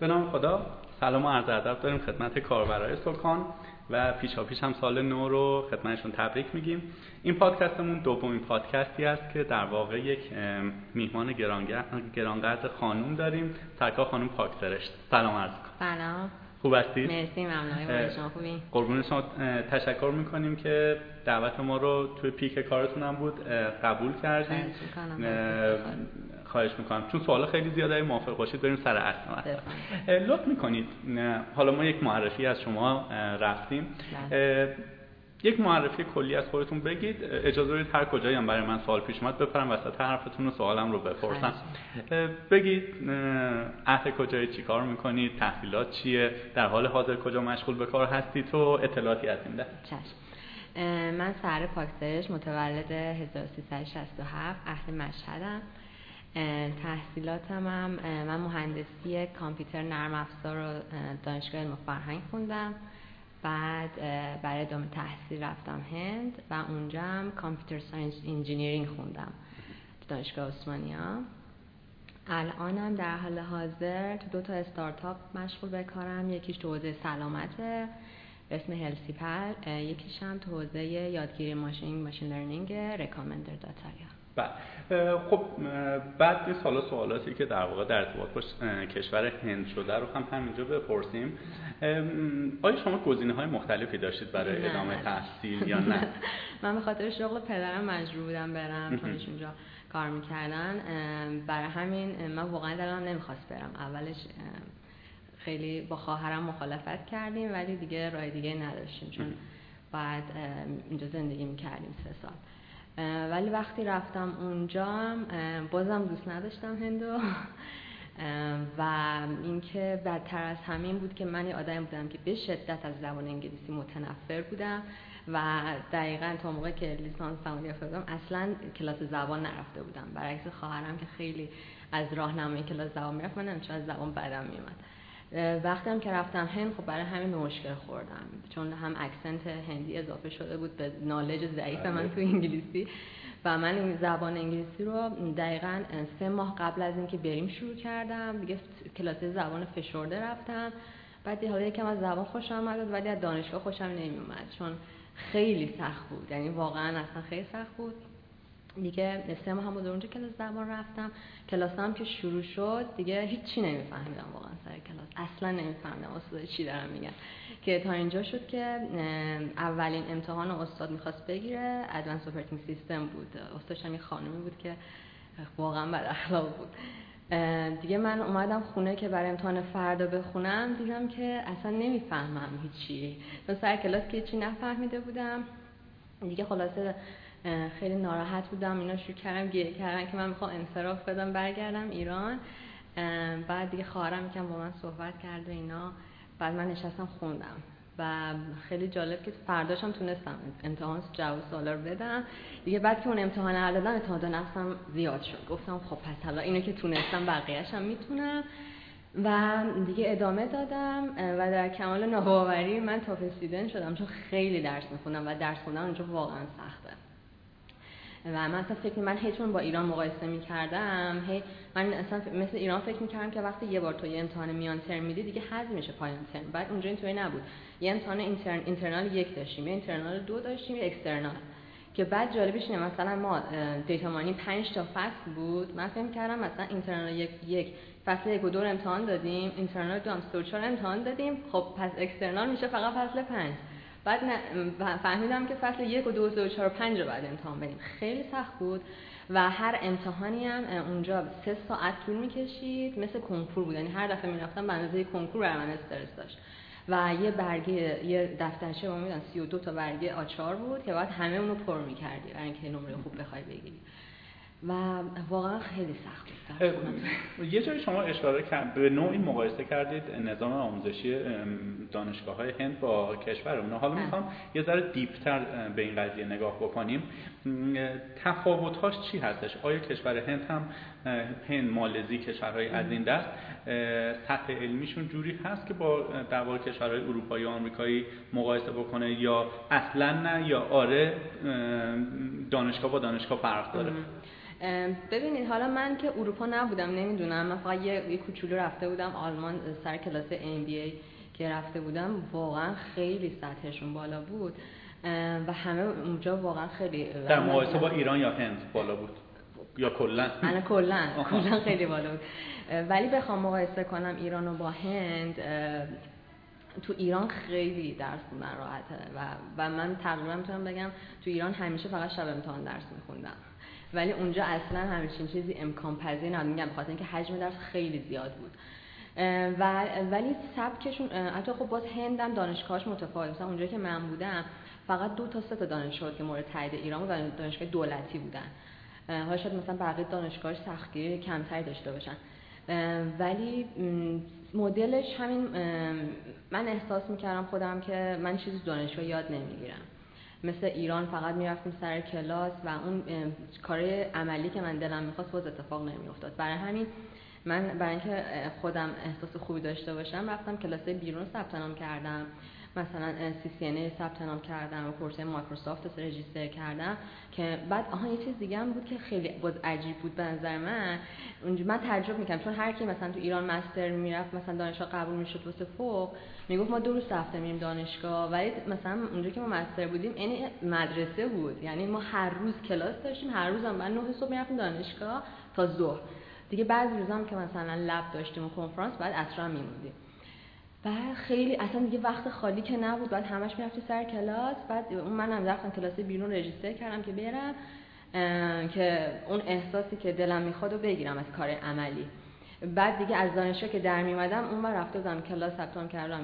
به نام خدا. سلام و عرض ادب داریم خدمت کاربرای سکان و پیشا پیش هم سال نو رو خدمتشون تبریک میگیم. این پادکستمون دومین پادکستی است که در واقع یک میهمان گرانقدر خانوم داریم. سرکار خانوم پاکسرشت سلام عرض سلام. خوب هستی؟ مرسی ممنون. شما خوبی؟ قربون شما تشکر می‌کنیم که دعوت ما رو توی پیک کارتون بود قبول کردیم. خواهش می‌کنم. چون سوال خیلی زیاده موافق باشید بریم سر اصل لطف می‌کنید. حالا ما یک معرفی از شما رفتیم. بله. یک معرفی کلی از خودتون بگید. اجازه بدید هر کجایی هم برای من سوال پیش اومد بپرم وسط حرفتون و سوالم رو بپرسم. بگید اهل کجایی چیکار می‌کنید تحصیلات چیه در حال حاضر کجا مشغول به کار هستید تو اطلاعاتی از این ده من سر پاکسرش متولد 1367 اهل مشهدم. تحصیلاتم هم من مهندسی کامپیوتر نرم افزار رو دانشگاه علم فرهنگ خوندم. بعد برای ادامه تحصیل رفتم هند و اونجا هم computer science engineering خوندم دانشگاه عثمانیا الانم در حال حاضر تو دو تا استارتاپ مشغول به کارم. یکیش تو حوزه سلامت اسم HealthyPal یکیش هم تو حوزه یادگیری ماشین machine learning recommender داتایا خب بعد این سالا سوالاتی که در واقع در ارتباط با کشور هند شده رو هم همینجا بپرسیم. آیا شما گزینه های مختلفی داشتید برای ادامه تحصیل یا نه؟ من به خاطر شغل پدرم مجبور بودم برم چون اونجا کار می‌کردن. برای همین من واقعا دلم نمی‌خواست برم. اولش خیلی با خواهرم مخالفت کردیم ولی دیگه راه دیگه نداشتیم چون بعد اینجا زندگی می‌کردیم سه سال. ولی وقتی رفتم اونجا بازم دوست نداشتم هندو. و اینکه بدتر از همین بود که من یه آدمی بودم که به شدت از زبان انگلیسی متنفر بودم و دقیقا تا موقع که لیسانس هم گرفته اصلا کلاس زبان نرفته بودم. برعکس خواهرم که خیلی از راهنمای کلاس زبان می‌رفت من از زبان بدم میومد وقتی هم که رفتم هند خب برای همین مشکل خوردم. چون هم اکسنت هندی اضافه شده بود به نالج ضعیف من بله. تو انگلیسی. و من این زبان انگلیسی رو دقیقا سه ماه قبل از اینکه بریم شروع کردم. دیگه کلاس زبان فشرده رفتم. بعد حالا یکم از زبان خوشم آمد ولی از دانشگاه خوشم نمی اومد چون خیلی سخت بود. یعنی واقعا اصلا خیلی سخت بود. دیگه ماه هم اونجا کلاس زبان رفتم. کلاس هم که شروع شد دیگه هیچی نمیفهمیدم واقعا سر کلاس. اصلا نمیفهمیدم استاد چی دارم میگن. که تا اینجا شد که اولین امتحان استاد می‌خواست بگیره. ادوانس اپراتینگ سیستم بود. استادش هم یه خانمی بود که واقعا بد اخلاق بود. دیگه من اومدم خونه که برای امتحان فردا بخونم. دیدم که اصلا نمی‌فهمم هیچی. تو سر کلاس که هیچی نفهمیده بودم. دیگه خلاصه خیلی ناراحت بودم اینا شروع کردم گریه کردن که من می‌خوام انصراف بدم برگردم ایران. بعد دیگه خواهرم یکم با من صحبت کرد و اینا. بعد من نشستم خوندم. و خیلی جالب که فرداشم تونستم امتحان جواب سوالا رو بدم. دیگه بعد که اون امتحان رو دادم اعتماد نفسم زیاد شد. گفتم خب پس حالا اینو که تونستم بقیه‌اش هم می‌تونم. و دیگه ادامه دادم. و در کمال ناباوری من تاپ شدم چون خیلی درس می‌خونم و درس خوندن اونجا واقعا سخته. و من اصلا فکر من هیچون با ایران مقایسه می‌کردم هی من اصلا مثل ایران فکر می‌کردم که وقتی یه بار تو یه امتحان میان ترم میدی دیگه حذف میشه پایان ترم. بعد اونجا اینطوری نبود. یه امتحان intern internal یک داشتیم یه internal دو داشتیم یه external. که بعد جالبش اینه مثلا ما data mining 5 تا فصل بود. من فکر کردم مثلا internal یک یک فصل یک و دو امتحان دادیم internal دو هم سه امتحان دادیم. خب پس external میشه فقط فصل 5 بعد فهمیدم که فصل یک و دو و چهار و پنج رو بعد امتحان بریم خیلی سخت بود و هر امتحانی هم اونجا سه ساعت طول می‌کشید. مثل کنکور بود. یعنی هر دفعه می‌رفتم به اندازه کنکور برای من استرس داشت. و یه برگه یه دفترچه با میدن 32 تا برگه آچار بود که بعد همه اونو پر می‌کردی برای اینکه نمره خوب بخوای بگیری. و واقعا خیلی سخت بود یه جایی شما اشاره کرد به نوعی مقایسه کردید نظام آموزشی دانشگاه های هند با کشور حالا بله. می‌خوام یه ذره دیپتر به این قضیه نگاه بکنیم. تفاوتهاش چی هستش؟ آیا کشور هند هم هند مالزی کشورهای از این دست سطح علمیشون جوری هست که با در واقع کشورهای اروپایی و آمریکایی مقایسه بکنه یا اصلا نه یا آره دانشگاه با دانشگاه فرق داره؟ ببینید حالا من که اروپا نبودم نمی‌دونم من فقط یه, یه کوچولو رفته بودم آلمان سر کلاس MBA که رفته بودم واقعا خیلی سطحشون بالا بود. و همه اونجا واقعا خیلی در مقایسه با ایران یا هند بالا بود؟ یا کلا؟ انا کلا. کلا خیلی بالا بود. ولی بخوام مقایسه کنم ایران و با هند تو ایران خیلی درس خوندن راحته. و, و من تقریبا می‌تونم بگم تو ایران همیشه فقط شب امتحان درس میخوندم. ولی اونجا اصلا همچین چیزی امکان پذیر نبود میگم بخاطر اینکه حجم درس خیلی زیاد بود. و ولی سبکشون حتی خب باز هندم دانشگاهش متفاوت. مثلا اونجا که من بودم فقط دو تا سه تا دانشگاه که مورد تایید ایران بود و دانشگاه دولتی بودن. حالا شاید مثلا بقیه دانشگاهش سختگیری کمتری داشته باشن. ولی مدلش همین من احساس می‌کردم خودم که من چیزی دانشگاه یاد نمی‌گیرم. مثل ایران فقط می‌رفتیم سر کلاس و اون کار عملی که من دلم می‌خواست باز اتفاق نمیافتاد. برای همین من برای اینکه خودم احساس خوبی داشته باشم رفتم کلاس بیرون ثبت نام کردم. مثلا ان ثبت نام کردم و کورس مایکروسافت رجیستر کردم که بعد آها یه چیز دیگه هم بود که خیلی باز عجیب بود به نظر من. اونجا من تعجب می‌کنم چون هر کی مثلا تو ایران مستر می‌رفت مثلا دانشگاه قبول می‌شد واسه فوق می‌گفت ما دو روز هفته میریم دانشگاه ولی مثلا اونجا که ما مستر بودیم یعنی مدرسه بود. یعنی ما هر روز کلاس داشتیم هر روز هم من 9 صبح می‌رفتیم دانشگاه تا ظهر. دیگه بعضی روزا که مثلا لب داشتیم و کنفرانس بعد عصر میموندیم. بعد خیلی اصلا دیگه وقت خالی که نبود. بعد همش می‌رفتی سر کلاس. بعد اون منم رفتم کلاس بیرون رجیستر کردم که برم که اون احساسی که دلم می‌خواد و بگیرم از کار عملی. بعد دیگه از دانشگاه که در میمدم اون رفته بودم کلاس ثبت کردم.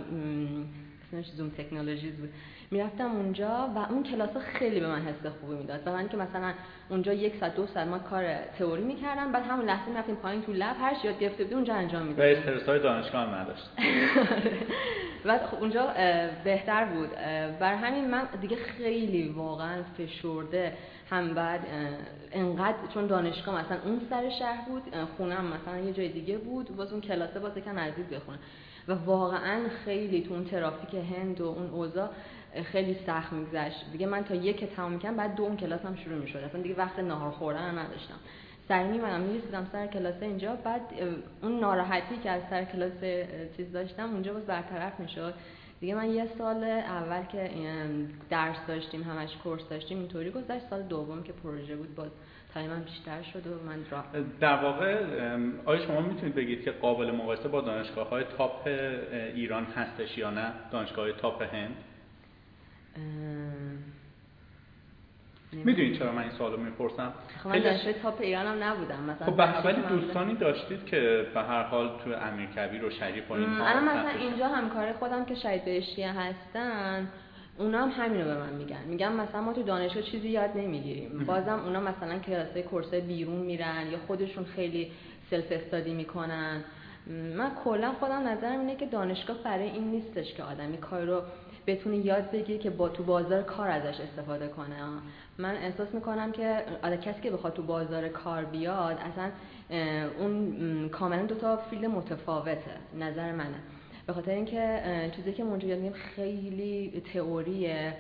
اسمش زوم تکنولوژیز بود. می‌رفتم اونجا و اون کلاس خیلی به من حس خوبی می‌داد. و من که مثلا اونجا یک ساعت دو ساعت ما کار تئوری می‌کردم بعد همون لحظه می‌رفتیم پایین تو لب هر یاد گرفته بودیم اونجا انجام می‌دادیم و استرسای دانشگاه هم نداشت. بعد خب اونجا بهتر بود. بر همین من دیگه خیلی واقعا فشرده هم بعد انقدر چون دانشگاه مثلا اون سر شهر بود خونم مثلا یه جای دیگه بود باز اون کلاسه باز کم نزدیک بخونه و واقعا خیلی تو اون ترافیک هند و اون اوضاع خیلی سخت میگذشت. دیگه من تا یک تمام می‌کنم بعد دو اون کلاس هم شروع می‌شد. اصلا دیگه وقت نهار خوردن هم نداشتم. سر میمدم می‌رسیدم سر کلاس اینجا بعد اون ناراحتی که از سر کلاس چیز داشتم اونجا باز برطرف می‌شد. دیگه من یه سال اول که درس داشتیم همش course داشتیم اینطوری گذشت. سال دوم که پروژه بود باز time م بیشتر شد و من را در واقع آیا شما می‌تونید بگید که قابل مقایسه با دانشگاه های top ایران هستش یا نه؟ دانشگاه های تاپ هند؟ می‌دونید چرا من این سوالو می‌پرسم؟ خب من دانشگاه تاپ ایران هم نبودم. مثلا خب ولی دوستانی داشتید که به هر حال تو امیرکبیر و شریف و اینها مثلا اینجا همکار خودم که شهید بهشتی هستن اونا هم همینو به من میگن. میگن مثلا ما تو دانشگاه چیزی یاد نمی‌گیریم. بازم اونا مثلا کلاسای کورس بیرون میرن یا خودشون خیلی self study می‌کنن من کلا خودم نظرم اینه که دانشگاه برای این نیستش که آدمی کار رو بتونه یاد بگیره که با تو بازار کار ازش استفاده کنه. من احساس می‌کنم که آره کسی که بخواد تو بازار کار بیاد اصلا اون کاملا دو تا field متفاوته نظر منه. به خاطر اینکه چیزی که اونجا یاد خیلی تئوریه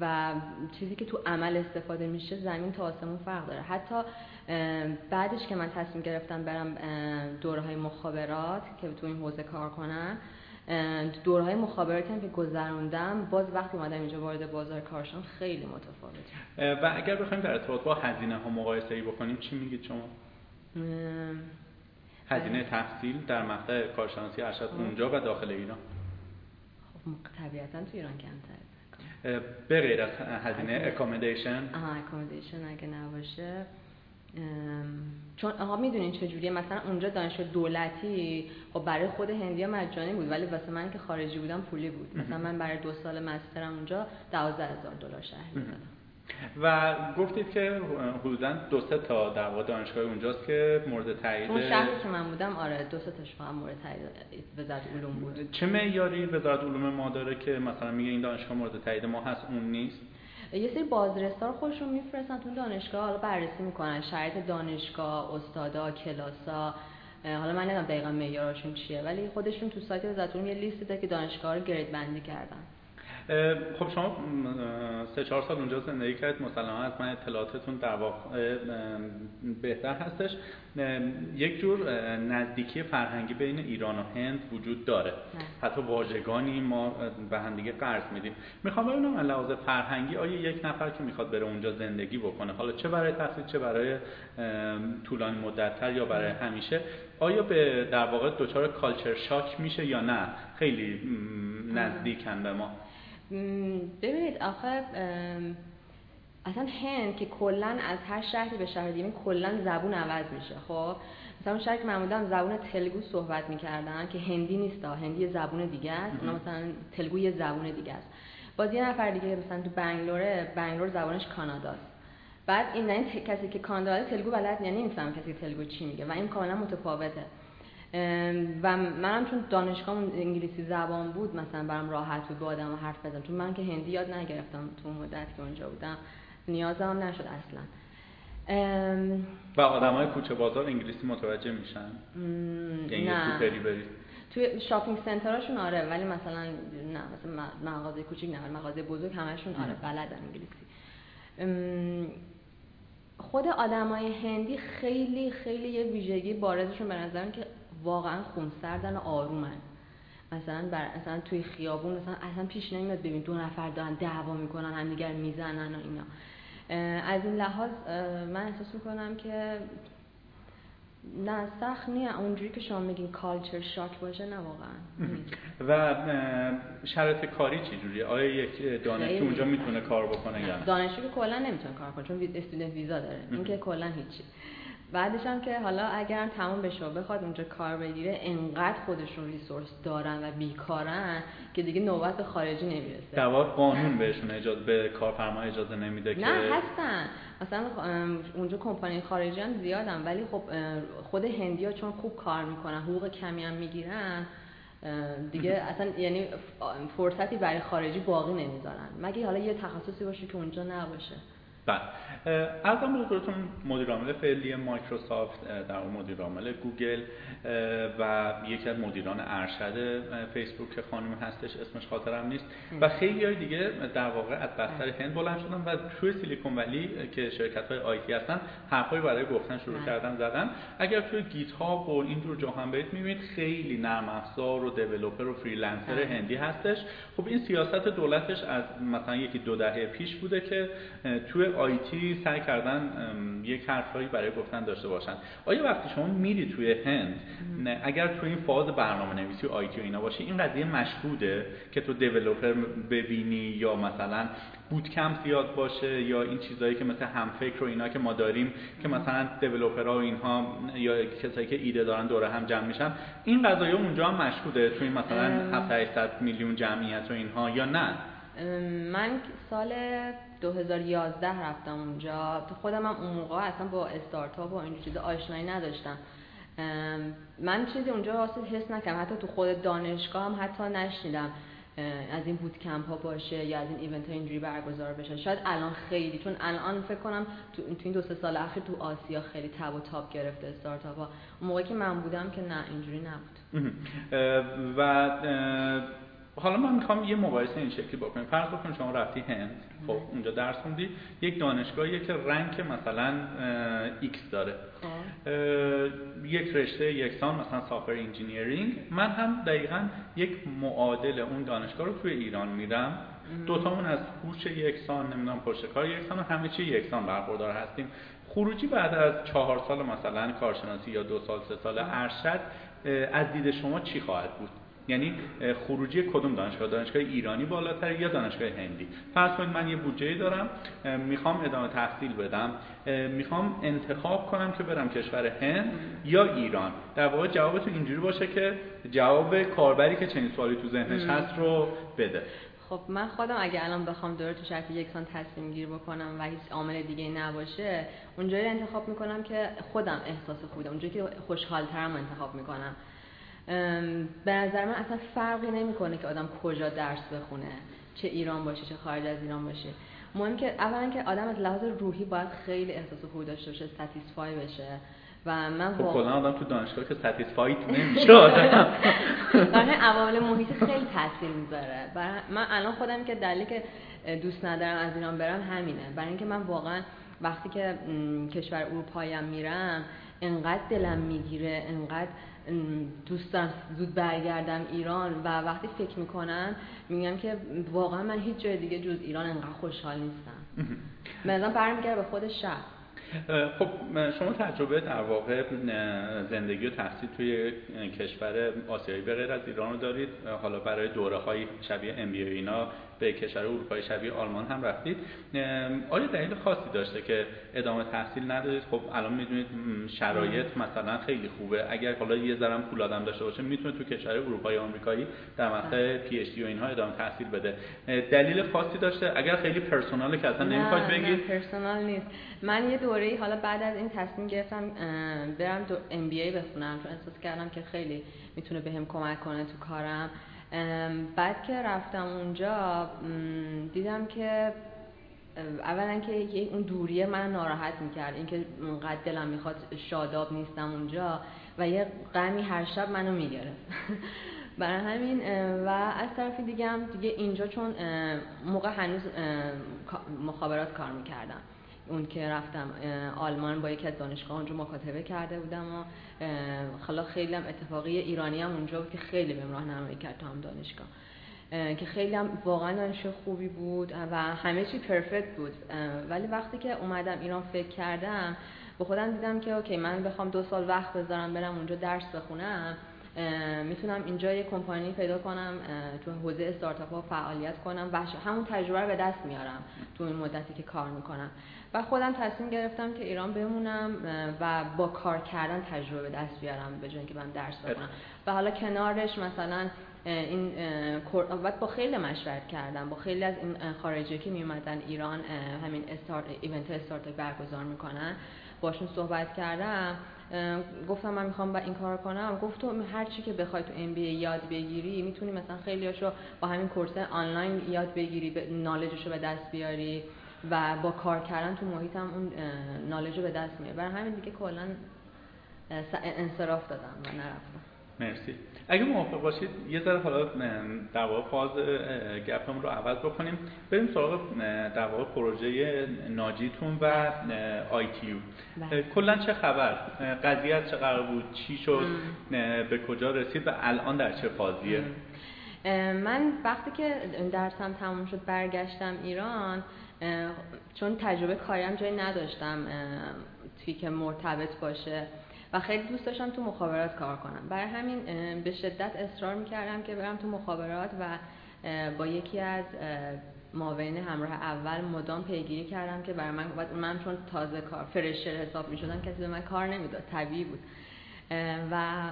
و چیزی که تو عمل استفاده میشه زمین تا آسمون فرق داره. حتی بعدش که من تصمیم گرفتم برم دورهای مخابرات که تو این حوزه کار کنم دورهای مخابراتی که گذروندم باز وقتی اومدم اینجا وارد بازار کار شدم خیلی متفاوته و اگر بخوایم در ارتباط با هزینه ها مقایسه ای بکنیم چی میگید شما؟ هزینه تحصیل در مقطع کارشناسی ارشد اونجا و داخل ایران. خب طبیعتا تو ایران کمتر. به غیر از هزینه accommodation آها accommodation اگه نباشه. چون آقا می‌دونین چجوریه؟ مثلا اونجا دانشگاه دولتی خب برای خود هندی مجانی بود ولی واسه من که خارجی بودم پولی بود. مثلا من برای دو سال master م اونجا دوازده هزار دلار شهریه دادم و گفتید که حدودا دو سه تا در واقع دانشگاه اونجاست که مورد تایید اون شهری که من بودم آره دو سه تاش فقط مورد تایید وزارت علوم بود. چه معیاری وزارت علوم ما داره که مثلا میگه این دانشگاه مورد تایید ما هست اون نیست؟ یه سری رو خودشون میفرستن تو دانشگاه حالا بررسی می‌کنن شرایط دانشگاه استادا کلاسا حالا من نمی‌دونم دقیقا معیارشون چیه ولی خودشون تو سایت وزارت یه لیستی داره که دانشگاه رو گرید بندی کردن. خب شما سه چهار سال اونجا زندگی کردید مسلما از من اطلاعاتتون در واقع بهتر هستش. یک جور نزدیکی فرهنگی بین ایران و هند وجود داره. حتی واژگانی ما به هم دیگه قرض میدیم. می‌خوام ببینم لحاظ فرهنگی آیا یک نفر که می‌خواد بره اونجا زندگی بکنه حالا چه برای تحصیل چه برای طولانی مدتتر یا برای همیشه آیا به در واقع دچار کالچر شاک میشه یا نه؟ خیلی نزدیکن به ما. ببینید آخه اصلا هند که کلا از هر شهری به شهر دیگه کلا زبون عوض میشه خب؟ مثلا اون شهر که من بودم زبون تلگو صحبت می‌کردن که هندی نیست هندی زبون دیگه است. اونا مثلا تلگو یه زبون دیگه است. باز یه نفر دیگه مثلا تو بنگلوره بنگلور زبانش کاناداست بعد این این کسی که کانادا تلگو بلد یعنی نمیفهم کسی تلگو چی میگه و این کاملا متفاوته. و منم چون دانشگاه انگلیسی زبان بود مثلا برام راحت بود با آدم حرف بزنم. چون من که هندی یاد نگرفتم تو مدت که اونجا بودم. نیازم نشد اصلا. و آدم های کوچه بازار انگلیسی متوجه میشن؟ یعنی نه. تو برید توی شاپینگ سنتراشون آره ولی مثلا نه مثلا مغازه کوچیک نه مغازه بزرگ همشون آره بلدن انگلیسی. خود آدمای هندی خیلی خیلی یه ویژگی بارزشون به نظرم که واقعا خونسردن و آرومن. مثلا بر مثلا توی خیابون مثلا اصلا پیش نمیاد ببین دو نفر دارن دعوا می‌کنن همدیگر می‌زنن و اینا. از این لحاظ من احساس می‌کنم که نه سخت نیه اونجوری که شما میگین کالچر شاک باشه نه واقعا. و شرط کاری چی جوریه آیا یک دانشجو اونجا می‌تونه کار بکنه یا دانشجو که کلا نمی‌تونه کار کنه چون استودنت ویزا داره. این که کلا هیچی. بعدش هم که حالا اگر تمام بشه و بخواد اونجا کار بگیره انقدر خودشون ریسورس دارن و بیکارن که دیگه نوبت به خارجی نمی‌رسه. در قانون بهشون اجازه به کارفرما اجازه نمیده که نه هستن مثلا اونجا کمپانی خارجی هم زیادن ولی خب خود هندی ها چون خوب کار می‌کنن حقوق کمی هم می‌گیرن دیگه اصلا یعنی فرصتی برای خارجی باقی نمی‌ذارن. مگه حالا یه تخصصی باشه که اونجا نباشه؟ بله. ارزم به حضورتون مدیر عامل فعلی مایکروسافت در مدیر عامل گوگل و یکی از مدیران ارشد فیسبوک که خانم هستش اسمش خاطرم نیست. و خیلی های دیگه در واقع از بستر هند بلند شدن و توی سیلیکون ولی که شرکت های IT هستن حرفایی برای گفتن شروع کردن زدن. اگر توی گیت هاب و اینجور جا هم برید می‌بینید خیلی نرم افزار و developer و freelancer هندی هستش. خب این سیاست دولتش از مثلا یکی دو دهه پیش بوده که توی IT سعی کردن یک حرفایی برای گفتن داشته باشن. آیا وقتی شما میری توی هند اگر توی این فاز برنامه نویسی و آیتی و اینا باشه این قضیه مشهوده که تو دیولپر ببینی یا مثلا بود کم زیاد باشه یا این چیزایی که مثل هم فکر و اینا که ما داریم که مثلا دیولپرها و اینها یا کسایی که ایده دارن دوره هم جمع میشن این قضایی اونجا هم مشهوده توی مثلا 700 میلیون جمعیت و اینها یا نه؟ من سال 2011 رفتم اونجا. تو خودم هم اون موقع اصلا با استارتاپ و این چیز آشنایی نداشتم. من چیزی اونجا واسه حس نکردم. حتی تو خود دانشگاه هم حتی نشنیدم از این بود کمپ ها باشه یا از این ایونت ها اینجوری برگزار بشه شاید الان خیلی چون الان فکر کنم تو, این دو سه سال اخیر تو آسیا خیلی تب و تاب گرفته استارتاپ ها. اون موقعی که من بودم که نه اینجوری نبود. و حالا من می‌خوام یه مقایسه این شکلی بکنیم. فرض بکن شما رفتی هند خب اونجا درس خوندی یک دانشگاهی که رنگ مثلا X داره. خب. یک رشته یکسان مثلا software engineering من هم دقیقا یک معادل اون دانشگاه رو توی ایران میرم. دوتامون از هوش یکسان نمی‌دونم پشت کار یکسان و همه چی یکسان برخوردار هستیم. خروجی بعد از چهار سال مثلا کارشناسی یا دو سال سه سال ارشد از دید شما چی خواهد بود؟ یعنی خروجی کدوم دانشگاه؟ دانشگاه ایرانی بالاتر یا دانشگاه هندی؟ فرض کنید من یه بودجه دارم می‌خوام ادامه تحصیل بدم می‌خوام انتخاب کنم که برم کشور هند یا ایران. در واقع جوابتون اینجوری باشه که جواب کاربری که چنین سوالی تو ذهنش هست رو بده. خب من خودم اگه الان بخوام دوره تو شرط یکسان تصمیم گیر بکنم و هیچ عامل دیگه نباشه اونجایی انتخاب می‌کنم که خودم احساس خوبه اونجایی که خوشحالترم انتخاب می‌کنم. به نظر من اصلا فرقی نمی‌کنه که آدم کجا درس بخونه چه ایران باشه چه خارج از ایران باشه. مهم که اولا که آدم از لحاظ روحی باید خیلی احساس خوبی داشته باشه ساتیسفای بشه. و من خب کلا آدم تو دانشگاه که ساتیسفایت نمیشه. آدم برای عوامل محیطی خیلی تاثیر می‌ذاره. من الان خودم که دلیلی که دوست ندارم از ایران برم همینه. برای اینکه من واقعا وقتی که کشور اروپایی میرم انقدر دلم می‌گیره انقدر دوست دارم زود برگردم ایران و وقتی فکر می‌کنم میگم که واقعا من هیچ جای دیگه جز ایران انقدر خوشحال نیستم. مثلا برمیگرده به خود شهر. خب شما تجربه در واقع زندگی و تحصیل توی کشور آسیایی به غیر از ایران رو دارید. حالا برای دوره های شبیه ام اینا به کشور اروپای شبیه آلمان هم رفتید. آیا دلیل خاصی داشته که ادامه تحصیل ندارید؟ خب الان می‌دونید شرایط مثلا خیلی خوبه. اگر حالا یه ذره پول آدم داشته باشه می‌تونه تو کشور اروپای آمریکایی در مقطع پی اچ دی و اینها ادامه تحصیل بده. دلیل خاصی داشته؟ اگر خیلی پرسوناله که اصلا نمی‌خواید بگید. پرسونال نیست. من یه دوره‌ای حالا بعد از این تصمیم گرفتم برم دو ام بی ای بخونم. چون احساس کردم که خیلی می‌تونه بهم کمک کنه تو کارم. بعد که رفتم اونجا دیدم که اولا که اون دوریه من ناراحت می‌کرد اینکه اونقدر دلم می‌خواد شاداب نیستم اونجا و یه غمی هر شب منو می‌گرفت. برای همین و از طرف دیگه هم دیگه اینجا چون موقع هنوز مخابرات کار می‌کردم. اون که رفتم آلمان با یکی از دانشگاه اونجا مکاتبه کرده بودم و خلا خیلی هم اتفاقی ایرانی هم اونجا بود که خیلی بهم راهنمایی کرد تو هم دانشگاه. که خیلی هم واقعا دانشگاه خوبی بود و همه چی پرفکت بود. ولی وقتی که اومدم ایران فکر کردم به خودم دیدم که اوکی من بخوام دو سال وقت بذارم برم اونجا درس بخونم می‌تونم اینجا یه کمپانی پیدا کنم تو حوزه استارتاپ ها فعالیت کنم و همون تجربه رو به دست میارم تو این مدتی که کار می‌کنم. و خودم تصمیم گرفتم که ایران بمونم و با کار کردن تجربه به دست بیارم به جای اینکه من درس بخونم. و حالا کنارش مثلا این با خیلی مشورت کردم. با خیلی از این خارجی که میومدن ایران همین استارت ایونت استارتاپ برگزار می‌کنن. باشون صحبت کردم. گفتم من می‌خوام با این کار کنم. گفت تو هر چی که بخوای تو ام یاد بگیری می‌تونی مثلا خیلیاشو با همین کورس آنلاین یاد بگیری نالجشو به دست بیاری. و با کار کردن تو محیطم اون نالج رو به دست میاره. برای همین دیگه کلا انصراف دادم و نرفتم. مرسی. اگه موافق باشید یه ذره حالا در واقع فاز گپمون رو عوض بکنیم. بریم سراغ در واقع پروژه ناجیتون و آی تیو بله. کلا چه خبر؟ قضیه چه قرار بود؟ چی شد؟ به کجا رسید؟ و الان در چه فازیه؟ من وقتی که درسم تموم شد برگشتم ایران چون تجربه کاریم جایی نداشتم توی که مرتبط باشه. و خیلی دوست داشتم تو مخابرات کار کنم. برای همین به شدت اصرار می‌کردم که برم تو مخابرات و با یکی از معاون همراه اول مدام پیگیری کردم که برای من من چون تازه کار فرشر حساب می شدم کسی به من کار نمی‌داد. طبیعی بود. و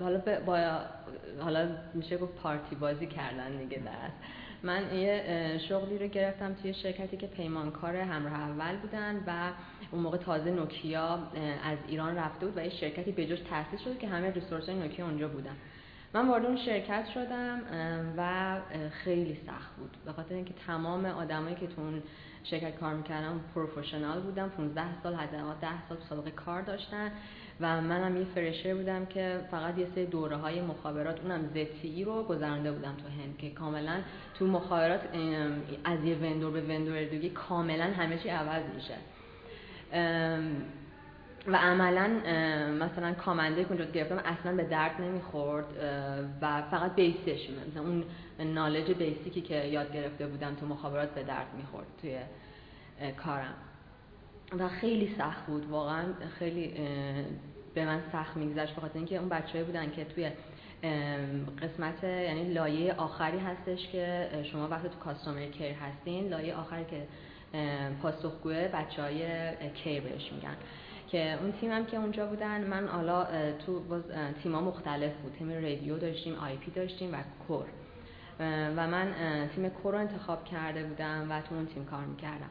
حالا با حالا میشه گفت پارتی بازی کردن دیگه درست من یه شغلی رو گرفتم توی شرکتی که پیمانکار همراه اول بودن و اون موقع تازه نوکیا از ایران رفته بود و یه شرکتی به جوش تأسیس شد که همه ریسورس نوکیا اونجا بودن. من وارد اون شرکت شدم و خیلی سخت بود. به خاطر اینکه تمام آدمایی که تو اون شرکت کار می‌کردم پروفشنال بودم 15 سال حداقل 10 سال سابقه کار داشتن. و منم یه فرشر بودم که فقط یه سری دوره های مخابرات اونم زتی رو گذرانده بودم تو هند که کاملا تو مخابرات از یه وندور به وندور دیگه کاملا همه چی عوض میشه. و عملا مثلا کامنده که اونجا گرفتم اصلا به درد نمی‌خورد و فقط بیسش مثلا اون نالج بیسیکی که یاد گرفته بودم تو مخابرات به درد می‌خورد توی کارم. و خیلی سخت بود واقعا خیلی به من سخت میگذشت بخاطر اینکه اون بچه‌ای بودن که توی قسمت یعنی لایه آخری هستش که شما وقتی تو کاستومر کیر هستین لایه آخری که پاسخگوه بچه های کیر بهش میگن. که اون تیمم که اونجا بودن من حالا تو تیما مختلف بود. تیم رادیو داشتیم آی پی داشتیم و کور. و من تیم کور رو انتخاب کرده بودم و تو اون تیم کار می‌کردم.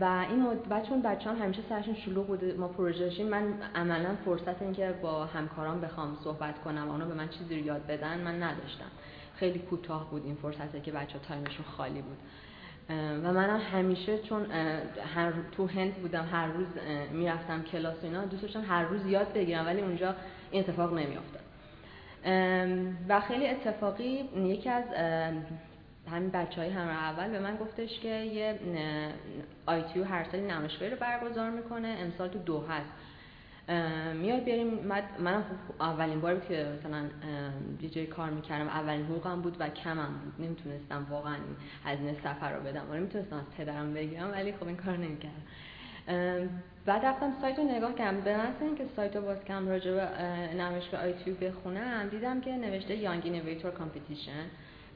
و این. و چون بچه هم همیشه سرشون شلوغ بوده ما پروژه داشتیم من عملا فرصت اینکه با همکاران بخوام صحبت کنم اونا به من چیزی رو یاد بدن من نداشتم خیلی کوتاه بود این فرصتی که بچه تایمشون خالی بود و منم همیشه چون هر تو هند بودم هر روز می‌رفتم کلاس و اینا دوست داشتم هر روز یاد بگیرم ولی اونجا این اتفاق نمیافتاد و خیلی اتفاقی یکی از همین بچه های همراه اول به من گفتش که یه آیتیو هر سالی نمایشگاهی رو برگزار می‌کنه امسال تو دو هست. میای بیاریم. من خب اولین بار که مثلا جای کار می‌کردم. اولین حقوقم بود و کمم بود. نمی‌تونستم واقعا هزینه سفر رو بدم. و نمی‌تونستم از پدرم بگیرم ولی خب این کار نمی‌کردم. بعد رفتم سایت رو نگاه کردم. به من اینکه سایت رو باز کردم راجع به نمایشگاه ITU بخونم دیدم که نوشته Young Innovator Competition.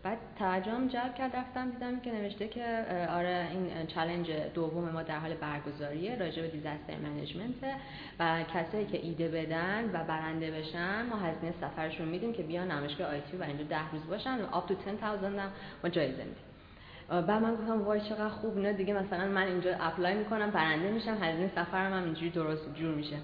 بعد توجهم جلب کرد رفتم دیدم که نوشته که آره این چالش دوم ما در حال برگزاریه راجع به disaster management و کسایی که ایده بدن و برنده بشن ما هزینه سفرشون میدیم که بیان نمایشگاه ITU و اینجا ده روز باشن و up to 10000 هم ما جایزه میدیم بعد من گفتم وای چقدر خوب نه دیگه مثلا من اینجا اپلای می‌کنم برنده میشم هزینه سفرم هم اینجوری درست جور میشه.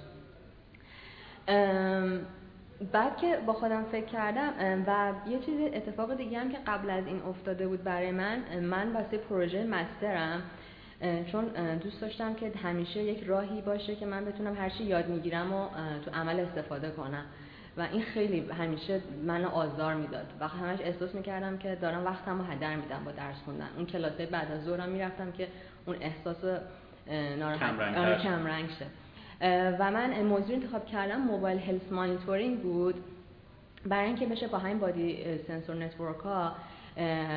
بعد که با خودم فکر کردم و یه چیز اتفاق دیگه هم که قبل از این افتاده بود برای من من واسه پروژه مسترم چون دوست داشتم که همیشه یک راهی باشه که من بتونم هر چی یاد می‌گیرم و تو عمل استفاده کنم. و این خیلی همیشه منو آزار می‌داد و همش احساس می‌کردم که دارم وقتم رو هدر میدم با درس خوندن. اون کلاسه بعد از ظهرم می‌رفتم که اون احساس ناراحت کم رنگ شه. و من موضوع انتخاب کردم mobile health monitoring بود. برای اینکه بشه با همین body sensor network ها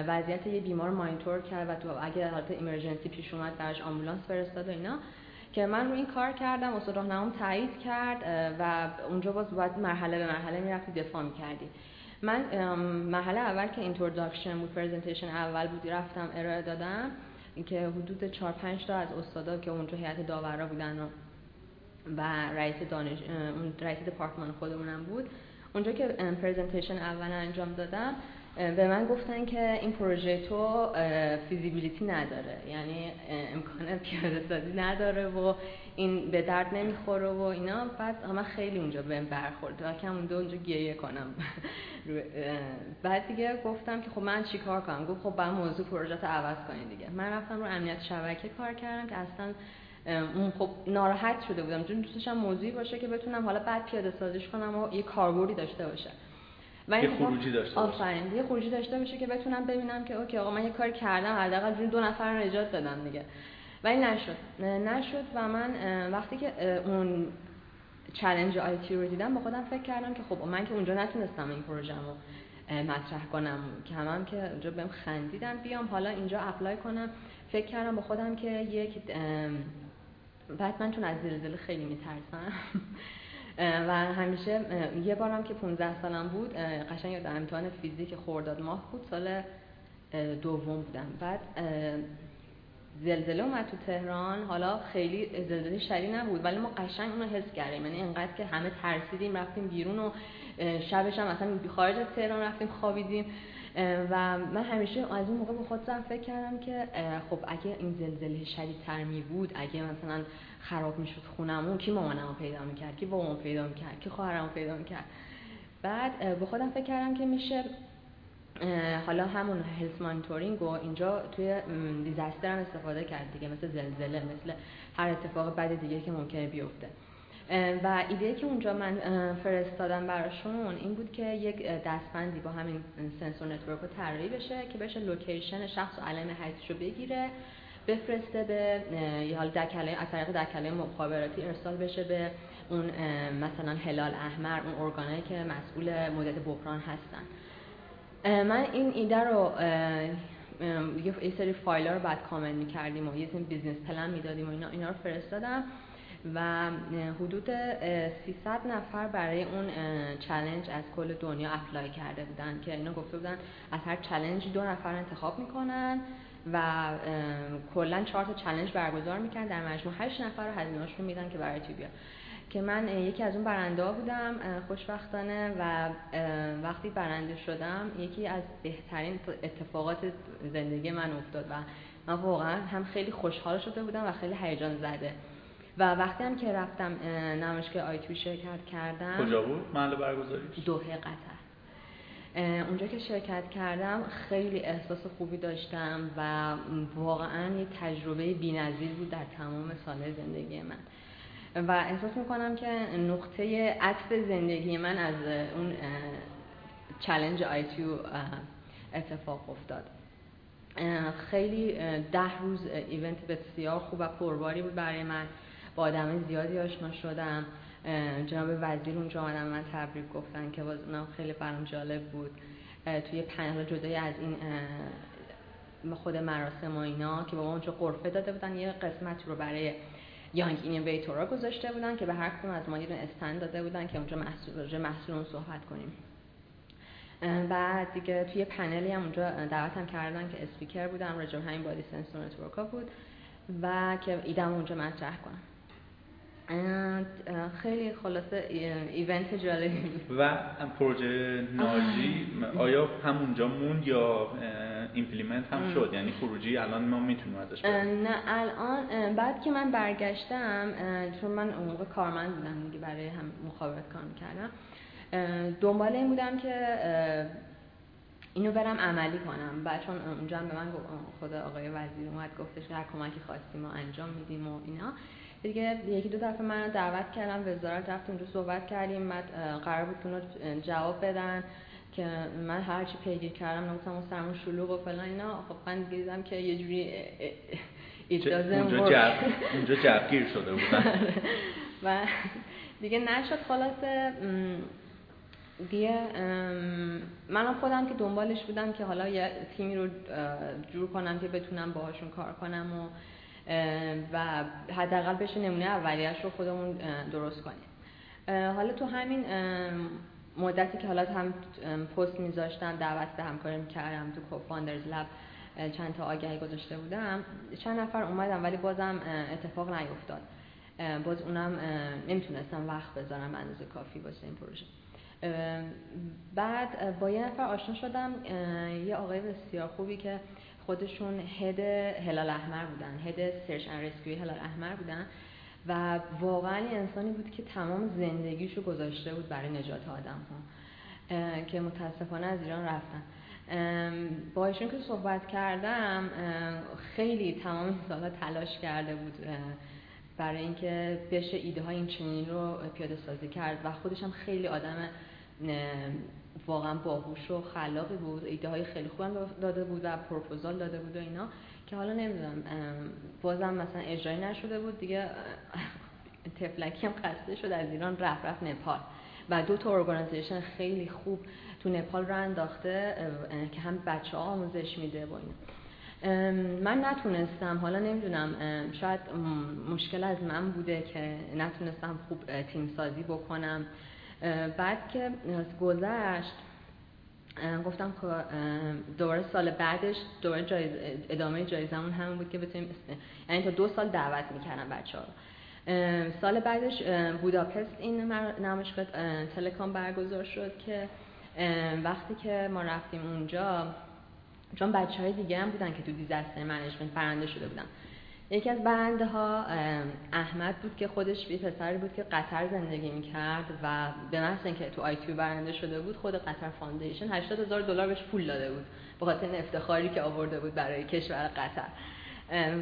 وضعیت یه بیمار مانیتور کرد و تو اگه حالت emergency پیش اومد براش آمبولانس فرستاد و اینا. که من رو این کار کردم استاد راهنمام تایید کرد و اونجا باز باید مرحله به مرحله می‌رفتی دفاع می‌کردی. من مرحله اول که introduction بود presentation اول بود رفتم ارائه دادم. که حدود 4 5 تا از استادا که اونجا هیئت داورا بودن و و رئیس دانش اون رئیس دپارتمان خودمونم بود. اونجا که presentation اول انجام دادم به من گفتن که این پروژه تو feasibility نداره. یعنی امکان پیاده سازی نداره و این به درد نمی‌خوره و اینا. بعد من خیلی اونجا بهم برخورد و کم اونجا اونجا گریه کنم. بعد دیگه گفتم که خب من چیکار کنم؟ گفت خب بعد موضوع پروژه رو عوض کنید دیگه. من رفتم رو امنیت شبکه کار کردم که اصلا خب ناراحت شده بودم. چون دوست داشتم موضوعی باشه که بتونم حالا بعد پیاده سازیش کنم و یه کاربردی داشته باشه. و یه خروجی داشته باشه. یه خروجی داشته باشه که بتونم ببینم که اوکی آقا من یه کار کردم حداقل جون دو نفر رو نجات دادم دیگه. ولی نشد. نشد و من وقتی که اون چالش آیتی رو دیدم با خودم فکر کردم که خب من که اونجا نتونستم این پروژه رو مطرح کنم. که هم, که اونجا بهم خندیدن بیام حالا اینجا اپلای کنم. فکر کردم با خودم که یک بعد من چون از زلزله خیلی میترسم. و همیشه یه بارم که 15 سالم بود قشنگ یادم امتحان فیزیک خورداد ماه بود سال دوم بودم. بعد زلزله اومد تو تهران. حالا خیلی زلزله شدید نبود ولی ما قشنگ اونو حس کردیم. یعنی اینقدر که همه ترسیدیم رفتیم بیرون و شبش هم اصلا خارج از تهران رفتیم خوابیدیم. و من همیشه از اون موقع به خودم فکر کردم که خب اگه این زلزله شدیدتر می بود اگه مثلا خراب می‌شد خونمون کی مامانمو پیدا می‌کرد؟ کی بابامو پیدا می‌کرد؟ کی خواهرمو پیدا می‌کرد؟ بعد به خودم فکر کردم که میشه حالا همون health monitoring و اینجا توی disaster هم استفاده کرد دیگه مثل زلزله مثل هر اتفاق بد دیگه که ممکنه بیفته. و ایده که اونجا من فرستادم براشون این بود که یک دستبندی با همین sensor network رو طراحی بشه که بشه location شخص و علائم حیاتش رو بگیره بفرسته به یا حال دکله از طریق دکله مخابراتی ارسال بشه به اون مثلا هلال احمر اون ارگانایی که مسئول مدیریت بحران هستن. من این ایده رو یه سری فایل رو بعد کامل می‌کردیم و یه سری business plan می‌دادیم و اینا, اینا رو فرستادم. و حدود 300 نفر برای اون challenge از کل دنیا apply کرده بودن که اینا گفته بودن از هر challenge دو نفر انتخاب می‌کنن و کلا چهار تا چلنج برگزار می‌کنن در مجموع 8 نفر رو هزینه‌اشون میدن که برای بیاد که من یکی از اون برنده ها بودم خوشبختانه و وقتی برنده شدم یکی از بهترین اتفاقات زندگی من افتاد و من واقعا هم خیلی خوشحال شده بودم و خیلی هیجان زده. و وقتی هم که رفتم نمایشگاه آیتوی شرکت کردم. کجا بود؟ محل برگزاریش؟ دوحه قطر. اونجا که شرکت کردم خیلی احساس خوبی داشتم و واقعا یه تجربه بی‌نظیر بود در تمام سال زندگی من. و احساس می‌کنم که نقطه عطف زندگی من از اون challenge ITU اتفاق افتاد. خیلی ده روز event بسیار خوب و پرباری بود برای من. با آدم زیادی آشنا شدم. جناب وزیر اونجا آمدن من تبریک گفتن که باز اونم خیلی برام جالب بود. توی پنل جدای از این خود مراسم و اینا که با اونجا غرفه داده بودن یه قسمت رو برای young innovator ا گذاشته بودن که به هر کدوم از ما یه استند داده بودن که اونجا محصول محصولمون صحبت کنیم. بعد دیگه توی پنلی هم اونجا دعوتم کردن که اسپیکر بودم راجع همین body sensor network بود و که ایدم اونجا مطرح کنم. خیلی خلاصه event جالبی و پروژه ناجی آیا همونجا موند یا implement هم شد؟ یعنی خروجی الان ما می‌تونیم ازش نه الان بعد که من برگشتم چون من اون موقع کارمند بودم دیگه برای هم مخابرات کار کردم دنبال این بودم که اینو برم عملی کنم. بعد چون اونجا به من خود آقای وزیر اومد گفتش که هر کمکی خواستیم ما انجام میدیم و اینا. دیگه یکی دو دفعه من دعوت کردم وزارت رفت اونجا صحبت کردیم. بعد قرار بود که جواب بدن که من هرچی پیگیر کردم نگفتم اون سرمون شلوغ و فلان اینا. خب من دیدم که یه جوری اونجا جب اونجا جبگیر شده بودن. و دیگه نشد خلاصه. دیگه من خودم که دنبالش بودم که حالا یه تیمی رو جور کنم که بتونم باهاشون کار کنم و و حداقل بشه نمونه اولیش رو خودمون درست کنیم. حالا تو همین مدتی که حالا هم پست میذاشتم دعوت به همکاری می‌کردم تو کوفاندرز لب چند تا آگهی گذاشته بودم چند نفر اومدم ولی بازم اتفاق نیفتاد. باز اونم نمی‌تونستم وقت بذارم اندازه کافی واسه این پروژه. بعد با یه نفر آشنا شدم یه آقای بسیار خوبی که خودشون هد هلال احمر بودن هد سرچ ان رسکیو هلال احمر بودن و واقعا انسانی بود که تمام زندگیشو گذاشته بود برای نجات آدم ها که متاسفانه از ایران رفتن. با ایشون که صحبت کردم خیلی تمام سالا تلاش کرده بود برای اینکه بشه ایده های این چنین رو پیاده سازی کرد و خودش هم خیلی آدم واقعا باهوش و خلاقی بود. ایده های خیلی خوبم داده بود و پروپوزال داده بود و اینا که حالا نمی‌دونم بازم مثلا اجرایی نشده بود. دیگه تفلکی هم خسته شد از ایران رفت رفت نپال. و دو تا ارگانیزیشن خیلی خوب تو نپال رو انداخته که هم بچه ها آموزش میده با اینا. من نتونستم حالا نمی‌دونم شاید مشکل از من بوده که نتونستم خوب تیم سازی بکنم. بعد که گذشت گفتم که دوباره سال بعدش دوباره جایز ادامه جایزمون همون بود که بتونیم یعنی تا دو سال دعوت می‌کردم بچه ها سال بعدش بوداپست این نمایشگاه تلکام برگزار شد که وقتی که ما رفتیم اونجا چون بچه های دیگه هم بودن که تو دیزاستر منیجمنت برنده شده بودن. یکی از برنده ها احمد بود که خودش یه پسری بود که قطر زندگی می‌کرد و به محض اینکه تو ITU برنده شده بود خود Qatar Foundation 80 هزار دلار بهش پول داده بود به خاطر افتخاری که آورده بود برای کشور قطر.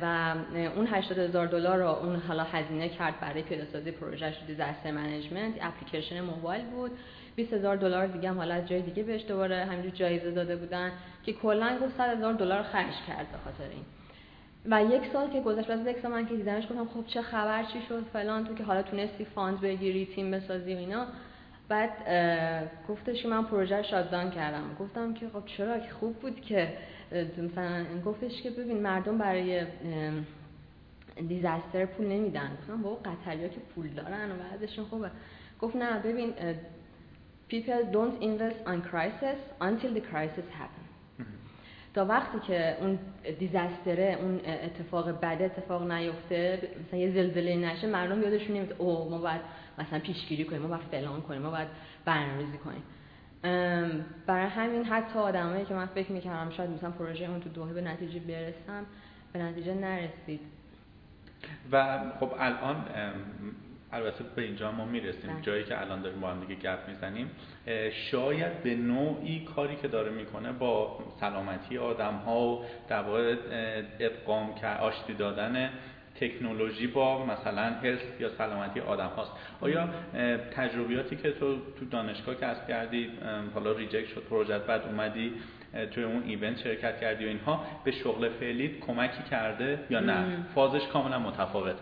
و اون 80 هزار دلار رو اون حالا هزینه کرد برای پیاده سازی پروژهش disaster management اپلیکیشن موبایل بود. 20 هزار دلار دیگه هم حالا از جای دیگه بهش دوباره همینجور جایزه داده بودن که کلا گفت 100 هزار دلار خرج کرد به خاطر این. و یک سال که گذشت بعد یک سال من که دیدمش گفتم خب چه خبر چی شد فلان تو که حالا تونستی فاند بگیری تیم بسازی و اینا. بعد گفتش که من پروژه شاددان کردم. گفتم که خب چرا که خوب بود که مثلا گفتش که ببین مردم برای دیزاستر پول نمیدن. گفتم بابا قطریا که پول دارن و بعدشون خوبه. گفت نه ببین people don't invest on crisis until the crisis happens. تا وقتی که اون دیزاستره اون اتفاق بد اتفاق نیفته مثلا یه زلزله نشه مردم یادشون نمیاد او ما باید مثلا پیشگیری کنیم ما باید فلان کنیم ما باید برنامه‌ریزی کنیم. برای همین حتی آدمایی که من فکر می‌کردم شاید مثلا پروژه اون تو دوحه به نتیجه برسم به نتیجه نرسید. و خب الان البته به اینجا ما می‌رسیم. بله. جایی که الان داریم با هم دیگه گپ می‌زنیم. شاید به نوعی کاری که داره می‌کنه با سلامتی آدم ها و در واقع ادغام آشتی دادن تکنولوژی با مثلا health یا سلامتی آدم هاست آیا تجربیاتی که تو تو دانشگاه کسب کردی حالا reject شد پروژت بعد اومدی توی اون event شرکت کردی و اینها به شغل فعلی کمکی کرده یا نه؟ فازش کاملا متفاوت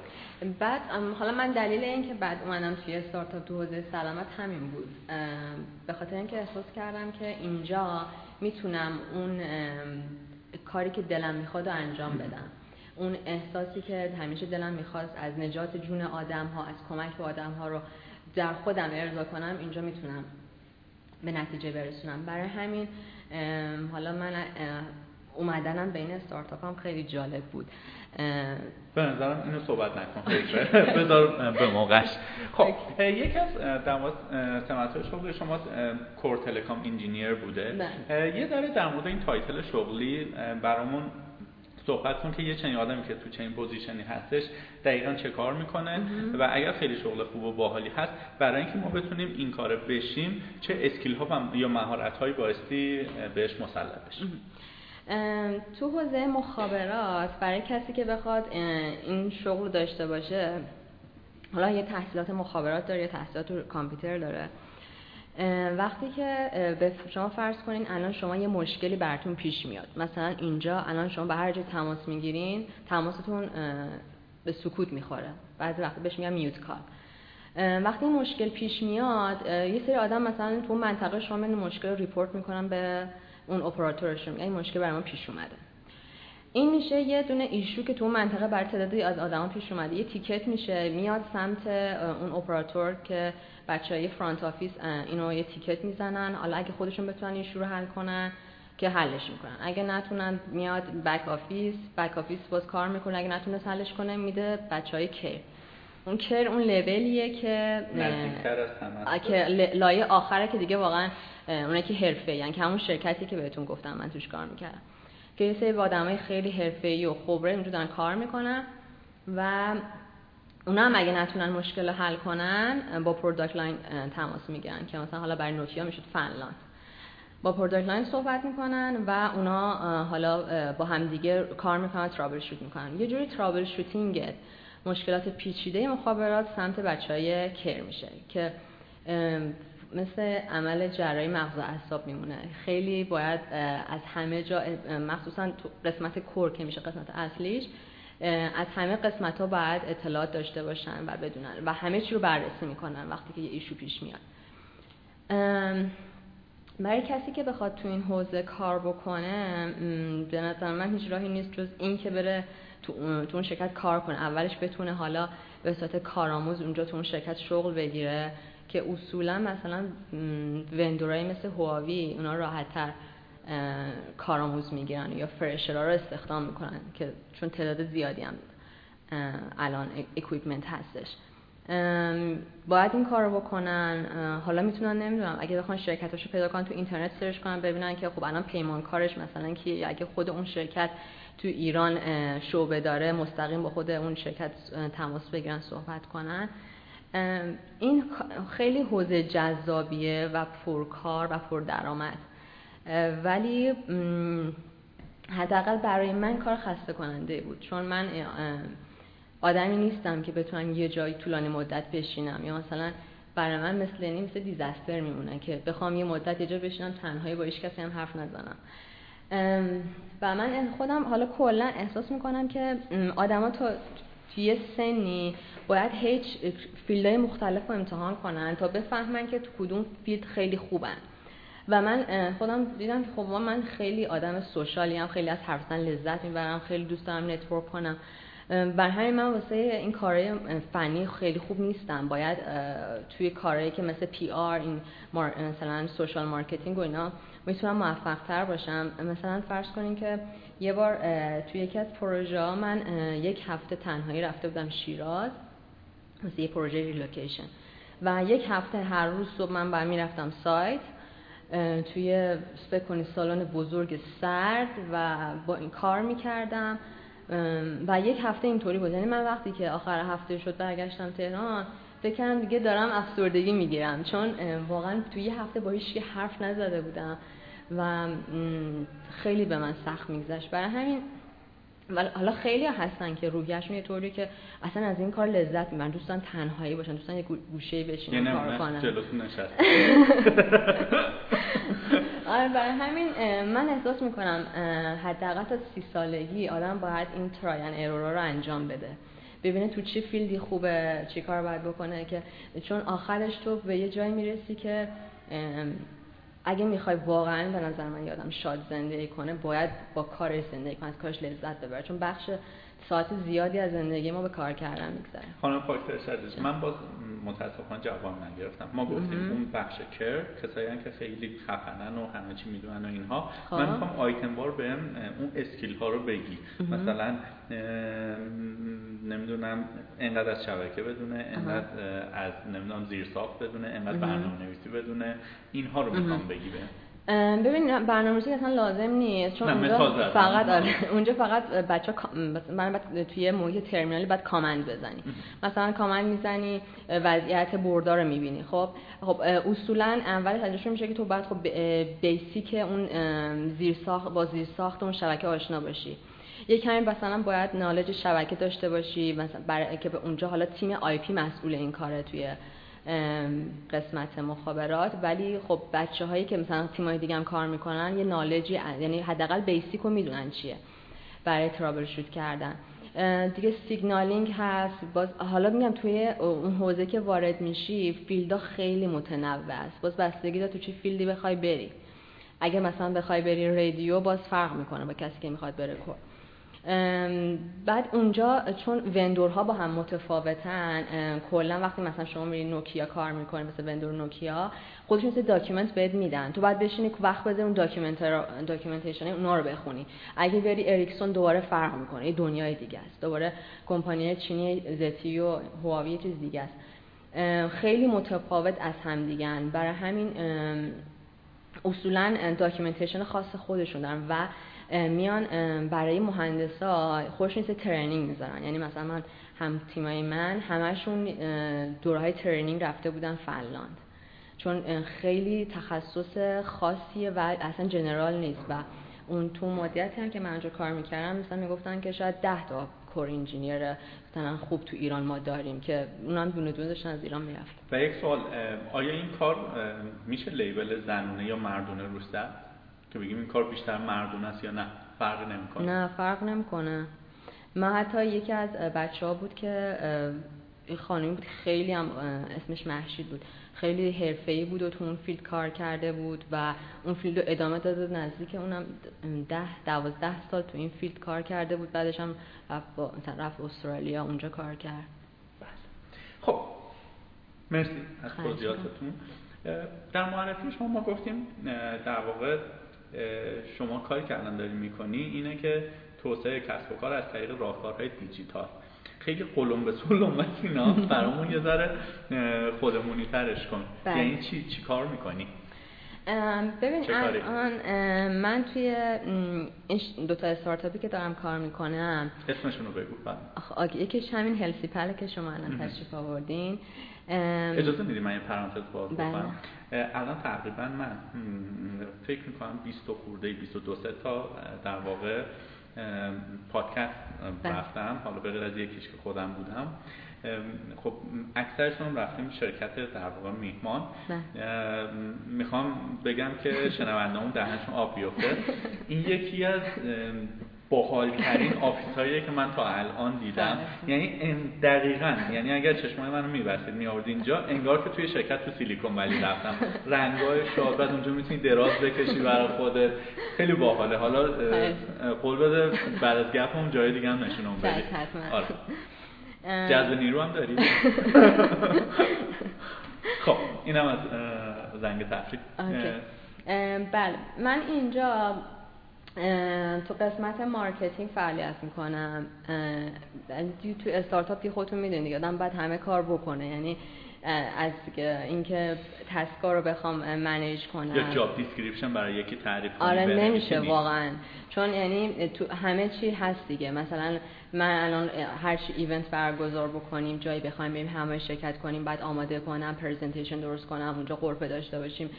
بعد حالا من دلیل این که بعد اومدم توی استارتاپ تو حوزه سلامت همین بود. به خاطر اینکه احساس کردم که اینجا می‌تونم اون کاری که دلم می‌خواد انجام بدم. اون احساسی که همیشه دلم می‌خواست از نجات جون آدم ها از کمک به آدم ها رو در خودم ارضا کنم اینجا می‌تونم به نتیجه برسونم. برای همین حالا من اومدنم بین استارتاپ هم خیلی جالب بود. به نظرم اینو صحبت نکن بذار به موقعش. خب یکی از در مورد سمت شغل شما core telecom engineer بوده. بله. یه ذره در مورد این title شغلی برامون صحبت کن که یه چنین آدمی که تو چنین position ی هستش دقیقا چه کار می‌کنه و اگر خیلی شغل خوب و باحالی هست برای اینکه ما بتونیم این کار بشیم چه skill ها یا مهارت هایی بایستی بهش مسلط بشیم. تو حوزه مخابرات برای کسی که بخواد این شغل داشته باشه حالا یه تحصیلات مخابرات داره یه تحصیلات کامپیوتر داره. وقتی که به شما فرض کنین الان شما یه مشکلی براتون پیش میاد. مثلا اینجا الان شما به هر جای تماس می‌گیرین تماستون به سکوت می‌خوره. بعضی وقتی بهش میگن میوت کال. وقتی مشکل پیش میاد یه سری آدم مثلا تو منطقه شما مشکل رو ریپورت می‌کنن به اون اپراتورشون این مشکل برای ما پیش اومده. این میشه یه دونه issue که تو منطقه بر تعدادی از آدما پیش اومده. یه ticket میشه میاد سمت اون اپراتور که بچه های front office اینو یه ticket می‌زنن. حالا اگه خودشون بتونن issue رو حل کنن که حلش می‌کنن. اگه نتونن میاد back office back office باز کار می‌کنه. اگه نتونه حلش کنه میده بچه های اون core اون لولیه که که لایه آخره که دیگه واقعا اونه که حرفه یعنی که همون شرکتی که بهتون گفتم من توش کار می‌کردم. که یه سری آدمای خیلی حرفه‌ای و خبره اونجا دارن کار می‌کنن و اونا هم اگه نتونن مشکل حل کنن با product line تماس می‌گیرن که مثلا حالا برای نوکیا می‌شد فنلاند. با product line صحبت می‌کنن و اونا حالا با همدیگه کار می‌کنن troubleshoot می‌کنن. یه جوری troubleshooting مشکلات پیچیده مخابرات سمت بچه های کر میشه که مثل عمل جراحی مغز و اعصاب میمونه. خیلی باید از همه جا مخصوصا قسمت کور که میشه قسمت اصلیش از همه قسمت ها باید اطلاعات داشته باشن و بدونن و همه چی رو بررسی می‌کنن وقتی که یه ایشو پیش میاد. برای کسی که بخواد تو این حوزه کار بکنه به نظر من هیچ راهی نیست جز این که بره تو اون شرکت کار کنه. اولش بتونه حالا به صورت کارآموز اونجا تو اون شرکت شغل بگیره که اصولا مثلا vendor ای مثل هواوی اونا راحتتر کارآموز می‌گیرن یا fresher ا رو استخدام می‌کنن که چون تعداد زیادی هم الان equipment هستش. باید این کار رو بکنن حالا می‌تونن نمی‌دونم اگه بخوان شرکتاشو پیدا کنن تو اینترنت search کنن ببینن که خب الان پیمانکارش مثلا که اگه خود اون شرکت تو ایران شعبه داره مستقیم با خود اون شرکت تماس بگیرن صحبت کنن. این خیلی حوزه جذابیه و پرکار و پردرآمد. ولی حداقل برای من کار خسته کننده بود. چون من آدمی نیستم که بتونم یه جایی طولانی مدت بشینم. یا مثلا برای من مثل این مثل دیزاستر میمونه که بخوام یه مدت یه جا بشینم تنهایی با هیچ کسی هم حرف نزنم. و من خودم حالا کلا احساس می‌کنم که آدما تا توی سنی باید هیچ field های مختلف رو امتحان کنن تا بفهمن که تو کدوم field خیلی خوبن. و من خودم دیدم که خب من خیلی آدم social ی‌ام خیلی از حرف لذت می‌برم خیلی دوست دارم network کنم. بر همین من واسه این کارهای فنی خیلی خوب نیستم. باید توی کارهایی که مثل PR این مثلا social marketing و اینا می‌تونم موفق تر باشم. مثلا فرض کنین که یه بار توی یکی از پروژه من یک هفته تنهایی رفته بودم شیراز مثل یه پروژه relocation. و یک هفته هر روز صبح من برمی رفتم سایت توی فکر سالن بزرگ سرد و با این کار می‌کردم. و یک هفته اینطوری بود. یعنی من وقتی که آخر هفته شد برگشتم تهران فکرم دیگه دارم افسردگی می‌گیرم. چون واقعا توی یه هفته با هیچ حرف نزده بودم و خیلی به من سخت میگذشت. برای همین ولی حالا خیلی هستن که روحیشون یه طوری که اصلا از این کار لذت می‌برن. دوستان تنهایی باشن دوستان یه گوشه بشینن کار کنن. آره برای همین من احساس می‌کنم حداقل تا سی سالگی آدم باید این ترایان ایرورا رو انجام بده. ببینه تو چه فیلدی خوبه چی کار باید بکنه که چون آخرش تو به یه جایی می‌رسی که اگه می‌خوای واقعا به نظر من یادم شاد زندگی کنه باید با کارش زندگی کنه از کارش لذت ببره چون بخش ساعت زیادی از زندگی ما به کار کردن میگذره. خانم پاکتر عزیز من باز متاسفانه جواب نگرفتم. ما گفتیم اون بخش کر کسایی که خیلی خفنن و همه چی می‌دونن و اینها. خب. من می‌خوام آیتم بار بهم اون اسکیل ها رو بگی. مثلا نمی‌دونم انقدر از شبکه بدونه انقدر از نمی‌دونم زیر ساخت بدونه انقدر برنامه نویسی بدونه. اینها رو می‌خوام بگی بهم. ببین برنامه‌ریزی اصلا لازم نیست چون اونجا فقط آره اونجا فقط بچه من توی محیط ترمینالی باید کامند بزنی. مثلا کامند می‌زنی وضعیت بردار رو می‌بینی خب؟ خب اصولا اول تجربه میشه که تو باید خب basic اون زیرساخت با زیرساخت اون شبکه آشنا باشی. یه کمی مثلا باید knowledge شبکه داشته باشی مثلا برای که به اونجا حالا تیم IP مسئول این کاره توی قسمت مخابرات. ولی خب بچه هایی که مثلا تیمای دیگه هم کار می‌کنن یه knowledge ی یعنی حداقل basic رو می‌دونن چیه برای troubleshoot کردن. دیگه signaling هست. باز حالا میگم توی اون حوزه که وارد میشی field ا خیلی متنوع است. باز بستگی داره تو چه field ی بخوای بری. اگه مثلا بخوای بری رادیو باز فرق می‌کنه با کسی که می‌خواد بره بعد اونجا چون vendor ها با هم متفاوتن کلا وقتی مثلا شما میری نوکیا کار می‌کنی مثل vendor نوکیا خودشون مثل document بهت میدن. تو باید بشینی وقت بذاری اون documentation اونا رو بخونی. اگه بری اریکسون دوباره فرق می‌کنه. یه دنیای دیگه است. دوباره کمپانی چینی ZTE و هواوی چیز دیگه است. خیلی متفاوت از هم برای همین اصولا documentation خاص خودشون دارن و میان برای مهندسا خوش نیست training می‌ذارن. یعنی مثلا من هم تیمای من همشون دورهای training رفته بودن فنلاند. چون خیلی تخصص خاصیه و اصلا general نیست و اون تو مدتی هم که من اونجا کار می‌کردم مثلا می‌گفتن که شاید ده تا core engineer مثلا خوب تو ایران ما داریم که اونم دونه دونه داشتن از ایران می‌رفت و یک سوال آیا این کار میشه label زنونه یا مردونه روش که بگیم این کار بیشتر مردون است یا نه؟ فرق نمی‌کنه. نه فرق نمی‌کنه. من حتی یکی از بچه ها بود که این خانمی بود خیلی هم اسمش محشید بود. خیلی حرفه‌ای بود و تو اون field کار کرده بود و اون field رو ادامه داده نزدیک اونم ده دوازده سال تو این فیلد کار کرده بود. بعدش هم رفت, رفت استرالیا اونجا کار کرد. بله. خب مرسی از توضیحاتتون. در معرفی شما ما گفتیم در واقع شما کاری که الان داری می‌کنی اینه که توسعه کسب و کار از طریق راهکارهای دیجیتال. خیلی قلم به سلم و اینا. برامون یه ذره خودمونی ترش کن. بله. یعنی چی چی کار می‌کنی؟ ببین الان من توی این دو تا استارتاپی که دارم کار می‌کنم. اسمشون رو بگو بله. یکیش همین هلسی پله که شما الان تشریف آوردین. اجازه میدی من یه پرانتز باز بکنم؟ الان تقریبا من فکر می‌کنم 20 خورده 22 تا در واقع پادکست بله. رفتم. حالا به غیر از یکیش که خودم بودم. خب اکثرشون رفتیم شرکت در واقع میهمان. می‌خوام بگم که شنونده‌هامون دهنشون آب بیفته. این یکی از باحالترین office هایی که من تا الان دیدم. بله. یعنی دقیقا. یعنی اگر چشمای منو میبستید میآورد اینجا انگار که توی شرکت تو Silicon Valley رفتم. رنگای شاد بعد اونجا می‌تونی دراز بکشی برای خودت. خیلی باحاله. حالا قول بده بعد از گپم جای دیگه هم نشونم بدی. آره. جذب نیرو هم داری خب اینم از زنگ تفریح. بله. من اینجا تو قسمت marketing فعالیت می‌کنم. تو استارتاپ که خودتون می‌دونید آدم باید همه کار بکنه. یعنی از اینکه task ا رو بخوام manage کنم. یا job description برای یکی تعریف آره نمیشه واقعا. چون یعنی تو همه چی هست دیگه. مثلا من الان هر چی event برگزار بکنیم جایی بخوایم بریم همه شرکت کنیم بعد آماده کنم presentation درست کنم اونجا غرفه داشته باشیم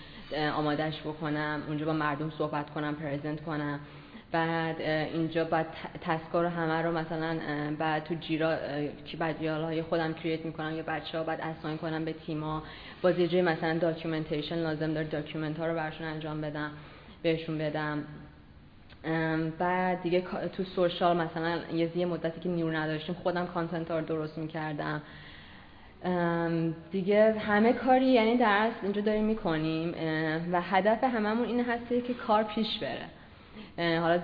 آمادهش بکنم اونجا با مردم صحبت کنم present کنم. بعد اینجا بعد task ا رو همه رو مثلا بعد تو Jira که board های خودم create می‌کنم یا بچه ها بعد assign کنم به تیما. باز یه مثلا documentation لازم داره document ها رو برشون انجام بدم بهشون بدم. بعد دیگه تو سوشال مثلا یه مدتی که نیرو نداشتیم خودم کانتنت ها رو درست می‌کردم. دیگه همه کاری یعنی در اینجا داریم می‌کنیم و هدف هممون این هستی که کار پیش بره. حالا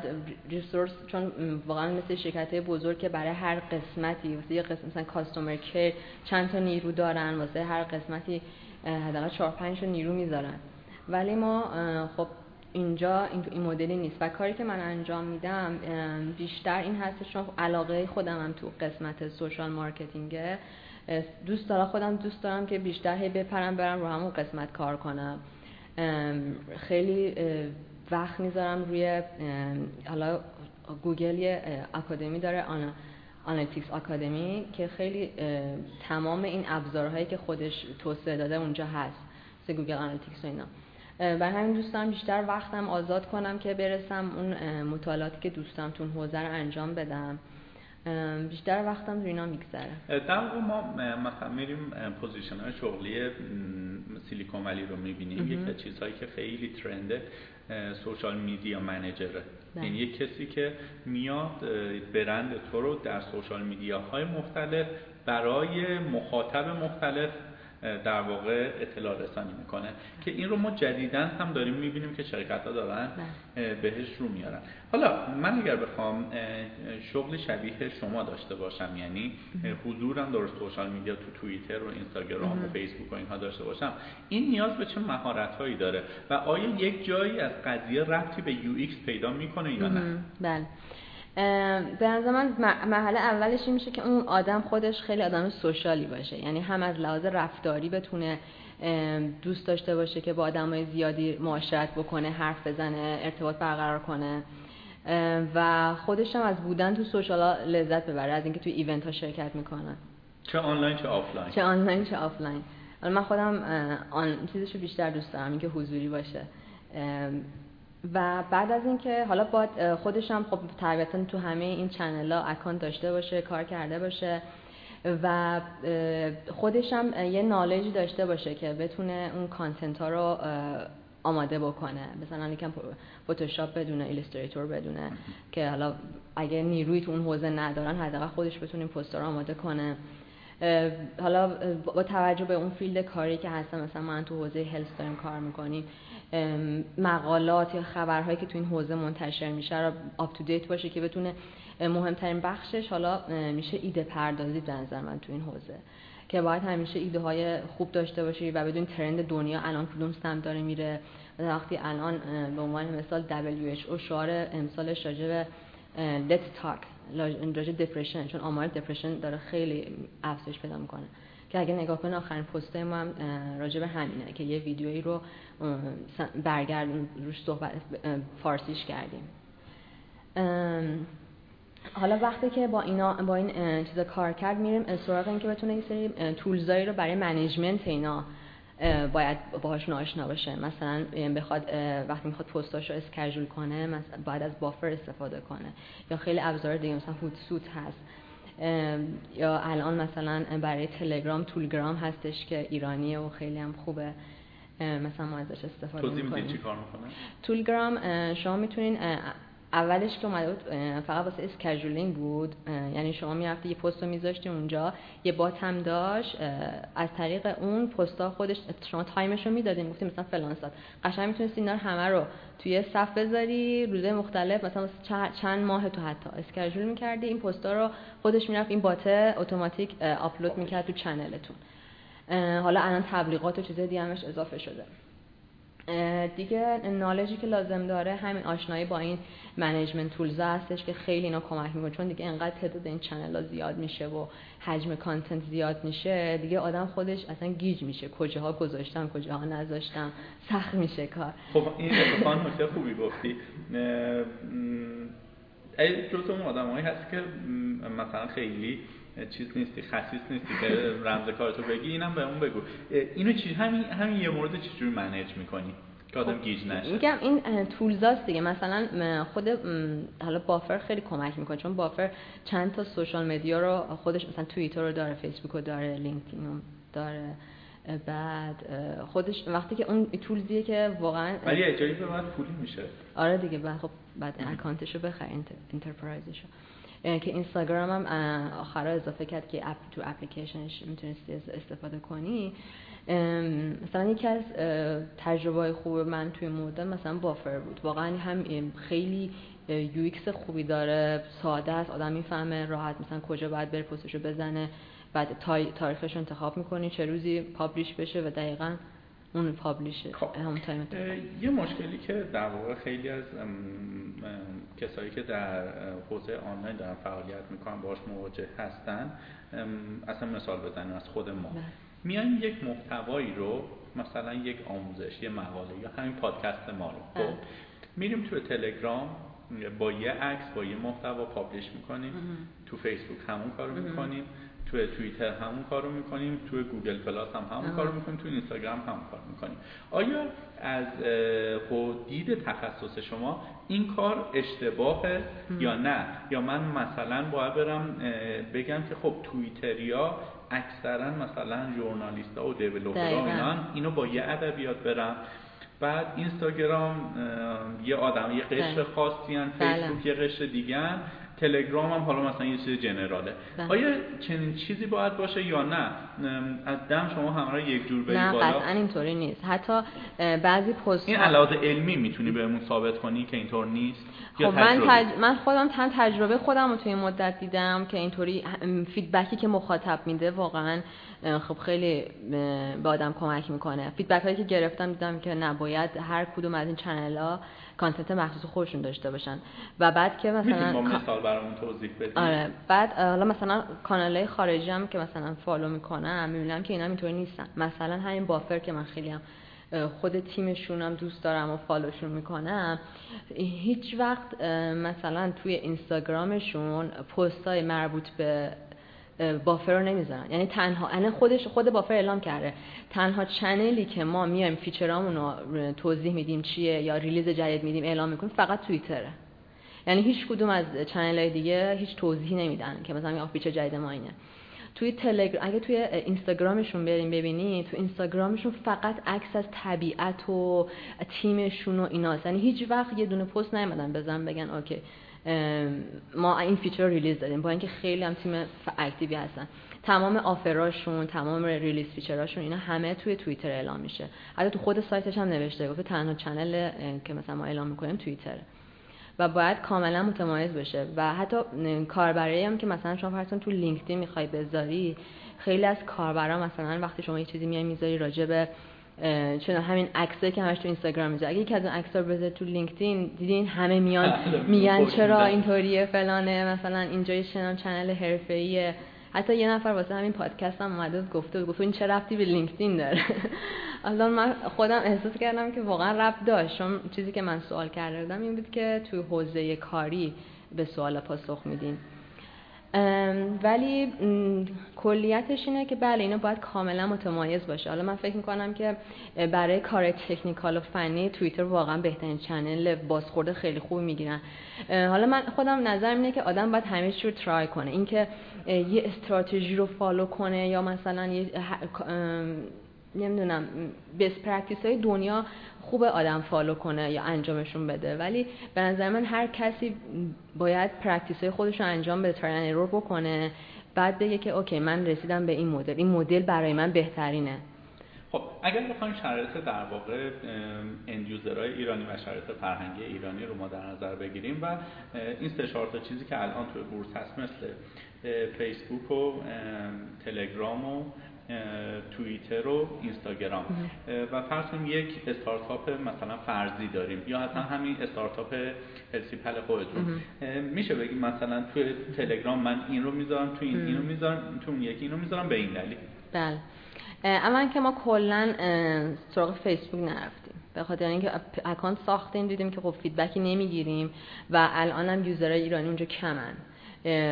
ریسورس چون واقعا مثل شرکت بزرگ که برای هر قسمتی واسه یه قسمت مثلا کاستومر کیر چند تا نیرو دارن واسه هر قسمتی حداقل 4 5 نیرو می‌ذارن. ولی ما خب اینجا این مدلی نیست. و کاری که من انجام میدم بیشتر این هست چون علاقه خودم هم تو قسمت social marketing ه دوست دارم خودم دوست دارم که بیشتر هی بپرم برم رو همون قسمت کار کنم. خیلی وقت می‌ذارم روی حالا گوگل یه اکادمی داره آنا Analytics Academy که خیلی تمام این ابزارهایی که خودش توسعه داده اونجا هست مثل Google Analytics و اینا. برای همین دوستم بیشتر وقتم آزاد کنم که برسم اون مطالعاتی که دوستم تو حوزه رو انجام بدم. بیشتر وقتم رو اینا میگذره. در ما مثلا میریم position های شغلی Silicon Valley رو می‌بینیم. یکی از چیزهایی که خیلی trend ه social media manager ه یعنی یک کسی که میاد برند تو رو در social media های مختلف برای مخاطب مختلف در واقع اطلاع رسانی می‌کنه که این رو ما جدیدا هم داریم می‌بینیم که شرکت ها دارن بله. بهش رو میارن. حالا من اگر بخوام شغل شبیه شما داشته باشم یعنی حضورم در social media تو توییتر و اینستاگرام و فیسبوک و اینها داشته باشم این نیاز به چه مهارت هایی داره؟ و آیا یک جایی از قضیه ربطی به UX پیدا می‌کنه یا نه؟ بله. به نظر من محل اولش این میشه که اون آدم خودش خیلی آدم social ی باشه. یعنی هم از لحاظ رفتاری بتونه دوست داشته باشه که با آدمای زیادی معاشرت بکنه حرف بزنه ارتباط برقرار کنه. و خودش هم از بودن تو social لذت ببره از اینکه تو event ها شرکت می‌کنن چه آنلاین چه آفلاین؟ چه آنلاین چه آفلاین. من خودم آن چیزشو بیشتر دوست دارم اینکه حضوری باشه. و بعد از اینکه حالا با خودش هم خب طبیعتا تو همه این channel ها account داشته باشه کار کرده باشه و خودش هم یه knowledge داشته باشه که بتونه اون content ها رو آماده بکنه. مثلا یکم فتوشاپ بدونه ایلستریتور بدونه که حالا اگه نیروی تو اون حوزه ندارن حداقل خودش بتونه این پست رو آماده کنه. حالا با توجه به اون field کاری که هستم مثلا من تو حوزه health داریم کار می‌کنیم. مقالات یا خبرهایی که تو این حوزه منتشر میشه رو آپ تو دیت باشه که بتونه مهمترین بخشش حالا میشه ایده پردازی به نظر من تو این حوزه. که باید همیشه ایده های خوب داشته باشی و بدون ترند دنیا الان کدوم سمت داره میره. وقتی الان به عنوان مثال WHO شعار امسالش راجع به let's talk راجع دپرشن چون آمار دپرشن داره خیلی افزایش پیدا می‌کنه. که اگه نگاه کنه آخرین پست ما هم راجع به همینه که یه ویدیویی رو برگرد روش صحبت فارسیش کردیم. حالا وقتی که با اینا با این چیزا کار کرد میریم سراغ این که بتونه یه سری تولزایی رو برای منیجمنت اینا باید باهاشون آشنا باشه. مثلا بخواد وقتی می‌خواد پستاشو اسکیجول کنه مثلا باید از بافر استفاده کنه. یا خیلی ابزار دیگه مثلا هوت سوت هست. یا الان مثلا برای تلگرام تولگرام هستش که ایرانیه و خیلی هم خوبه. مثلا ما ازش استفاده می‌کنیم. چی کار می‌کنه؟ تولگرام شما می‌تونین اولش که اومده بود فقط واسه scheduling بود. یعنی شما می‌رفتی یه پست رو میذاشتی اونجا یه bot هم داشت از طریق اون پستا خودش شما time ش رو می‌دادین. گفتیم مثلا فلان ساعت قشنگ می‌تونستی اینا رو همه رو توی صف بذاری روزه مختلف مثلا چند ماه تو حتی schedule می‌کردی. این پستا رو خودش می‌رفت این bot اتوماتیک آپلود می‌کرد تو channel تون. حالا الان تبلیغات و چیزای دیگه همش اضافه شده. دیگه knowledge ی که لازم داره همین آشنایی با این management tools هستش که خیلی اینا کمک می‌کنه. چون دیگه انقدر تعداد این channel ها زیاد میشه و حجم content زیاد میشه دیگه آدم خودش اصلا گیج میشه. کجاها گذاشتم کجاها نذاشتم. سخت میشه کار. خب این اتفاقا نکته خوبی گفتی. این جزو اون آدمایی هست که مثلا خیلی چیز نیستی خسیس نیستی که رمز کارتو بگی اینم به اون بگو. اینو چی همین همین یه مورد چجوری manage می‌کنی؟ که آدم خب، گیج نشه. میگم این tools است دیگه. مثلا خود حالا بافر خیلی کمک می‌کنه چون بافر چند تا social media رو خودش مثلا توییتر رو داره فیسبوک رو داره لینکدین رو داره بعد خودش وقتی که اون تولزیه که واقعا ولی اجایی به بعد پولی میشه. آره دیگه بعد خب بعد اکانتشو بخر انترپرایزشو که اینستاگرام هم آخرا اضافه کرد که اپ تو اپلیکیشنش می‌تونستی استفاده کنی. مثلا یکی از تجربه خوب من توی مدل مثلا بافر بود. واقعا هم خیلی یو خوبی داره ساده است آدم می‌فهمه راحت مثلا کجا باید بره پستشو بزنه بعد تاریخش انتخاب می‌کنی چه روزی پابلیش بشه و دقیقا اون پابلیشه خب. یه مشکلی که در واقع خیلی از کسایی که در حوزه آنلاین دارن فعالیت می‌کنن باش مواجه هستن اصلا مثال بزنیم از خود ما. بله. میایم یک محتوایی رو مثلا یک آموزش یه مقاله یا همین پادکست ما رو. خب. میریم تو تلگرام با یه عکس با یه محتوا پابلش می‌کنیم. تو فیسبوک همون کارو می‌کنیم. تو توییتر همون کارو می‌کنیم تو گوگل پلاس هم همون کارو می‌کنیم تو اینستاگرام همون کارو می‌کنیم آیا از دید تخصص شما این کار اشتباهه یا نه یا من مثلا باید برم بگم که خب توییتریا اکثرا مثلا journalist ها و developer ها اینا اینو با یه ادبیات برم بعد اینستاگرام یه آدم یه قشر بله. خاصی هن. بله. فیسبوک یه قشر دیگه تلگرام هم حالا مثلا یه چیز general ه. بله. آیا چنین چیزی باید باشه یا نه؟ از دم شما همراه یک جور بری نه بالا؟ قطعا اینطوری نیست. حتی بعضی پست این علاوه علمی می‌تونی بهمون ثابت کنی که اینطور نیست؟ خب من, تج... من خودم تن تجربه خودم رو توی این مدت دیدم که اینطوری feedback ی که مخاطب میده واقعا خب خیلی به آدم کمک می‌کنه. feedback هایی که گرفتم دیدم که نباید هر کدوم از این channel ها content مخصوص خودشون داشته باشن. و بعد که مثلا مثال برامون توضیح بدید آره. بعد حالا مثلا کانال های خارجی هم که مثلا follow می‌کنم می‌بینم که اینا اینطوری نیستن. مثلا همین بافر که من خیلی هم خود تیمشون هم دوست دارم و follow شون می‌کنم هیچ وقت مثلا توی اینستاگرامشون پست های مربوط به بافر رو نمی‌ذارن یعنی تنها یعنی خودش خود بافر اعلام کرده. تنها channel ی که ما میایم feature امون رو توضیح میدیم چیه یا release جدید میدیم اعلام می‌کنیم فقط توییتره. یعنی هیچ کدوم از channel های دیگه هیچ توضیحی نمیدن که مثلا این feature جدید ما اینه. توی تلگرام اگه توی اینستاگرامشون بریم ببینی تو اینستاگرامشون فقط عکس از طبیعت و تیمشون و ایناست. یعنی هیچ وقت یه دونه پست نیومدن بزن بگن okay. ما این feature release دادیم. با اینکه خیلی هم تیم active ی هستن. تمام offer اشون تمام release feature اشون اینا همه توی توییتر اعلام میشه. حتی تو خود سایتش هم نوشته گفته تنها channel که مثلا ما اعلام می‌کنیم توییتره و باید کاملا متمایز بشه. و حتی کاربرایی هم که مثلا شما فرض تو لینکدین می‌خوای بذاری خیلی از کاربرا مثلا وقتی شما یه چیزی میای می‌ذاری راجع به چون همین عکسایی که همش تو اینستاگرام می‌ذاره اگه یکی از اون عکس‌ها رو تو لینکدین دیدین همه میان میگن چرا اینطوریه فلانه مثلا اینجا یه channel حرفه‌ایه. حتی یه نفر واسه همین پادکست هم اومده گفته گفت این چه ربطی به لینکدین داره؟ الان من خودم احساس کردم که واقعا ربط داشت. چون چیزی که من سوال کرده بودم این بود که توی حوزه کاری به سوال پاسخ میدین. ولی کلیتش اینه که بله اینو باید کاملا متمایز باشه. حالا من فکر می‌کنم که برای کار technical و فنی توییتر واقعا بهترین channel بازخورده خیلی خوب می‌گیرن. حالا من خودم نظر اینه که آدم باید همه چی رو try کنه. اینکه یه استراتژی رو follow کنه یا مثلا یه نمی‌دونم best practice های دنیا خوب آدم follow کنه یا انجامشون بده. ولی به نظر من هر کسی باید practice های خودش رو انجام بده try and error بکنه. بعد بگه که okay من رسیدم به این مدل. این مدل برای من بهترینه. خب اگر بخوایم شرایط در واقع اندیوزرهای ایرانی و شرایط فرهنگی ایرانی رو ما در نظر بگیریم و این سه تا چیزی که الان توی بورس هست مثل فیسبوک و تلگرام و توییتر و اینستاگرام. و فرض یک استارتاپ مثلا فرضی داریم یا اصلا همین استارتاپ پل خودتون. میشه بگیم مثلا توی تلگرام من این رو می‌ذارم تو این اینو می‌ذارم تو یکی اینو می‌ذارم به این دلیل. بله. اولا که ما کلا سراغ فیسبوک نرفتیم. به خاطر اینکه account ساختیم دیدیم که خب feedback ی نمی‌گیریم و الان هم user های ایرانی اونجا کمن.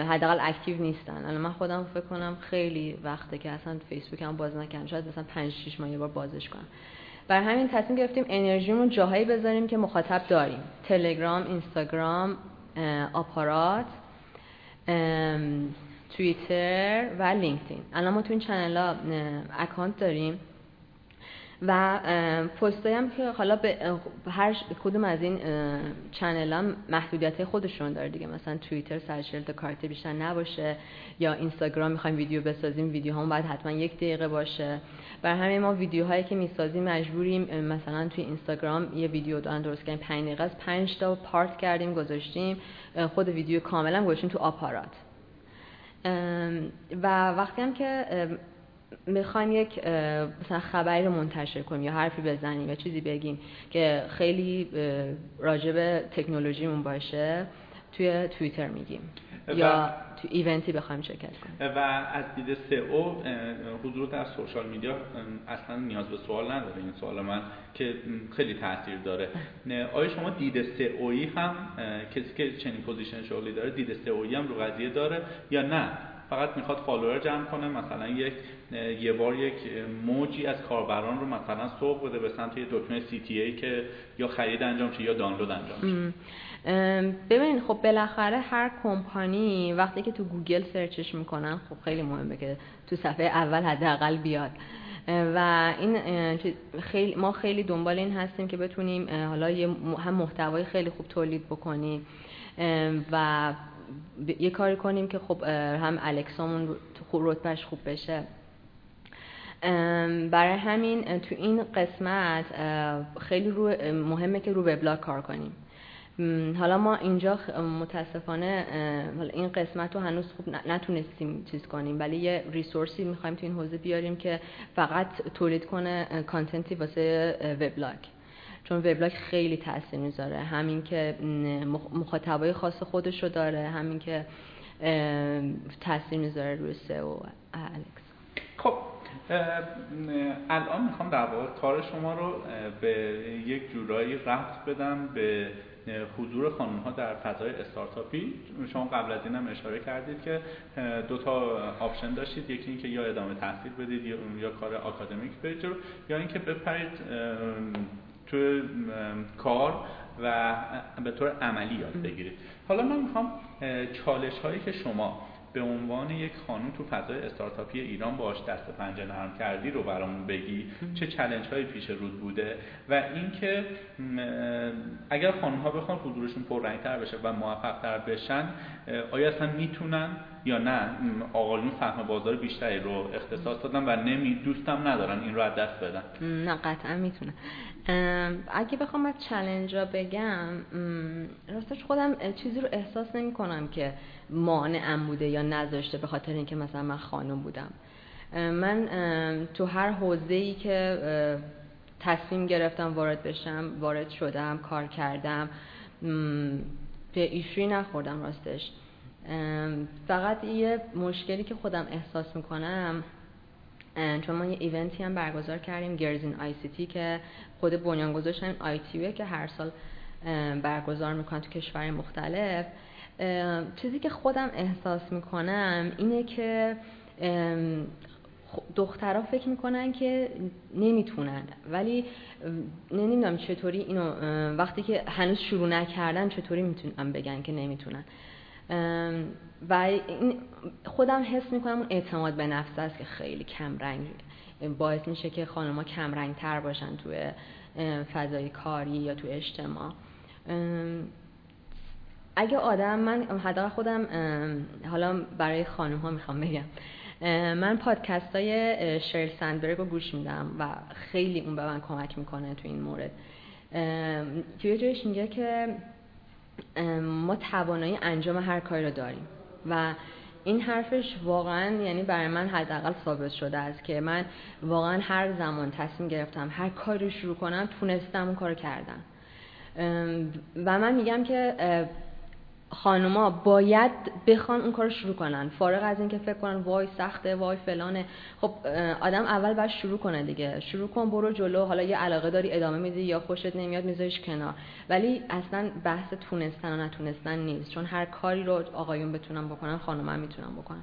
حداقل active نیستن. الان من خودم فکر کنم خیلی وقته که اصلا فیسبوک هم باز نکنم شاید مثلا 5 6 ماه یه بار بازش کنم. برا همین تصمیم گرفتیم انرژیمون جاهایی بذاریم که مخاطب داریم. تلگرام اینستاگرام آپارات توییتر و لینکدین. الان ما تو این channel ها account داریم. و پستایی هم که حالا به هر کدوم از این channel ها محدودیت خودشون داره دیگه. مثلا توییتر سرچلت کارت بیشتر نباشه یا اینستاگرام می‌خوایم ویدیو بسازیم ویدیو هم باید حتما یک دقیقه باشه. بر همین ما ویدیوهایی که می‌سازیم مجبوریم مثلا توی اینستاگرام یه ویدیو دارن درست کردیم 5 دقیقه از 5 تا part کردیم گذاشتیم. خود ویدیو کاملا گذاشتیم تو آپارات. و وقتی هم که می‌خوایم یک مثلا خبری رو منتشر کنیم یا حرفی بزنیم یا چیزی بگیم که خیلی راجب تکنولوژیمون باشه توی توییتر میگیم یا تو ایونتی بخوایم شرکت کنیم. و از دید سئو حضور در سوشال میدیا اصلا نیاز به سوال نداره این سوال من که خیلی تاثیر داره. آیا شما دید سئویی هم کسی که چنین position شغلی داره دید سئویی هم رو قضیه داره یا نه؟ فقط می‌خواد follower جمع کنه مثلا یک یه بار یک موجی از کاربران رو مثلا سوق بده به سمت یه دکمه ای که یا خرید انجام شه یا دانلود انجام شه. ببینید خب بالاخره هر کمپانی وقتی که تو گوگل search ش می‌کنن خب خیلی مهمه که تو صفحه اول حداقل بیاد. و این خیلی ما خیلی دنبال این هستیم که بتونیم حالا هم محتوای خیلی خوب تولید بکنیم. و یه کاری کنیم که خب هم الکسامون رتبهش خوب بشه. برای همین تو این قسمت خیلی رو مهمه که رو وبلاگ کار کنیم. حالا ما اینجا متاسفانه این قسمت رو هنوز خوب نتونستیم چیز کنیم ولی یه ریسورسی می‌خوایم تو این حوزه بیاریم که فقط تولید کنه کانتنتی واسه وبلاگ. چون وبلاگ خیلی تاثیر می‌ذاره. همین که مخاطبای خاص خودش رو داره همین که تاثیر می‌ذاره روی سه و الکس. خب الان می‌خوام در واقع کار شما رو به یک جورایی رفت بدم به حضور خانم ها در فضای استارتاپی. شما قبل از اینم اشاره کردید که دو تا option داشتید. یکی اینکه یا ادامه تحصیل بدید یا, یا کار آکادمیک برید یا اینکه بپرید تو کار و به طور عملی یاد بگیرید. حالا من می‌خوام چالش هایی که شما به عنوان یک خانم تو فضای استارتاپی ایران باش دست پنجه نرم کردی رو برامون بگی. چه challenge هایی پیش روت بوده و اینکه اگر خانم ها بخوان حضورشون پررنگتر بشه و موفق تر بشن آیا اصلا می‌تونن یا نه آقایون فهم بازار بیشتری رو اختصاص دادن و نمی دوستم ندارن این رو از دست بدن. نه قطعا می‌تونن. اگه بخوام از چلنج را بگم راستش خودم چیزی رو احساس نمی کنم که مانعم بوده یا نذاشته به خاطر اینکه مثلا من خانم بودم. من تو هر حوزه ای که تصمیم گرفتم وارد بشم وارد شدم کار کردم به ایشوی نخوردم راستش. فقط یه مشکلی که خودم احساس می‌کنم چون ما یه ایونتی هم برگزار کردیم گرزین آی سی تی که خود بنیانگذارش هم آی تیوه که هر سال برگزار می‌کنن تو کشور مختلف. چیزی که خودم احساس می‌کنم اینه که دخترها فکر می‌کنن که نمی‌تونن. ولی نمی‌دونم چطوری اینو وقتی که هنوز شروع نکردن چطوری می‌تونن بگن که نمی‌تونن. و خودم حس می‌کنم اون اعتماد به نفس است که خیلی کم رنگ باعث میشه که خانمها کم رنگ تر باشن توی فضای کاری یا تو اجتماع. اگه آدم من حداقل خودم حالا برای خانم ها می‌خوام بگم من پادکست های شرل سندبرگ رو گوش میدم و خیلی اون به من کمک می‌کنه تو این مورد. توی جایش میگه که ما توانایی انجام هر کاری رو داریم. و این حرفش واقعا یعنی برای من حداقل ثابت شده است که من واقعا هر زمان تصمیم گرفتم هر کاری شروع کنم تونستم اون کار کردم. و من میگم که خانوما باید بخوان اون کار شروع کنن. فارغ از اینکه فکر کنن وای سخته وای فلانه. خب آدم اول باید شروع کنه دیگه. شروع کن برو جلو. حالا یه علاقه داری ادامه میدی یا خوشت نمیاد میذاریش کنار. ولی اصلا بحث تونستن و نتونستن نیست. چون هر کاری رو آقایون بتونن بکنن خانوما می‌تونن بکنن.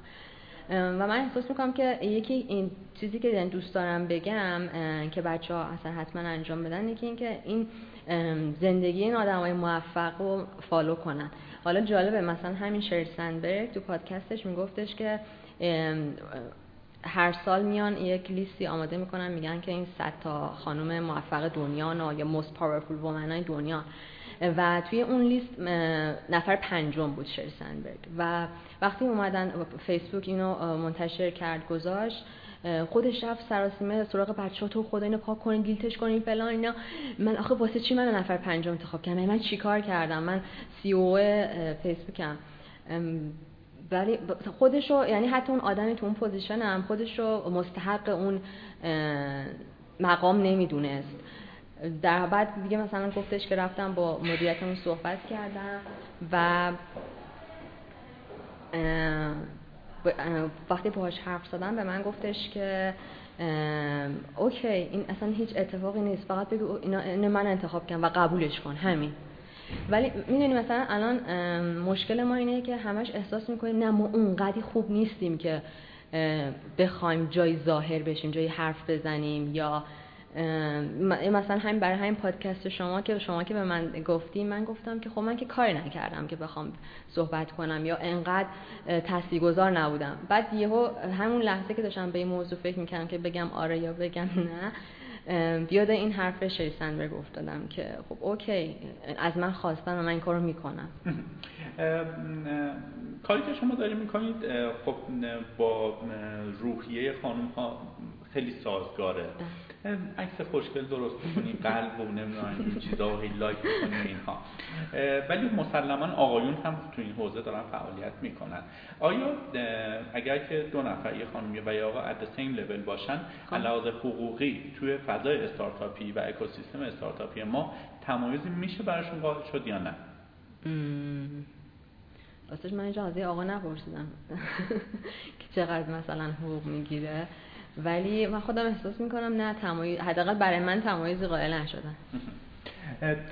و من احساس می‌کنم که یکی این چیزی که دوست دارم بگم که بچه ها اصلا حتما انجام بدن یکی اینکه این زندگی این آدم های موفق رو فالو کنن. حالا جالبه مثلا همین شیر سندبرگ تو پادکستش میگفتش که هر سال میان یک لیستی آماده می‌کنن میگن که این 100 تا خانم موفق دنیا یا most powerful women دنیا. و توی اون لیست نفر پنجم بود شیر سندبرگ. و وقتی اومدن فیسبوک اینو منتشر کرد گذاشت. خودش رفت سراسیمه سراغ بچه تو خدا اینو پاک کنین دیلتش کنین فلان اینا. من آخه واسه چی من نفر پنجم انتخاب کردم من چیکار کردم؟ من سی او فیسبوکم. ولی خودشو یعنی حتی اون آدمی تو اون position هم خودشو مستحق اون مقام نمی‌دونست. در بعد دیگه مثلا گفتش که رفتم با مدیریتمون صحبت کردم و وقتی باهاش حرف زدم به من گفتش که okay این اصلا هیچ اتفاقی نیست فقط بگو اینا من انتخاب کردم و قبولش کن همین. ولی می‌دونی مثلا الان مشکل ما اینه که همش احساس می‌کنیم نه ما اونقدی خوب نیستیم که بخوایم جای ظاهر بشیم جای حرف بزنیم یا مثلا همین برای همین پادکست شما که شما که به من گفتی من گفتم که خب من که کاری نکردم که بخوام صحبت کنم یا انقدر تاثیرگذار نبودم. بعد یهو همون لحظه که داشتم به این موضوع فکر می‌کردم که بگم آره یا بگم نه بیاد این حرف شریل سندبرگ افتادم که خب okay از من خواستن و من این کارو می‌کنم. کاری که شما داری می‌کنید خب با روحیه خانم ها خیلی سازگاره. بله. عکس خوشگل درست بکنی قلب و نمی‌دونم این چیزا و like بکنی اینها. ولی مسلما آقایون هم تو این حوزه دارن فعالیت می‌کنن. آیا اگر که دو نفر یه خانم و یا آقا at same level باشن خب. علاوه حقوقی توی فضای استارتاپی و اکوسیستم استارتاپی ما تمایزی میشه براشون قائل شد یا نه؟ راستش من اینجا از آقا نپرسیدم. که چقدر مثلا حقوق می‌گیره. ولی من خودم احساس می‌کنم نه تمایز حداقل برای من تمایزی قائل نشدن.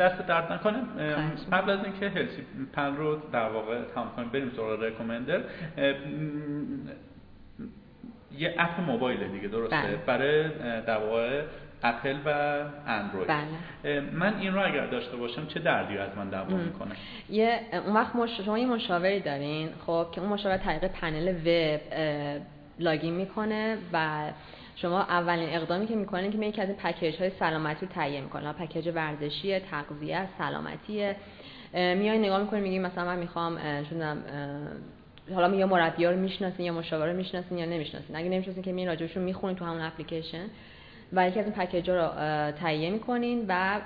دست درد نکنه. قبل از اینکه هلسی پل رو در واقع تمام کنیم بریم سراغ رکومندر. یه اپ موبایل دیگه درسته؟ بله. برای در واقع اپل و اندروید. بله. من این رو اگر داشته باشم چه دردی از من دعوا می‌کنه؟ یه اون وقت مش... شما یه مشاوری دارین خب که اون مشاور طریق پنل وب لاگین می‌کنه و شما اولین اقدامی که می‌کنین که یکی از این پکیج های سلامتی رو تهیه می‌کنه پکیج ورزشی تغذیه سلامتی. میای نگاه می‌کنین میگین مثلا من می‌خوام شدم حالا یا مربی رو می‌شناسین یا مشاور رو می‌شناسین یا نمی‌شناسین. اگه نمی‌شناسین که می راجعشون می‌خونین تو همون اپلیکیشن. و یکی از این پکیج رو تهیه می‌کنین و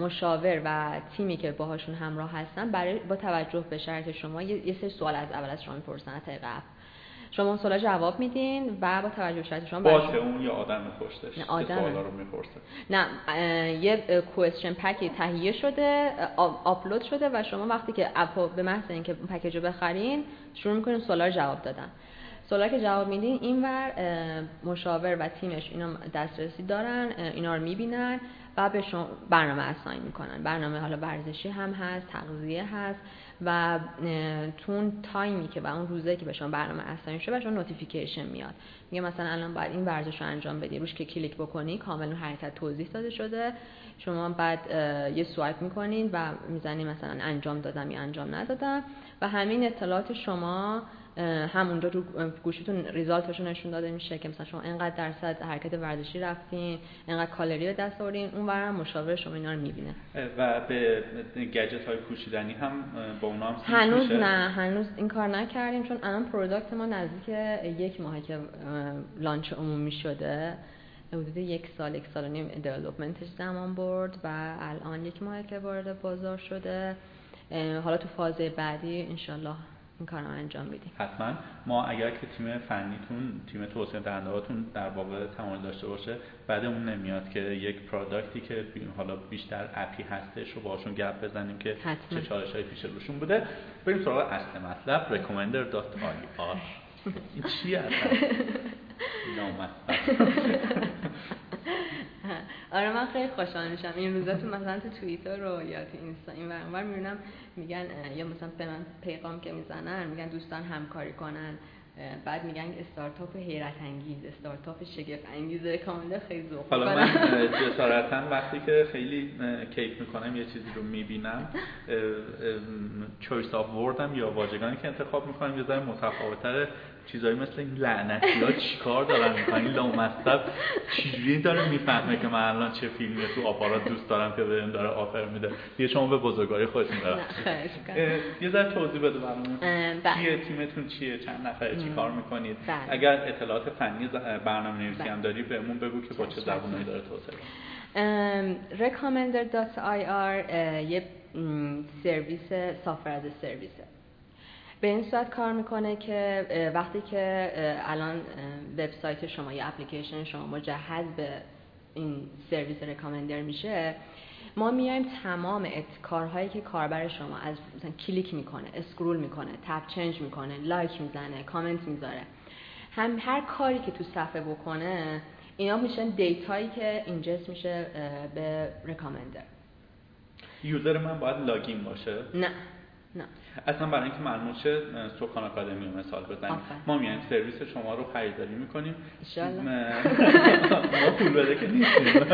مشاور و تیمی که باهاشون همراه هستن برای با توجه به شرط شما یه سری سوال از اول از شما می‌پرسن. طریق شما اون سوالا جواب میدین و با توجه به شرط شما باشه اون یا آدم پشتش نه آدم. رو می‌پرسه. نه یه کوئسچن پکی تهیه شده آپلود شده و شما وقتی که app به محض اینکه package رو بخرین شروع می‌کنین سوالا جواب دادن. سوالا که جواب میدین اینور مشاور و تیمش اینا دسترسی دارن اینا رو می‌بینن و به شما برنامه assign می‌کنن. برنامه حالا ورزشی هم هست تغذیه هست. و تو اون time ی که و اون روزه که به شما برنامه assign شده به شما notification میاد. میگه مثلا الان باید این ورزش رو انجام بدی روش که کلیک بکنی کامل اون حرکت توضیح داده شده. شما بعد یه swipe می‌کنین و می‌زنی مثلا انجام دادم یا انجام ندادم. و همین اطلاعات شما همونجا تو گوشیتون result ش نشون داده میشه که مثلا شما اینقدر درصد حرکت ورزشی رفتین اینقدر کالری به دست آوردین اون ورم مشاور شما اینا رو می‌بینه. و به گجت های پوشیدنی هم با اونا هم هنوز نه هنوز این کار نکردیم چون الان product ما نزدیک یک ماه که launch عمومی شده. حدود یک سال یک سال و نیم development ش زمان برد و الان یک ماه که وارد بازار شده. حالا تو فاز بعدی انشالله این کارم انجام بدیم حتما. ما اگر که تیم فنیتون تیم توسعه دهندهاتون در واقع تمایل داشته باشه بدمون نمیاد که یک product ی که حالا بیشتر app ی هستش رو باشون گپ بزنیم که حتما. چه چالش های پیش روشون بوده. بریم سراغ اصل مطلب recommender.ir این چی اصلا؟ آره من خیلی خوشحال میشم. این روزا تو مثلا تو توییتر رو یا تو اینستا این ور می‌بینم. میگن یا مثلا به من پیغام که می‌زنن میگن دوستان همکاری کنن. بعد میگن استارتاپ حیرت انگیز استارتاپ شگفت انگیز کاملا خیلی ذوق حالا من جسارتا وقتی که خیلی کیف می‌کنم یه چیزی رو می‌بینم چویس آف وردم یا واژگانی که انتخاب می‌کنم یه ذره متفاوت‌تره چیزایی مثل این لعنتی ها چیکار دارن می‌کنن؟ این لامصب چجوری داره می‌فهمه که من الان چه فیلمی تو آپارات دوست دارم که بهم داره آفر میده؟ یه شما به بزرگاری خودتون دارم یه ذره توضیح بده برامون. بله. چیه تیمتون چیه؟ چند نفره چی کار می‌کنید؟ بله. اگر اطلاعات فنی برنامه نویسی هم بله. داری بهمون بگو که با چه زبونایی داره توسعه recommender.ir یه سرویس software as a service ه. به این صورت کار می‌کنه که وقتی که الان وبسایت شما یا اپلیکیشن شما مجهز به این سرویس recommender میشه ما میایم تمام کارهایی که کاربر شما از مثلا کلیک می‌کنه scroll می‌کنه tab change می‌کنه like می‌زنه کامنت می‌ذاره هم هر کاری که تو صفحه بکنه اینا میشن data یی که ingest میشه به recommender user من باید login باشه؟ نه نه. اصلا برای اینکه معلوم شه سکان آکادمی مثال بزنیم. ما میایم سرویس شما رو خریداری می‌کنیم. ما پول بده که نیستیم.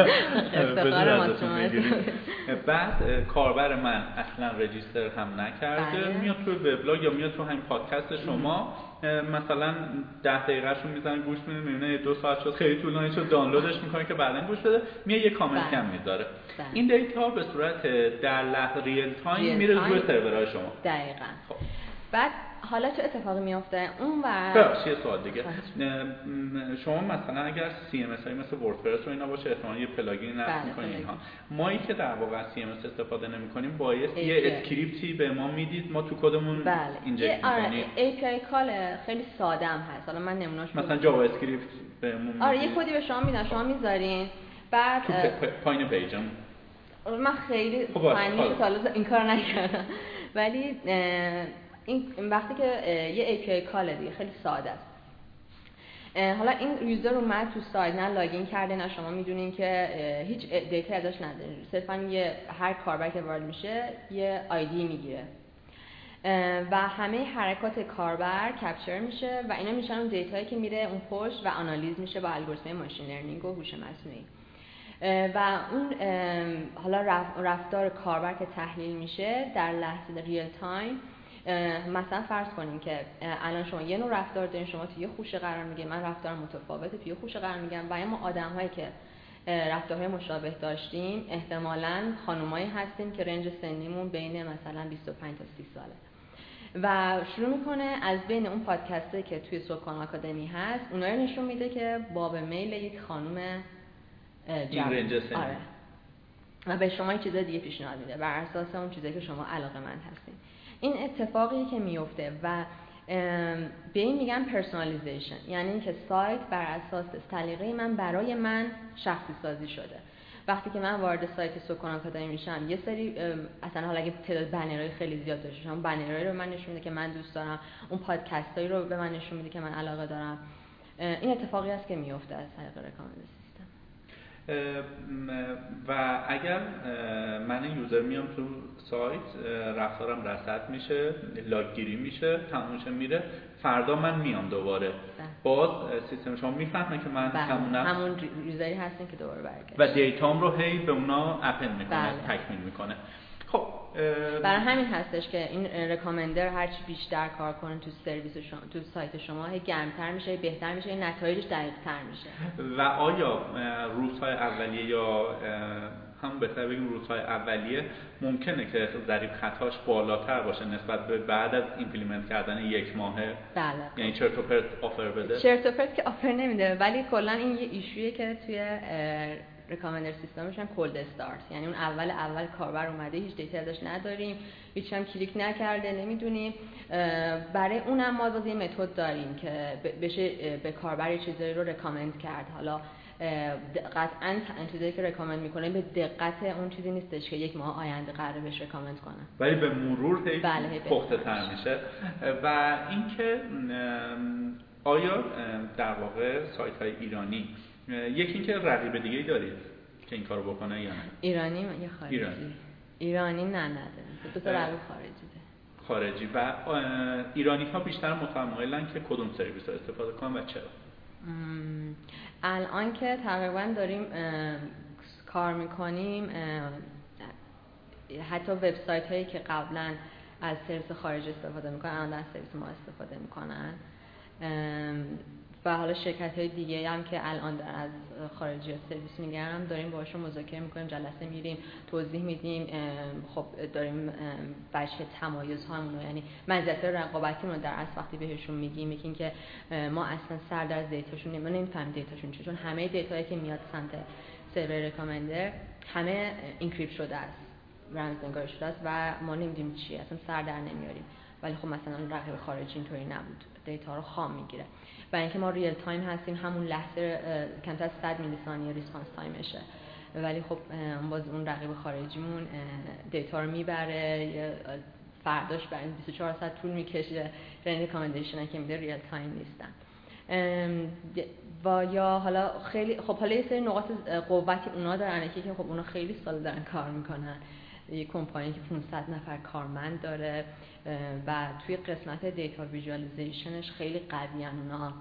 بعد کاربر من اصلا register هم نکرده. بله. میاد تو وبلاگ یا میاد تو همین پادکست شما. مثلا ده دقیقهشون می‌زنن گوش میده می‌بینه دو ساعت شد خیلی طولانی شد دانلودش می‌کنه که بعدا گوش بده میاد یه کامنت بله. هم می‌ذاره بله. این data به صورت در لحظه real time میره روی سرورهای شما دقیقا خب. بعد حالا چه اتفاقی میافته؟ اون و یه سوال دیگه. شما مثلا اگر CMS هایی مثل وردپرس و اینا باشه احتمالاً یه plugin نصب بله، می‌کنید اینها مایی که در واقع CMS استفاده نمی‌کنیم باید یه script ی به ما می‌دید ما تو کدمون بله. inject می‌کنیم. API call خیلی ساده هم هست. حالا من نمونهش مثلا Java script بهمون آره یه کدی به شما میدن شما می‌ذارین. بعد پایین page م من خیلی خب فنی این کار نکردم. ولی این وقتی که یه API call دیگه خیلی ساده است. حالا این user اومد تو سایت نه login کرده نه شما می‌دونین که هیچ data ازش نداره صرفا یه هر کاربر که وارد میشه یه ID می‌گیره. و همه حرکات کاربر capture میشه و اینا میشن اون data یی که میره اون پشت و آنالیز میشه با الگوریتم machine learning و هوش مصنوعی. و اون حالا رفتار کاربر که تحلیل میشه در لحظه real time مثلا فرض کنیم که الان شما یه نوع رفتار دارین شما توی یه خوشه قرار می‌گیرین من رفتار متفاوته توی خوشه قرار می‌گیرم و ما آدم هایی که رفتارهای مشابه داشتیم احتمالا خانومایی هستیم که range سنیمون بین مثلا 25 تا 30 ساله. و شروع می‌کنه از بین اون پادکسته که توی سوکان آکادمی هست اونها رو نشون میده که باب میل یک خانم جوان. آره. و به شما چیز دیگه پیشنهاد میده. بر اساس اون چیزی که شما علاقه‌مند هستین. این اتفاقی که میفته و به این میگن personalization یعنی اینکه سایت بر اساس سلیقه من برای من شخصی سازی شده. وقتی که من وارد سایت سوکان آکادمی میشم یه سری اصلا حالا اگه تعداد بنرهای خیلی زیاد داشته باشم بنرهایی رو من نشون میده که من دوست دارم اون پادکستایی رو به من نشون میده که من علاقه دارم. این اتفاقی است که میفته از طریق رکامنداسی و اگر من یوزر میام تو سایت رفتارم رصد میشه لاگگیری میشه تمومش میره فردا من میام دوباره بله. باز سیستم شما می‌فهمه که من بله. همونم همون یوزری هستین که دوباره برگرد و data م رو هی به اونا append می‌کنه بله. تکمیل می‌کنه خب برای همین هستش که این recommender هرچی بیشتر کار کنه تو سرویس شما تو سایت شما هی گرمتر میشه بهتر میشه نتایجش دقیقتر میشه. و آیا روزهای اولیه یا هم بهتر بگیم روزهای اولیه ممکنه که ضریب خطاش بالاتر باشه نسبت به بعد از implement کردن یک ماهه؟ بله. یعنی چرت آفر بده؟ چرت که آفر نمیده ولی کلا این یه ایشویه که توی ریکامندر سیستمش هم کولد استارت یعنی اون اول اول کاربر اومده هیچ دیتا ازش نداریم هیچ هم کلیک نکرده نمی‌دونیم. برای اونم ما باز یه متد داریم که بشه به کاربر چیزایی رو رکامند کرد. حالا قطعا چیزایی که رکامند می‌کنه به دقت اون چیزی نیستش که یک ماه آینده قراره بهش رکامند کنه. ولی به مرور هی بله پخته تر میشه. و اینکه آیا در واقع سایت های ایرانی یکی اینکه رقیب دیگه ای دارید که این کارو بکنه یا نه؟ ایرانی یا خارجی؟ ایرانی, ایرانی نه نداره دو تا رقیب خارجی ده. خارجی. و ایرانی ها بیشتر متمایلن که کدوم سرویس ها استفاده کنن و چرا؟ الان که تقریبا داریم کار می‌کنیم حتی وبسایت هایی که قبلا از سرویس خارج استفاده می‌کنن الان از سرویس ما استفاده می‌کنن. و حالا شرکت های دیگه هم که الان از خارجی سرویس می‌گیرن داریم باشون مذاکره می‌کنیم جلسه میریم توضیح میدیم خب داریم وجه تمایز هامون یعنی مزیت رقابتی رو در اصل وقتی بهشون میگیم یکی که ما اصلا سر در data شون نمی‌فهمیم data شون چون همه data یی که میاد سمت سرور recommender همه encrypt شده است رمز نگار شده است و ما نمی‌دونیم چیه اصلا سر در نمیاریم. ولی خب مثلا رقیب خارجی اینطوری نبود data رو خام می‌گیره. و اینکه ما real time هستیم همون لحظه کمتر از 100 میلی ثانیه response time شه ولی خب باز اون رقیب خارجیمون data رو می‌بره فرداش برای 24 ساعت طول می‌کشه. یعنی recommendation که میده real time نیستن. و یا حالا خیلی خب حالا یه سری نقاط قوتی اونا دارن که خب اونا خیلی سال دارن کار می‌کنن. یه کمپانی که 500 نفر کارمند داره و توی قسمت data visualization ش خیلی قوی اونا.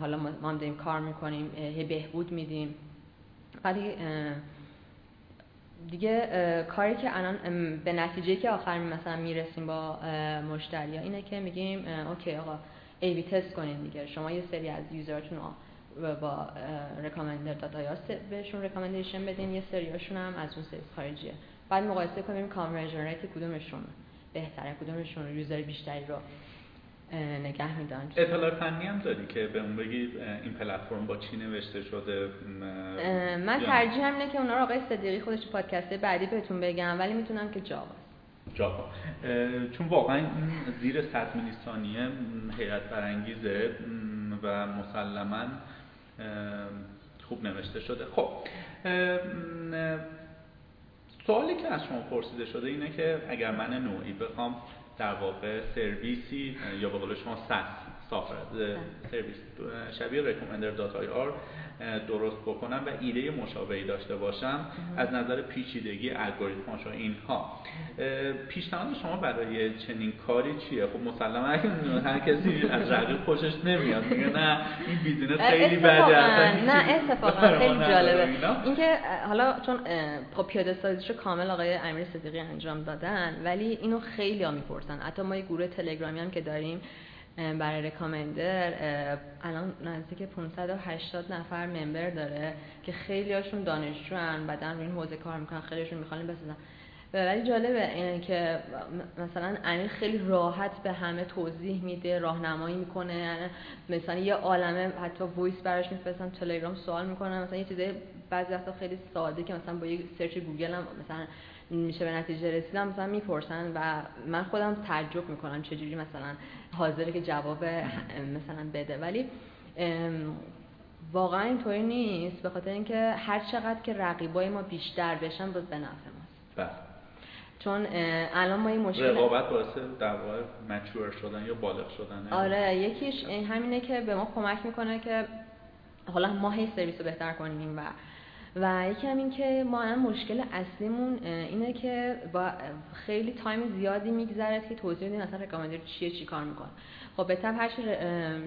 حالا ما هم داریم کار می‌کنیم بهبود میدیم. ولی دیگه کاری که الان به نتیجه که آخر مثلا می‌رسیم با مشتری اینه که میگیم okay آقا A/B test کنین دیگه. شما یه سری از user تون رو با recommender dot ir بهشون recommendation بدین. یه سریاشون هم از اون سرویس خارجیه. بعد مقایسه کنیم conversion rate کدومشون بهتره کدومشون user بیشتری رو نگه میدن اطلاع فنی هم داری که به اون بگی این پلتفرم با چی نوشته شده؟ من ترجیح اینه که اونا رو آقای صدیقی خودش پادکست بعدی بهتون بگم ولی می‌دونم که جاوا. جاوا. چون واقعا زیر 100 میلی ثانیه حیرت برانگیزه و مسلما خوب نوشته شده. خب سوالی که از شما پرسیده شده اینه که اگر من نوعی بخوام در واقع سرویسی یا به قول شما SaaS software service شبیه recommender dot ir درست بکنم و ایده مشابهی داشته باشم از نظر پیچیدگی الگوریتم‌هاش و اینها. پیشنهاد شما برای چنین کاری چیه؟ خب مسلما هر کسی از رقیب خوشش نمیاد میگه نه این بیزینس خیلی بده نه اتفاقا. خیلی جالبه. اینکه حالا چون خب پیاده سازیشو کامل آقای امیر صدیقی انجام دادن ولی اینو خیلی ها می‌پرسن. حتی ما یه گروه تلگرامی هم که داریم برای رکامندر الان نزدیک 580 نفر ممبر داره که خیلی هاشون دانشجو هن بعدا روی این حوزه کار می‌کنن خیلیشون می‌خوان بسازن. ولی جالبه اینه که مثلا امیر خیلی راحت به همه توضیح میده راهنمایی می‌کنه یعنی مثلا یه عالمه حتی voice براش میفرستن تلگرام سوال می‌کنن مثلا یه چیزای بعضی وقتا خیلی ساده که مثلا با یه search گوگل هم مثلا میشه به نتیجه رسیدم مثلا می‌پرسن و من خودم تعجب می‌کنم چجوری مثلا حاضره که جواب مثلا بده. ولی واقعا اینطوری نیست به خاطر اینکه هر چقدر که رقیبای ما بیشتر بشن باز به نفع ماست. بله. چون الان ما این مشکل رقابت باعث در واقع مچور شدن یا بالغ شدن آره یکیش همینه که به ما کمک می‌کنه که حالا ما هی سرویس رو بهتر کنیم و و یکی هم این که ما هم مشکل اصلیمون اینه که با خیلی تایم زیادی میگذره که توضیح بدین اصلا رکامندر چیه چی کار می‌کنه. خب به هر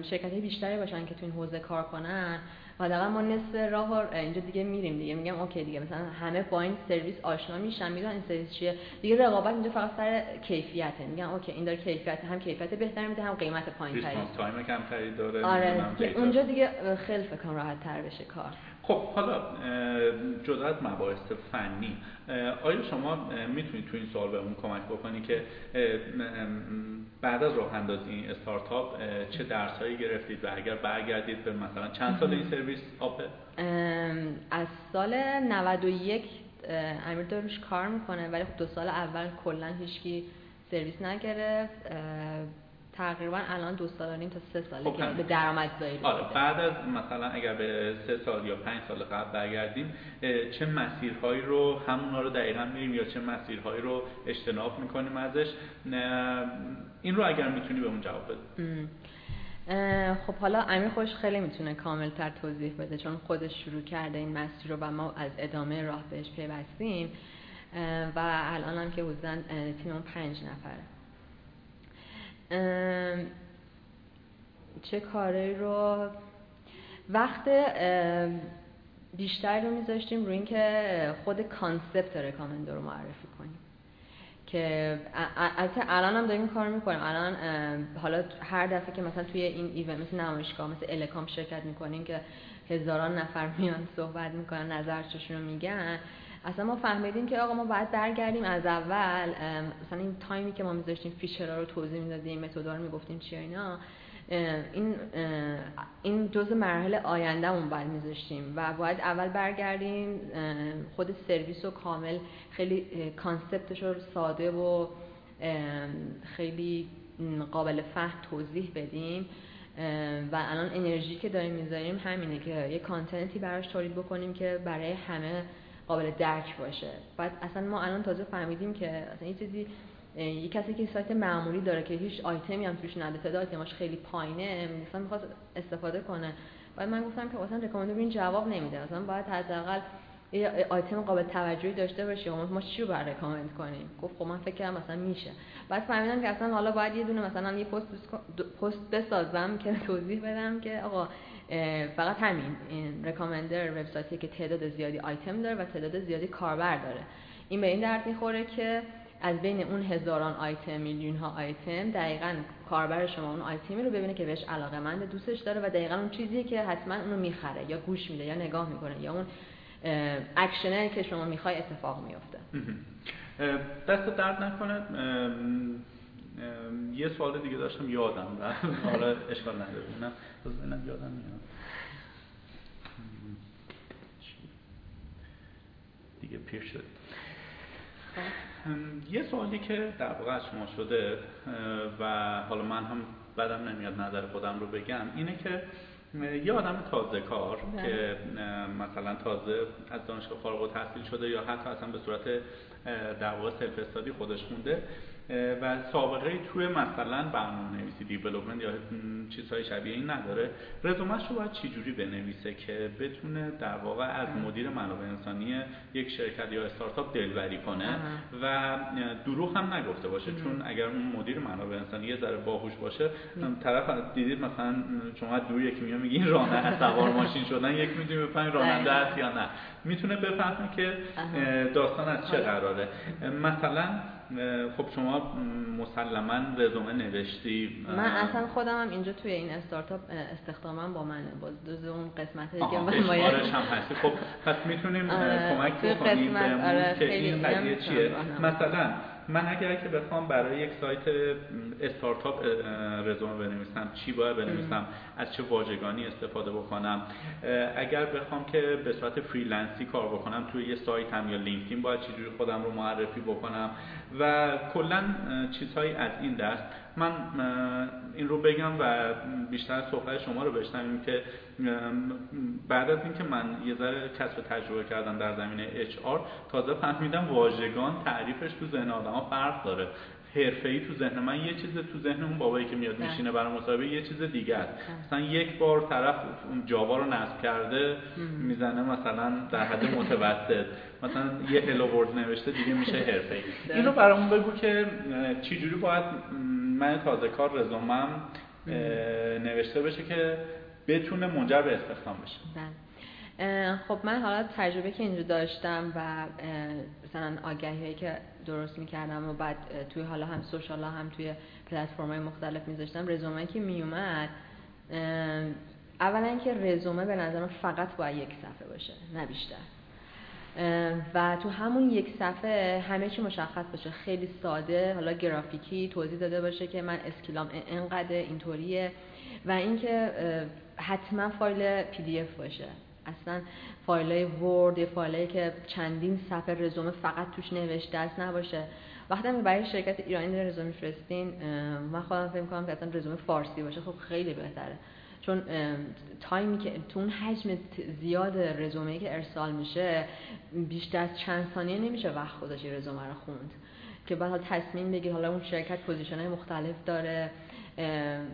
شرکت بیشتری باشن که تو این حوزه کار کنن حداقل ما نصف راه اینجا دیگه میریم دیگه. میگم okay دیگه مثلا همه با این سرویس آشنا میشن می‌دونن این سرویس چیه. دیگه رقابت اینجا فقط سر کیفیته. میگم okay این داره کیفیت هم کیفیت بهتر میده هم قیمت پایین تری time کمتری داره آره اونجا دیگه خیلی فکر راحت تر بشه کار. خب حالا جدا از مباحث فنی آیا شما می‌تونید تو این سوال بهمون کمک بکنید که بعد از راه اندازی این استارتاپ چه درسهایی گرفتید و اگر برگردید به مثلا چند سال این سرویس آپه از سال 91 امیر داروش کار می‌کنه ولی خب دو سال اول کلا هیچکی سرویس نگرفت تقریبا الان دو سال نیم تا سه ساله خب که به درآمدزایی آره بعد از مثلا اگر به سه سال یا پنج سال قبل برگردیم چه مسیرهایی رو همونا رو دقیقا میریم یا چه مسیرهایی رو اجتناب می‌کنیم ازش؟ این رو اگر می‌تونی به اون جواب بده خب حالا امیر خوش خیلی می‌تونه کاملتر توضیح بده چون خودش شروع کرده این مسیر رو و ما از ادامه راه بهش پیوستیم. و الان هم که حدودا تیم پنج نفره. چه کاری رو؟ وقت بیشتر رو میذاشتیم روی اینکه خود کانسپت رکامندو رو معرفی کنیم. که البته الان هم داریم کار می‌کنیم. الان حالا هر دفعه که مثلا توی این event مثل نمایشگاه مثل الکامپ شرکت می‌کنیم که هزاران نفر میان صحبت می‌کنن نظرشون رو میگن. اصلا ما فهمیدیم که آقا ما باید برگردیم از اول مثلا این time ی که ما میذاشتیم feature ها رو توضیح می‌دادیم متدا رو می‌گفتیم چی اینا این این جزء مراحل آیندهمون باید میذاشتیم و باید اول برگردیم خود سرویس رو کامل خیلی کانسپتش رو ساده و خیلی قابل فهم توضیح بدیم. و الان انرژی که داریم می‌ذاریم همینه که یه کانتنتی براش تولید بکنیم که برای همه قابل درک باشه. بعد اصلا ما الان تازه فهمیدیم که اصلا یه چیزی یه کسی که سایت معمولی داره که هیچ آیتمی هم توش نداره تعداد آیتماش خیلی پایینه مثلا می‌خواد استفاده کنه. بعد من گفتم که اصلا رکامندو این جواب نمیده. مثلا باید حداقل یه آیتم قابل توجهی داشته باشه ما چی رو باید رکامند کنیم؟ گفت خب من فکر کردم مثلا میشه. بعد فهمیدم که اصلا حالا باید یه دونه مثلا یه پست پست بسازم که توضیح بدم که آقا فقط همین این رکامندر وبسایتی که تعداد زیادی آیتم داره و تعداد زیادی کاربر داره. این به این درد می‌خوره که از بین اون هزاران آیتم میلیون ها آیتم دقیقا کاربر شما اون آیتمی رو ببینه که بهش علاقه مند دوستش داره و دقیقا اون چیزی که حتما اونو می‌خره یا گوش میده یا نگاه می‌کنه یا اون اکشنه که شما می‌خوای اتفاق میفته دست درد نکنه. یه سوال دیگه داشتم یادم رفت. حالا اشکال نداره. بذارم یادم میاد دیگه پیر شد یه سوالی که در واقع از شما شده و حالا من هم بدم نمیاد نظر خودم رو بگم اینه که یه آدم تازه کار بله. که مثلا تازه از دانشگاه فارغ التحصیل شده یا حتی اصلا به صورت در واقع self study خودش مونده و سابقه توی مثلا برنامه نویسی development یا چیزهای شبیه این نداره. رزومش رو باید چجوری بنویسه که بتونه در واقع از مدیر منابع انسانی یک شرکت یا استارتاپ دلبری کنه؟ و دروغ هم نگفته باشه چون اگر اون مدیر منابع انسانی یه ذره باهوش باشه طرف دیدید مثلا شما دور یکی میاد میگین راننده سوار ماشین شدن یک می‌دونی بفهمین راننده است یا نه. می‌تونه بفهمه که داستان از چه قراره. مثلا خب شما مسلما رزومه نوشتی. من اصلا خودم هم اینجا توی این استارتاپ استخدامم با منه باز دوز اون قسمت دیگه من باید هم هستی. خب پس می‌تونیم آره، کمک بکنیم آره که این قضیه چیه. مثلا من اگر که بخوام برای یک سایت استارتاپ رزومه بنویسم چی باید بنویسم از چه واژگانی استفاده بکنم اگر بخوام که به صورت فریلنسی کار بکنم توی یه سایت هم یا لینکدین باید چجوری خودم رو معرفی بکنم و کلا چیزهایی از این دست. من این رو بگم و بیشتر صحبت شما رو بشنویم که بعد از اینکه من یه ذره کسب تجربه کردم در زمینه HR تازه فهمیدم واژگان تعریفش تو ذهن آدما فرق داره. ای تو ذهن من یه چیز تو ذهن اون بابایی که میاد بله. میشینه برای مصاحبه یه چیز دیگه است. بله. مثلا یک بار طرف اون جاوا رو نصب کرده می‌زنه مثلا در حد متوسط. مثلا یه هلو نوشته دیگه میشه حرفه‌ای. این رو برامون بگو که چجوری باید من تازه کار رزومم نوشته بشه که بتونه منجر به استخدام بشه. بله. خب من حالا تجربه که اینجا داشتم و مثلا آگهی هایی که درست می‌کردم و بعد توی حالا هم سوشال هم توی پلتفرم های مختلف میذاشتم رزومه که میومد اولا که رزومه به نظرم فقط باید یک صفحه باشه نه بیشتر. و تو همون یک صفحه همه چی مشخص باشه. خیلی ساده حالا گرافیکی توضیح داده باشه که من skill ام انقدر اینطوریه و اینکه حتما فایل PDF باشه. اصلا فایل های Word فایل که چندین صفحه رزومه فقط توش نوشته است نباشه. وقتی برای شرکت ایرانی رزومه فرستین من خودم فکر کنم که اصلا رزومه فارسی باشه. خب خیلی بهتره. چون تایمی که تو اون حجم زیاد رزومه که ارسال میشه بیشتر از چند ثانیه نمیشه وقت گذاشتی رزومه رو خوند. که بعد تصمیم بگیر حالا اون شرکت position های مختلف داره.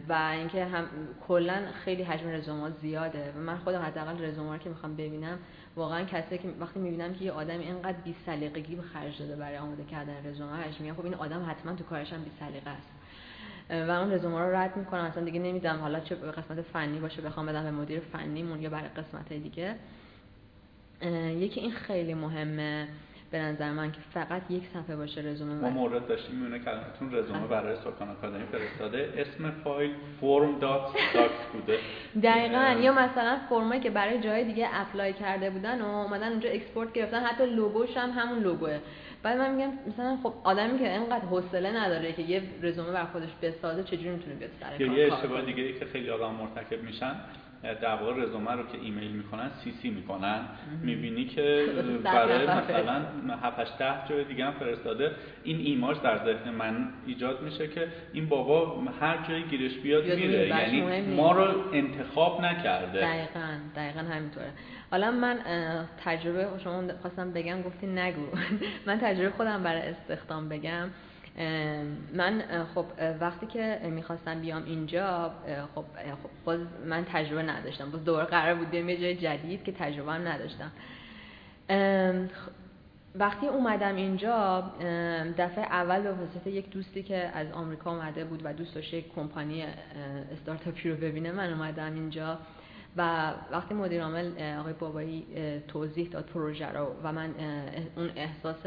و اینکه هم کلا خیلی حجم رزومه زیاده و من خودم حداقل رزومه که می‌خوام ببینم واقعا کسی که وقتی می‌بینم که یه آدمی اینقدر بی سلیقگی به خرج داده برای آماده کردن رزومهش میگم خب این آدم حتما تو کارش هم بی سلیقه است. و اون رزومه رو رد می‌کنم. اصلا دیگه نمیدم حالا چه به قسمت فنی باشه بخوام بدم به مدیر فنیمون یا برای قسمت دیگه. یکی این خیلی مهمه. به نظر من که فقط یک صفحه باشه رزومه ما مورد داشتیم میونه کلمتون رزومه برای سکان آکادمی فرستاده. اسم فایل فرم dot بوده. دقیقا. یا مثلا فرمایی که برای جای دیگه apply کرده بودن و اومدن اونجا export گرفتن. حتی لوگوش هم همون لوگوه. بعد من میگم مثلا خب آدمی که اینقدر حوصله نداره که یه رزومه بر خودش بسازه چجوری می‌تونه بیاد سر یه اشتباه دیگه ای که خیلی آدم مرتکب میشن. در واقع رزومه رو که ایمیل می‌کنن سی سی می‌کنن. می‌بینی که برای مثلا 7 ده جای دیگه هم فرستاده. این ایماج در ذهن من ایجاد میشه که این بابا هر جایی گیرش بیاد میره. یعنی ما رو انتخاب نکرده. دقیقا دقیقا همینطوره. حالا من تجربه شما خواستم بگم گفتی نگو. من تجربه خودم برای استخدام بگم. من خب وقتی که می‌خواستم بیام اینجا خب, خب باز من تجربه نداشتم. باز دوباره قرار بود بیام یه جای جدید که تجربه هم نداشتم. وقتی اومدم اینجا دفعه اول به واسطه یک دوستی که از آمریکا اومده بود و دوست داشت یک کمپانی استارتاپی رو ببینه من اومدم اینجا و وقتی مدیر عامل آقای بابایی توضیح داد پروژه رو و من اون احساس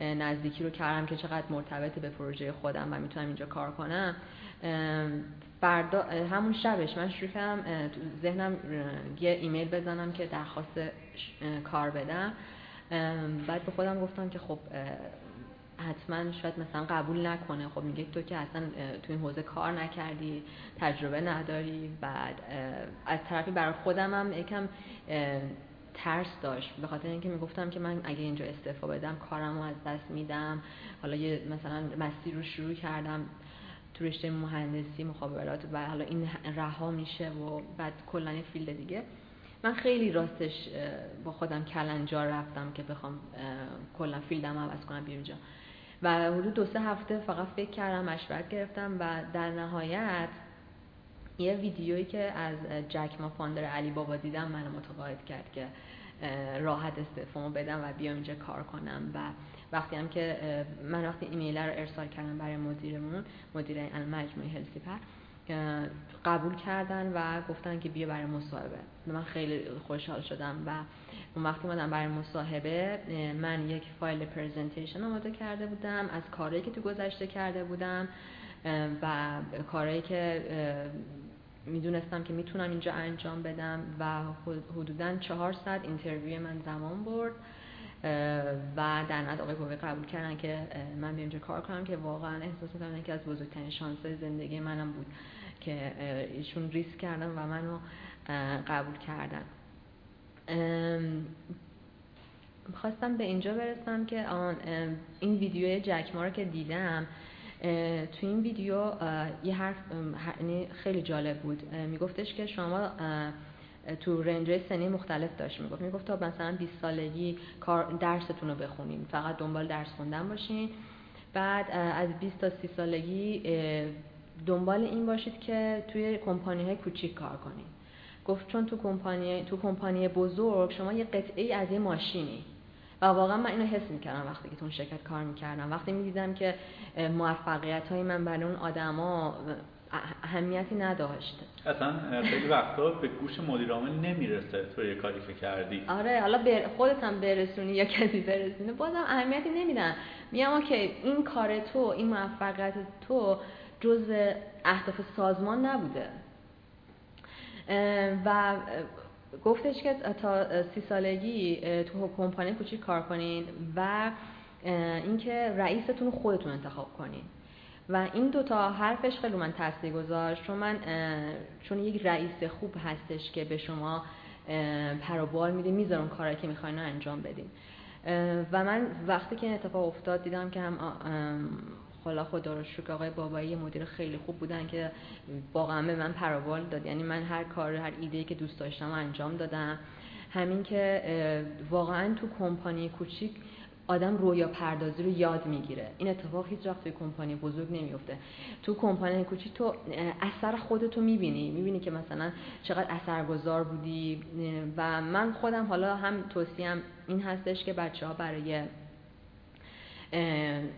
نزدیکی رو کردم که چقدر مرتبط به پروژه خودم و می‌تونم اینجا کار کنم. فردا همون شبش من شروع کردم تو ذهنم یه ایمیل بزنم که درخواست کار بدم. بعد به خودم گفتم که خب حتما شاید مثلا قبول نکنه. خب میگه تو که اصلا تو این حوزه کار نکردی تجربه نداری. بعد از طرفی برای خودم هم یکم ترس داشت. به خاطر اینکه می‌گفتم که من اگه اینجا استعفا بدم کارم رو از دست میدم. حالا یه مثلا مسیر رو شروع کردم تو رشته مهندسی مخابرات و حالا این رها میشه و بعد کلا فیلد دیگه. من خیلی راستش با خودم کلنجار رفتم که بخوام کلا فیلدم عوض کنم بیرون و حدود دو سه هفته فقط فکر کردم مشورت گرفتم و در نهایت یه ویدیویی که از جک ما فاندر علی بابا دیدم منو متقاعد کرد که راحت استفامو بدم و بیام اینجا کار کنم. و وقتی هم که من وقتی ایمیل رو ارسال کردم برای مدیرمون مدیر المجموعه هلسیپر قبول کردن و گفتن که بیا برای مصاحبه. من خیلی خوشحال شدم و اون وقتی اومدم برای مصاحبه من یک فایل presentation آماده کرده بودم از کارهایی که تو گذشته کرده بودم و کارهایی که می‌دونستم که می‌تونم اینجا انجام بدم و حدودا چهار ساعت interview من زمان برد و در نهایت آقای بوی قبول کردن که من بیام اینجا کار کنم که واقعا احساس می‌کنم که از بزرگترین شانس زندگی منم بود که ایشون ریسک کردن و منو قبول کردن. خواستم به اینجا برسم که آن این ویدیو جکما رو که دیدم تو این ویدیو یه حرف یعنی خیلی جالب بود. میگفتش که شما تو رنج سنی مختلف داشت. می‌گفت می‌گفت تا مثلا 20 سالگی کار درستون رو بخونین. فقط دنبال درس خوندن باشین. بعد از 20 تا 30 سالگی دنبال این باشید که توی کمپانی های کوچیک کار کنین. گفت چون تو کمپانی تو کمپانی بزرگ شما یه قطعه از یه ماشینی. و واقعا من اینو حس می‌کردم وقتی که تو اون شرکت کار می‌کردم. وقتی می‌دیدم که موفقیت های من برای اون آدما اهمیتی نداشت. اصلا خیلی وقتا به گوش مدیر عامل نمی‌رسه تو یه کاری که کردی. آره حالا بر... خودت هم برسونی یا کسی برسونه بازم اهمیتی نمیدن. میگم اوکی این کار تو این موفقیت تو جز اهداف سازمان نبوده. و گفتش که تا سی سالگی تو کمپانی کوچیک کار کنین و اینکه رئیستون رو خودتون انتخاب کنین. و این دوتا حرفش خیلی من تاثیر گذاشت. چون من چون یک رئیس خوب هستش که به شما پروبال میده می‌ذارم کاری که می‌خواین انجام بدین. و من وقتی که این اتفاق افتاد دیدم که هم خلا خدا رو شکر آقای بابایی مدیر خیلی خوب بودن که واقعا به من پروبال داد. یعنی من هر کار هر ایده که دوست داشتم انجام دادم. همین که واقعا تو کمپانی کوچیک آدم رویا پردازی رو یاد می‌گیره. این اتفاق هیچ وقت توی کمپانی بزرگ نمیفته تو کمپانی کوچیک تو اثر خودتو می‌بینی. می‌بینی که مثلا چقدر اثرگذار بودی. و من خودم حالا هم توصیم این هستش که بچه ها برای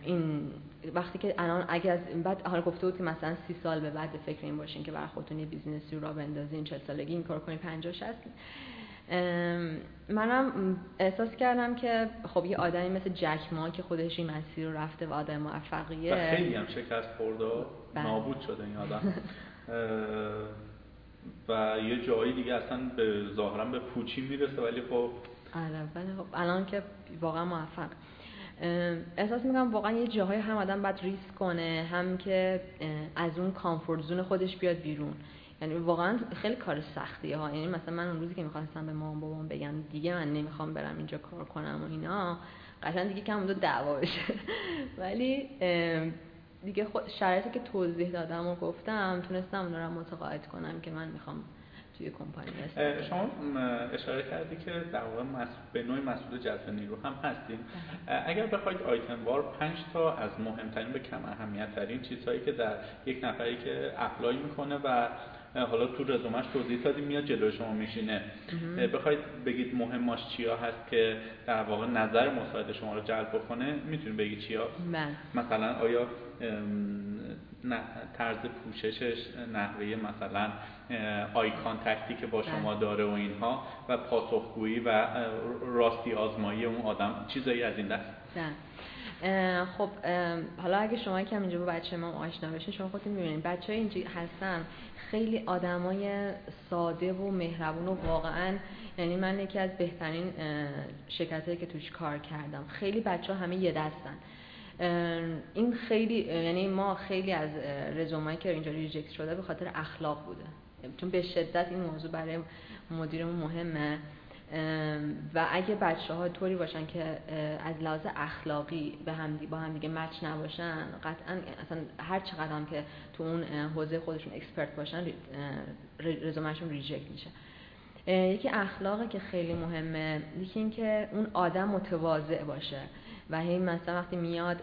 این وقتی که الان اگر بعد حالا گفته بود که مثلا سی سال به بعد فکر این باشین که برای خودتون یه business ی رو راه بندازین 40 سالگی این کار کنین 50 60 منم احساس کردم که خب یه آدمی مثل جک ما که خودش این مسیر رو رفته و آدم موفقیه. و خیلی هم شکست خورده بله. نابود شده این آدم. و یه جایی دیگه اصلا به ظاهرا به پوچی می‌رسه ولی خب آره خب الان که واقعا موفق. احساس می‌کنم واقعا یه جاهای هم آدم باید ریسک کنه هم که از اون کامفورت زون خودش بیاد بیرون. یعنی واقعا خیلی کار سختیه ها. یعنی مثلا من اون روزی که می‌خواستم به مامان بابام بگم دیگه من نمی‌خوام برم اینجا کار کنم و اینا قشنگ دیگه کم اونجا دعوا بشه. ولی دیگه خود شرایطی که توضیح دادم و گفتم تونستم اون رو متقاعد کنم که من می‌خوام توی کمپانی شما اشاره کردی که در واقع به نوعی مسئول جذب نیرو هم هستین. بله. اگر بخواید آیتم وار 5 تا از مهمترین به کم اهمیت ترین چیزهایی که در یک نفری که اپلای می‌کنه و حالا تو رزومش توضیح دادیم میاد جلوی شما میشینه. بخواید بگید مهماش چیا هست که در واقع نظر مساعد شما رو جلب بکنه می‌تونید بگید چیا. بله. مثلا آیا طرز پوششش نحوه مثلا آی کانتکتی که با شما بله. داره و اینها و پاسخگویی و راستی آزمایی اون آدم چیزایی از این دست بله. خب حالا اگه شما کم اینجا با بچه ما آشنا بشین شما خودتون می‌بینید بچه های اینجا هستن خیلی آدمای ساده و مهربون و واقعا یعنی من یکی از بهترین شرکت که توش کار کردم خیلی بچه ها همه یه دستن این خیلی یعنی ما خیلی از رزومایی که اینجا reject شده به خاطر اخلاق بوده. چون به شدت این موضوع برای مدیرمون مهمه. و اگه بچه ها طوری باشن که از لحاظ اخلاقی به هم با هم دیگه match نباشن قطعا اصلا هر چقدر هم که تو اون حوزه خودشون expert باشن رزومهشون reject میشه. یکی اخلاقه که خیلی مهمه یکی اینکه اون آدم متواضع باشه. و هی مثلا وقتی میاد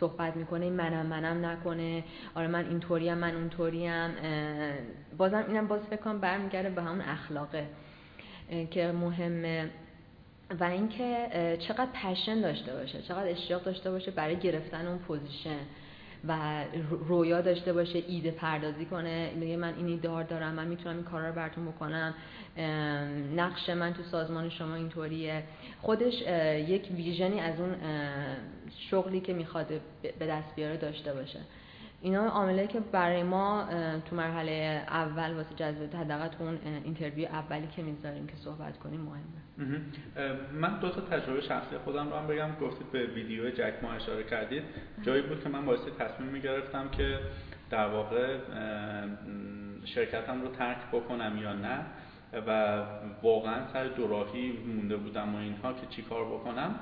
صحبت می‌کنه منم منم نکنه. آره من اینطوریم من اونطوریم. بازم اینم باز فکر کنم برمیگرده به همون اخلاقه که مهمه. و اینکه چقدر passion داشته باشه چقدر اشتیاق داشته باشه برای گرفتن اون position و رویا داشته باشه ایده پردازی کنه میگه من این ایده دارم من می‌تونم این کارا رو براتون بکنم. نقش من تو سازمان شما اینطوریه. خودش یک vision ی از اون شغلی که می‌خواد به دست بیاره داشته باشه. اینا عامله که برای ما تو مرحله اول واسه جذب حداقل اون interview اولی که می‌ذاریم که صحبت کنیم مهمه. من دو تا تجربه شخصی خودم رو هم بگم. گفتید به ویدیو جک ما اشاره کردید. جایی بود که من باعث تصمیم می‌گرفتم که در واقع شرکتم رو ترک بکنم یا نه و واقعا سر دوراهی مونده بودم و اینها که چیکار بکنم.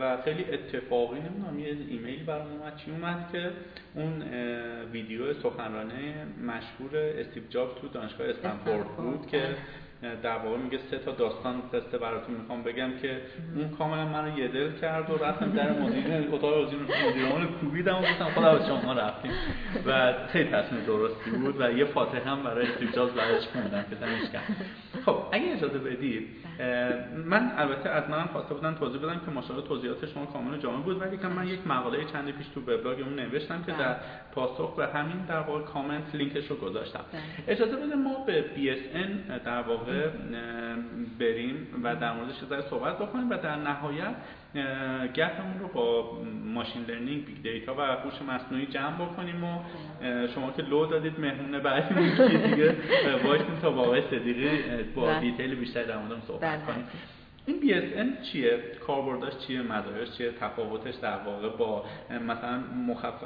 و خیلی اتفاقی نمی‌دونم یه ایمیل برام اومد چی اومد که اون ویدیو سخنرانه مشهور استیو جابز تو دانشگاه استنفورد بود که در واقع میگه سه تا داستان قصه براتون می‌خوام بگم که اون کاملا منو یه دل کرد و رفتم در مدیر اتاق مدیران کوبیدم و گفتم خدا شما رفتیم. و خیلی تصمیم درستی بود و یه فاتحه هم برای استیو جابز براش خوندم که کرد. خب اگه اجازه بدید من البته از منم خواسته بودن توضیح بدم که ماشاءالله توضیحات شما کامل جامع بود ولی که من یک مقاله چندی پیش تو وبلاگمون نوشتم که در پاسخ به همین در واقع کامنت لینکش رو گذاشتم اجازه بده ما به BSN در واقع بریم و در موردش صحبت بکنیم و در نهایت گپمون رو با machine learning big data و هوش مصنوعی جمع بکنیم و شما که لو دادید مهمون بعدی دیگه وایسیم تا با آقای صدیقی با بله. detail بیشتر در موردش صحبت بله. کنیم این BSN چیه؟ کاربردش چیه؟ مزایاش چیه؟ تفاوتش در واقع با مثلا مخف...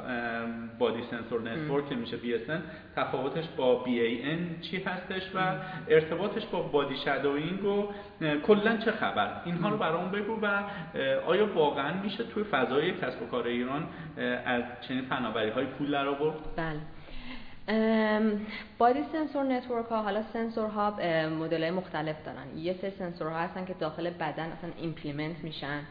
body sensor network که میشه BSN تفاوتش با BAN چی هستش و ارتباطش با body shadowing و کلا چه خبر؟ اینها رو برامون بگو و آیا واقعا میشه توی فضای کسب و کار ایران از چنین فناوری های پول در آورد؟ بله. body sensor network ها حالا سنسور ها مدل مختلف دارن. یه سری سنسور ها هستن که داخل بدن اصلا implement میشن.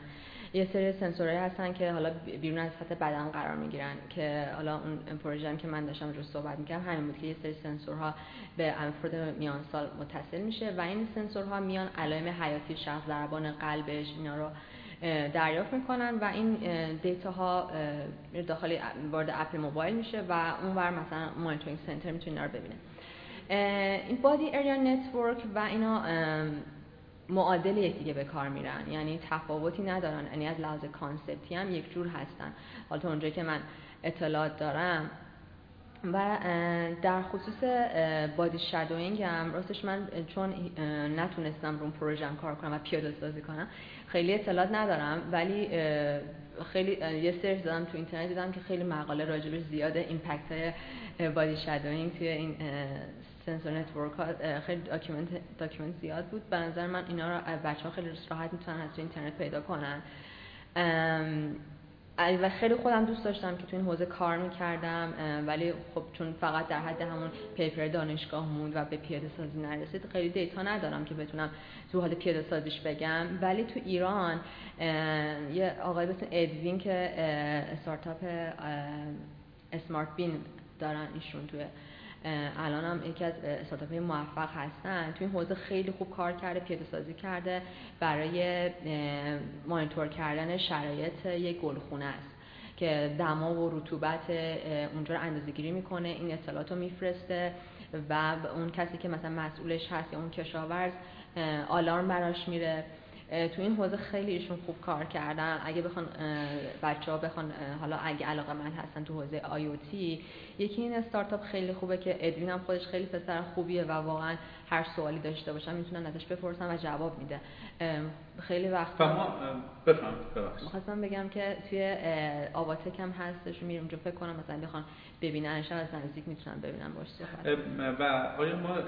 یه سری سنسورهایی هستن که حالا بیرون از سطح بدن قرار می‌گیرن که حالا اون پروژه که من داشتم رو صحبت می‌کردم همین بود که یه سری سنسورها به افراد میان سال متصل میشه و این سنسورها میان علائم حیاتی شخص ضربان قلبش اینا رو دریافت می‌کنن و این data ها داخل وارد app موبایل میشه و اونور مثلا monitoring center می‌تونه رو ببینه. این body area network و اینا معادل یکدیگه به کار میرن. یعنی تفاوتی ندارن. یعنی از لحاظ concept ی هم یک جور هستن. حالا تا که من اطلاعات دارم. و در خصوص body shadowing هم راستش من چون نتونستم رو پروژم کار کنم و پیاده سازی کنم خیلی اطلاعات ندارم ولی خیلی یه search دادم تو اینترنت دیدم که خیلی مقاله راجبش زیاده impact های body shadowing توی این sensor network ها خیلی document document زیاد بود. به نظر من اینا رو بچه ها خیلی راحت می‌تونن از اینترنت پیدا کنن. و خیلی خودم دوست داشتم که تو این حوزه کار می‌کردم ولی خب چون فقط در حد همون پیپر دانشگاه موند و به پیاده سازی نرسید خیلی دیتا ندارم که بتونم تو حال پیاده سازیش بگم. ولی تو ایران یه آقای به ادوین که استارتاپ اسمارت بین دارن ایشون توی الان هم یکی از استارتاپ موفق هستن. توی این حوزه خیلی خوب کار کرده پیاده سازی کرده برای مانیتور کردن شرایط یک گلخونه است که دما و رطوبت اونجا رو اندازه گیری می‌کنه این اطلاعات رو میفرسته و اون کسی که مثلا مسئولش هست یا اون کشاورز آلارم براش میره. تو این حوزه خیلی ایشون خوب کار کردن. اگه بخوان بچه ها بخوان حالا اگه علاقه من هستن تو حوزه آیوتی یکی این استارتاپ خیلی خوبه که ادوین هم خودش خیلی پسر خوبیه و واقعا هر سوالی داشته باشم می‌تونن ازش بپرسن و جواب میده. خیلی وقت می‌خواستم بگم که توی آواتک هم هستش میرم اونجا فکر کنم مثلا بخوان ببیننش از نزدیک می‌تونن ببینن باش و آیا ما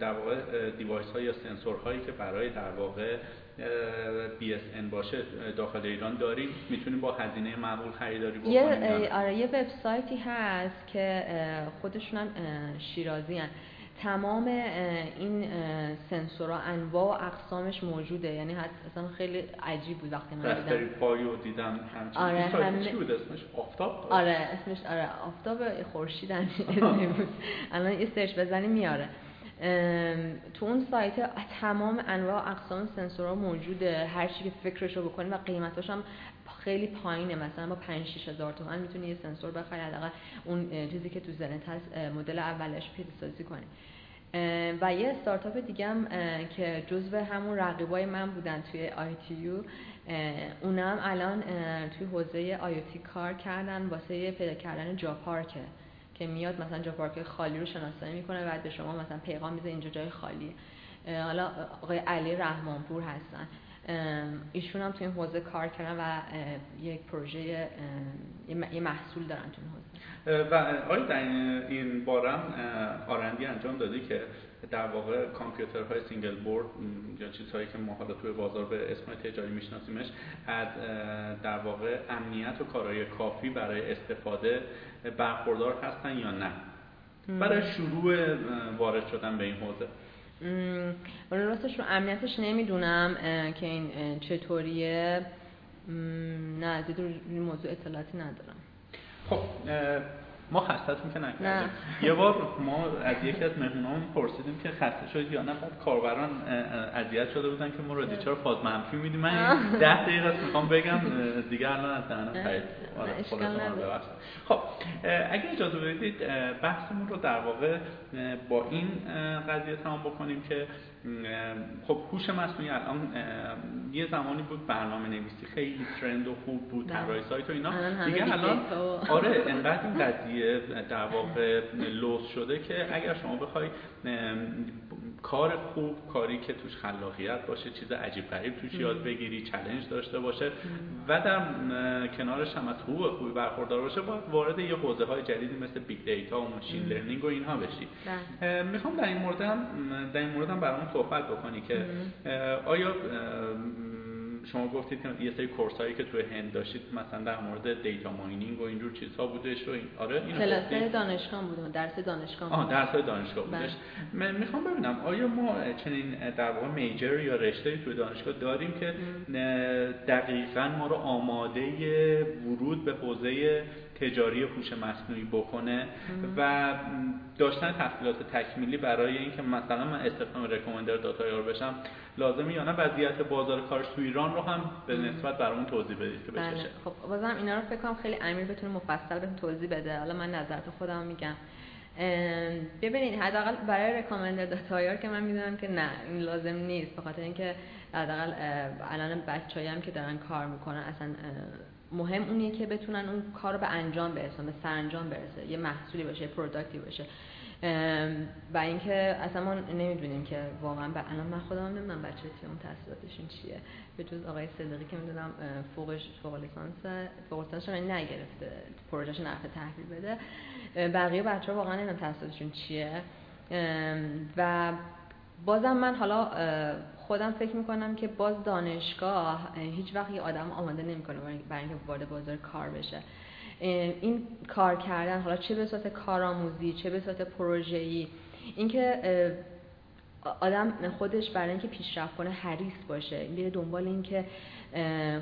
در واقع دیوایس های یا سنسور هایی که برای در واقع BSN باشه داخل ایران داریم. می‌تونیم با هزینه معمول خریداری بکنیم. یه آره یه وبسایتی هست که خودشون شیرازی هان. تمام این سنسورها انواع و اقسامش موجوده. یعنی اصلا خیلی عجیب بود وقتی من دیدم. پایو دیدم آره همه چی بود اسمش؟ آفتاب؟ آره اسمش آره آفتاب خورشید بود. الان یه search بزنی میاره. تو اون سایت تمام انواع اقسام سنسورها موجوده. هر چی که فکرش رو بکنی و قیمتاش هم خیلی پایینه. مثلا با 5 6 هزار تومان می‌تونی یه سنسور بخری حداقل اون چیزی که تو ذهنت هست مدل اولش پیاده سازی کنی و یه استارتاپ دیگه هم که جزو همون رقیبای من بودن توی آی تی یو اونم الان توی حوزه آیوتی کار کردن واسه پیدا کردن جا پارکه که میاد مثلا جا پارک خالی رو شناسایی می‌کنه بعد به شما مثلا پیغام میده اینجا جای خالیه حالا آقای علی رحمانپور هستن. ایشون هم تو این حوزه کار کردن و یک پروژه یه محصول دارن تو این حوزه. و آیا در این بارم R&D انجام دادی که در واقع کامپیوترهای single board یا چیزهایی که ما حالا توی بازار به اسم تجاری میشناسیمش از در واقع امنیت و کارهای کافی برای استفاده برخوردار هستن یا نه. برای شروع وارد شدن به این حوزه. راستش رو امنیتش نمی‌دونم که این چطوریه. نه دید این موضوع اطلاعاتی ندارم. خب ما خستتون که نکردیم. یه بار ما از یکی از مهمونامون پرسیدیم که خسته شدید یا نه بعد کاربران اذیت شده بودن که ما رو فاز منفی میدیم. من 10 دقیقه می‌خوام بگم دیگه الان از دهنم خرید آره خب اگه اجازه بدید بحثمون رو در واقع با این قضیه تمام بکنیم که خب هوش مصنوعی الان یه زمانی بود برنامه نویسی خیلی trend و خوب بود بله. طراحی سایت و اینا دیگه الان آره انقدر این قضیه در واقع لوس شده که اگر شما بخوای کار خوب کاری که توش خلاقیت باشه چیز عجیب غریب توش یاد بگیری challenge داشته باشه. و در کنارش هم از حقوق خوبی برخوردار باشه باید وارد یه حوزه های جدیدی مثل big data و machine learning و اینها بشی. بله. می‌خوام در این مورد هم در این مورد هم برامون صحبت بکنی که آیا شما گفتید که یه سری کورس هایی که توی هند داشتید مثلا در مورد دیتا ماینینگ و اینجور چیزها بودش و این آره این کلاس دانشگاه بود درس دانشگاه آه درس دانشگاه بودش. من می‌خوام ببینم آیا ما چنین در واقع میجر یا رشته توی دانشگاه داریم که دقیقا ما رو آماده ورود به حوزه تجاری هوش مصنوعی بکنه و داشتن تحصیلات تکمیلی برای اینکه مثلا من استخدام رکومندر داتایار بشم لازمه یا نه وضعیت بازار کارش تو ایران رو هم به نسبت برامون توضیح بدید که بشه بله. خب بازم اینا رو فکر کنم خیلی امیر بتونه مفصل بهتون توضیح بده. حالا من نظرت خودم میگم. ببینید حداقل برای رکامندر داتایار که من می‌دونم که نه این لازم نیست. به خاطر اینکه حداقل الان بچه‌ای که دارن کار می‌کنن اصلا مهم اونیه که بتونن اون کار رو به انجام برسن به سرانجام برسه یه محصولی باشه پروداکتی باشه. و اینکه اصلا ما نمی‌دونیم که واقعا الان من خودم نمی‌دونم بچه تیم تحصیلاتشون چیه. به جز آقای صدقی که می‌دونم فوقش فوق لیسانس فوق لیسانس نگرفته. پروژهش نرفته تحویل بده. بقیه بچه ها واقعا نمی‌دونم تحصیلاتشون چیه. و بازم من حالا خودم فکر می‌کنم که باز دانشگاه هیچ وقت یه آدم آماده نمی‌کنه برای اینکه وارد بازار کار بشه. این کار کردن حالا چه به صورت کارآموزی چه به صورت پروژه‌ای اینکه آدم خودش برای اینکه پیشرفت کنه حریص باشه. میره دنبال اینکه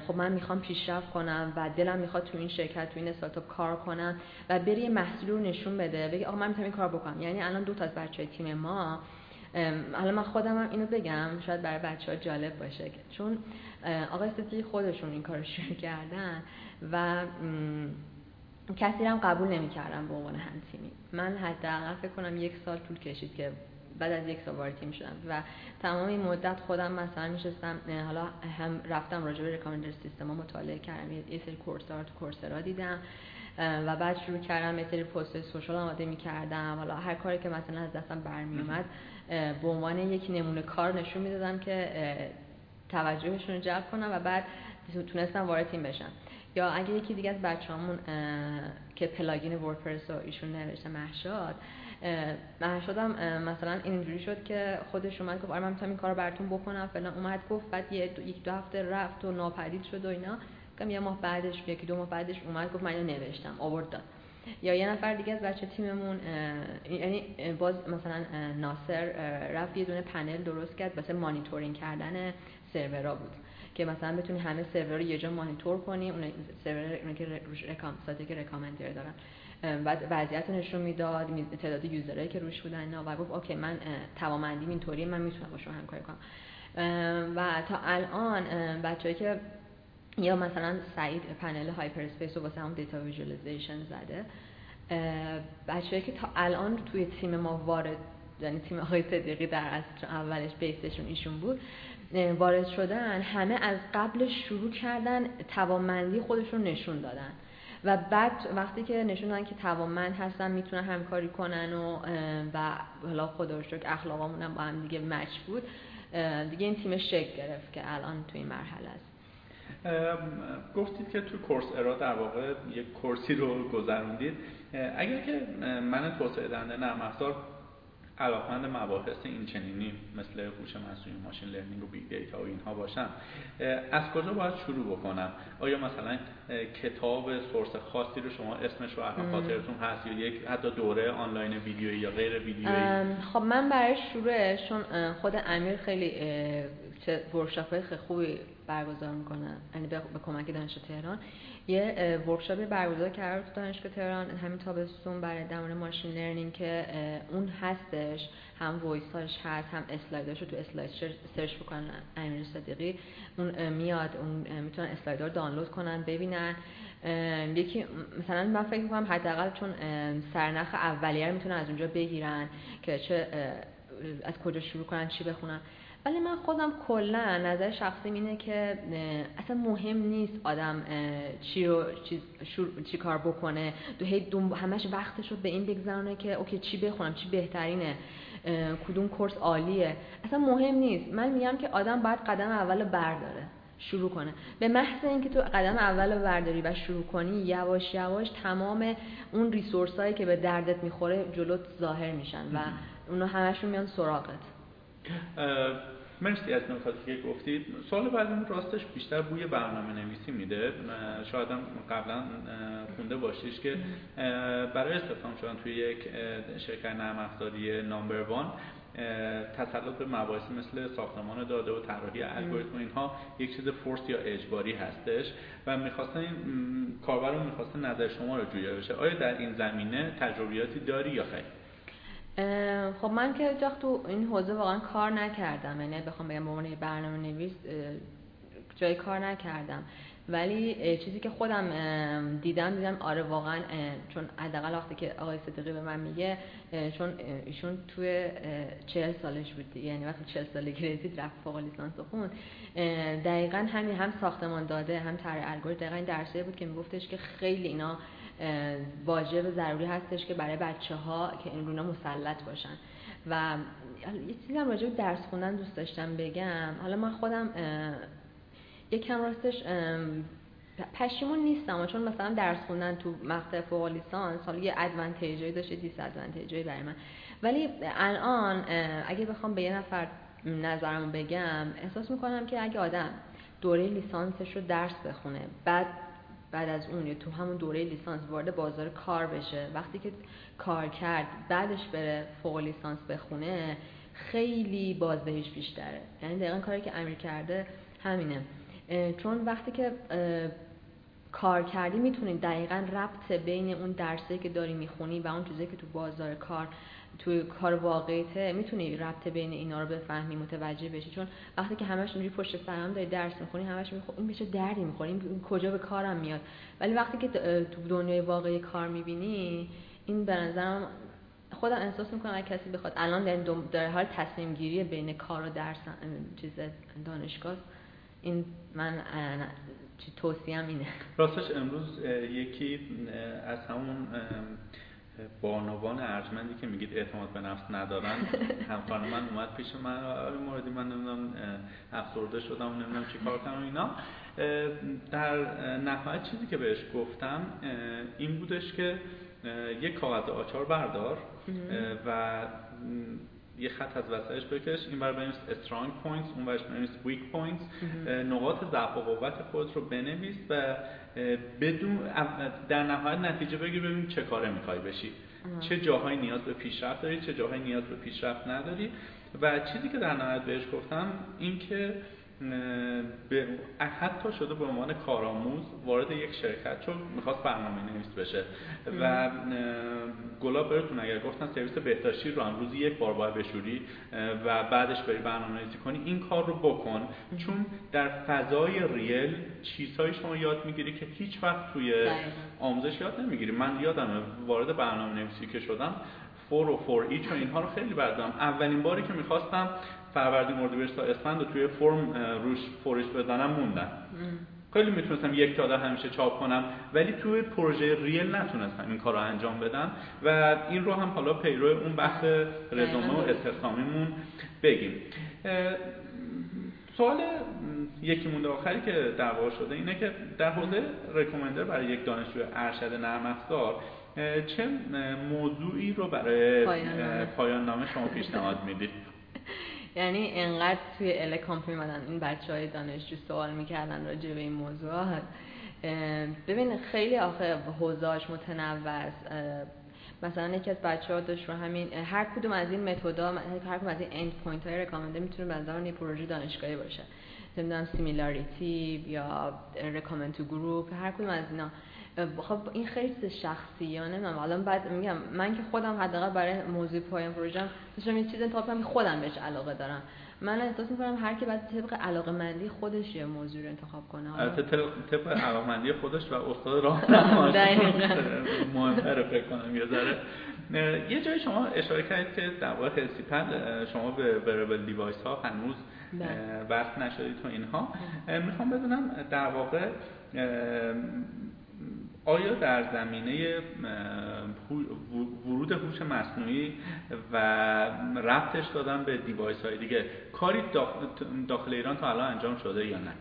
خب من می‌خوام پیشرفت کنم و دلم می‌خواد تو این شرکت تو این استارتاپ کار کنم و بری محصول رو نشون بده بگی آقا من می‌تونم این کار بکنم. یعنی الان دو تا از بچه تیم ما حالا من خودم اینو بگم شاید برای بچه ها جالب باشه چون آقای ستی خودشون این کار شروع کردن و کسی هم قبول نمی‌کردم به عنوان هم تیمی من حداقل فکر کنم یک سال طول کشید که بعد از یک سال وارد تیم شدم و تمام این مدت خودم مثلا میشستم حالا هم رفتم راجع به ریکامندر سیستم مطالعه کردم یه سری کورس ها تو کورسرا دیدم و بعد شروع کردم یه سری پست سوشال آماده می‌کردم حالا هر کاری که مثلا از دستم برمیومد به عنوان یک نمونه کار نشون می‌دادم که توجهشون رو جلب کنم و بعد تونستم وارد تیم بشم. یا اگه یکی دیگه از بچه‌هامون که پلاگین وردپرس رو ایشون نوشته محشاد محشادم مثلا اینجوری شد که خودش اومد گفت آره من می‌تونم این کار براتون بکنم فلان اومد گفت بعد یه دو یک دو هفته رفت و ناپدید شد و اینا. یه ماه بعدش یکی دو ماه بعدش اومد گفت من نوشتم آورد داد یا یه نفر دیگه از بچه تیممون یعنی باز مثلا ناصر رفت یه دونه پنل درست کرد واسه مانیتورینگ کردن سرورا بود. که مثلا بتونی همه سرور رو یه جا مانیتور کنی اون سرور اون که رکام سایتی که رکامندر دارن. بعد وضعیت نشون می‌داد تعداد یوزرایی که روش بودن و گفت اوکی من توامندیم اینطوری من می‌تونم با شما همکاری کنم و تا الان بچه‌ای که یا مثلا سعید پنل هایپر اسپیس رو واسه هم دیتا ویژوالایزیشن زده. بچه‌ای که تا الان توی تیم ما وارد یعنی تیم آقای صدیقی در اصل اولش بیسشون ایشون بود وارد شدن همه از قبل شروع کردن توانمندی خودشون نشون دادن. و بعد وقتی که نشون دادن که توانمند هستن می‌تونن همکاری کنن و و حالا خدا رو اخلاقامون هم با هم دیگه مچ بود. دیگه این تیم شکل گرفت که الان تو این مرحله است. گفتید که تو Coursera در واقع یک course ی رو گذروندید. اگر که من توسعه دهنده نرم افزار علاقمند مباحث این چنینی مثل هوش مصنوعی machine learning و big data و اینها باشم از کجا باید شروع بکنم؟ آیا مثلا کتاب source خاصی رو شما اسمش رو الان خاطرتون هست یا یک حتی دوره آنلاین ویدیویی یا غیر ویدیویی؟ خب من برای شروعش چون خود امیر خیلی چه ورکشاپ های خیلی خوبی برگزار می‌کنه یعنی به کمک دانشگاه تهران یه ورکشاپی برگزار کرد تو دانشگاه تهران همین تابستون برای درمان ماشین لرنینگ که اون هستش هم وایساش هست هم اسلایداش رو تو اسلاید سرچ بکنن امیر صدیقی. اون میاد اون می‌تونن اسلایدها رو دانلود کنن ببینن. یکی مثلا من فکر می‌کنم حداقل چون سرنخ اولیه رو می‌تونن از اونجا بگیرن که چه از کجا شروع کنن چی بخونن. ولی من خودم کلا نظر شخصی اینه که اصلا مهم نیست آدم چی رو چی, کار بکنه. دو هی همش وقتش رو به این بگذرونه که اوکی چی بخونم چی بهترینه. کدوم کورس عالیه. اصلا مهم نیست. من میگم که آدم باید قدم اول برداره شروع کنه. به محض اینکه تو قدم اول برداری و شروع کنی یواش یواش تمام اون ریسورس هایی که به دردت می‌خوره جلوت ظاهر میشن و اونو همشون میان سراغت. مرسی از نکاتی که گفتید؟ سوال بعدم راستش بیشتر بوی برنامه نویسی میده شاید هم قبلا خونده باشیش که برای استخدام شدن توی یک شرکت نرم افزاری نامبر وان تسلط به مباحثی مثل ساختمان داده و طراحی الگوریتم اینها یک چیز فورس یا اجباری هستش و می‌خواستن این کاربر رو می‌خواستن نظر شما رو جویا بشه. آیا در این زمینه تجربیاتی داری یا خیر؟ خب من که هیچ تو این حوزه واقعا کار نکردم. یعنی بخوام بگم به عنوان برنامه نویس جای کار نکردم. ولی چیزی که خودم دیدم دیدم آره واقعا چون حداقل وقتی که آقای صدیقی به من میگه چون ایشون توی چهل سالش بود یعنی وقتی چهل سالگی رسید رفت فوق لیسانس خون. دقیقا همین هم ساختمان داده هم طرح الگوریتم. دقیقا درسایی بود که میگفتش که خیلی اینا واجب ضروری هستش که برای بچه ها که این رونا مسلط باشن. و یه چیزی هم راجع درس خوندن دوست داشتم بگم. حالا من خودم یکم راستش پشیمون نیستم. چون مثلا درس خوندن تو مقطع فوق لیسانس حالا یه ادوانتیجی داشته دیس ادوانتیجی برای من. ولی الان اگه بخوام به یه نفر نظرمو بگم احساس می‌کنم که اگه آدم دوره لیسانسش رو درس بخونه بعد بعد از اون یا تو همون دوره لیسانس وارد بازار کار بشه. وقتی که کار کرد بعدش بره فوق لیسانس بخونه خیلی بازدهیش بیشتره. یعنی دقیقا کاری که امیر کرده همینه. چون وقتی که کار کردی می‌تونی دقیقا ربط بین اون درسی که داری می‌خونی و اون چیزی که تو بازار کار توی کار واقعیته می‌تونی ربط بین اینا رو بفهمی متوجه بشی. چون وقتی که همش اینجوری پشت سر هم داری درس می‌خونی همش می‌خونی این بشه دردی می‌خوری. این کجا به کارم میاد. ولی وقتی که تو دنیای واقعی کار می‌بینی این به نظرم خودم احساس می‌کنم اگه کسی بخواد الان در حال تصمیم گیری بین کار و درس چیز دانشگاه این من توصیم اینه. راستش امروز یکی از همون بانوان ارجمندی که میگید اعتماد به نفس ندارن. همکار من اومد پیش من آره موردی من نمی‌دونم افسرده شدم نمی‌دونم چی کار کنم اینا. در نهایت چیزی که بهش گفتم این بودش که یک کاغذ آچهار بردار و یه خط از وسطش بکش. این بر بنویس strong points اون برش بنویس weak points نقاط ضعف و قوت خودت رو بنویس و بدون در نهایت نتیجه بگیر ببین چه کاره می‌خوای بشی. چه جاهایی نیاز به پیشرفت داری چه جاهایی نیاز به پیشرفت نداری. و چیزی که در نهایت بهش گفتم این که به حتی شده به عنوان کارآموز وارد یک شرکت چون می‌خواست برنامه نویس بشه. و گلاب براتون اگر گفتن سرویس بهداشتی رو هم روزی یک بار باید بشوری و بعدش بری برنامه نویسی کنی این کار رو بکن. چون در فضای real چیزهایی شما یاد می‌گیری که هیچ وقت توی آموزش یاد نمی‌گیری. من یادمه وارد برنامه نویسی که شدم for و for each و اینها رو خیلی بردم اولین باری که می‌خواستم فروردین اردیبهشت تا اسفند و توی فرم روش for ش بزنم موندن خیلی می‌تونستم یک تا همیشه چاپ کنم ولی توی پروژه real نتونستم این کار رو انجام بدم. و این رو هم حالا پیرو اون بحث رزومه و استخدامیمون بگیم. سوال یکی مونده آخری که دعوا شده اینه که در حوزه رکومندر برای یک دانشجو ارشد نرم افزار چه موضوعی رو برای پایان نامه شما پیشنهاد می‌دید؟ یعنی انقدر توی ال کامپ میمدن این بچه های دانشجو سوال می‌کردن راجع به این موضوعات. ببین خیلی آخه حوزاش متنوع است. مثلا یکی از بچه ها داشت رو همین هر کدوم از این method ا هر کدوم از این end point های recommender می‌تونه به یه پروژه دانشگاهی باشه. نمی‌دونم similarity یا recommend to group هر کدوم از اینا. خب این خیلی چیز شخصیانه. من الان بعد میگم من که خودم حداقل برای موضوع پایان پروژم داشتم یه چیز انتخاب کنم خودم بهش علاقه دارم. من احساس می‌کنم هر کی بعد طبق علاقه مندی خودش یه موضوع رو انتخاب کنه. البته طبق علاقه مندی خودش و استاد راهنما مهمتره فکر کنم یه ذره. یه جای شما اشاره کردید که در واقع شما به wearable device ها هنوز وارد بله. نشدید تو اینها. می‌خوام بدونم در واقع آیا در زمینه ورود هوش مصنوعی و ربطش دادن به device های دیگه کاری داخل ایران تا الان انجام شده یا نه؟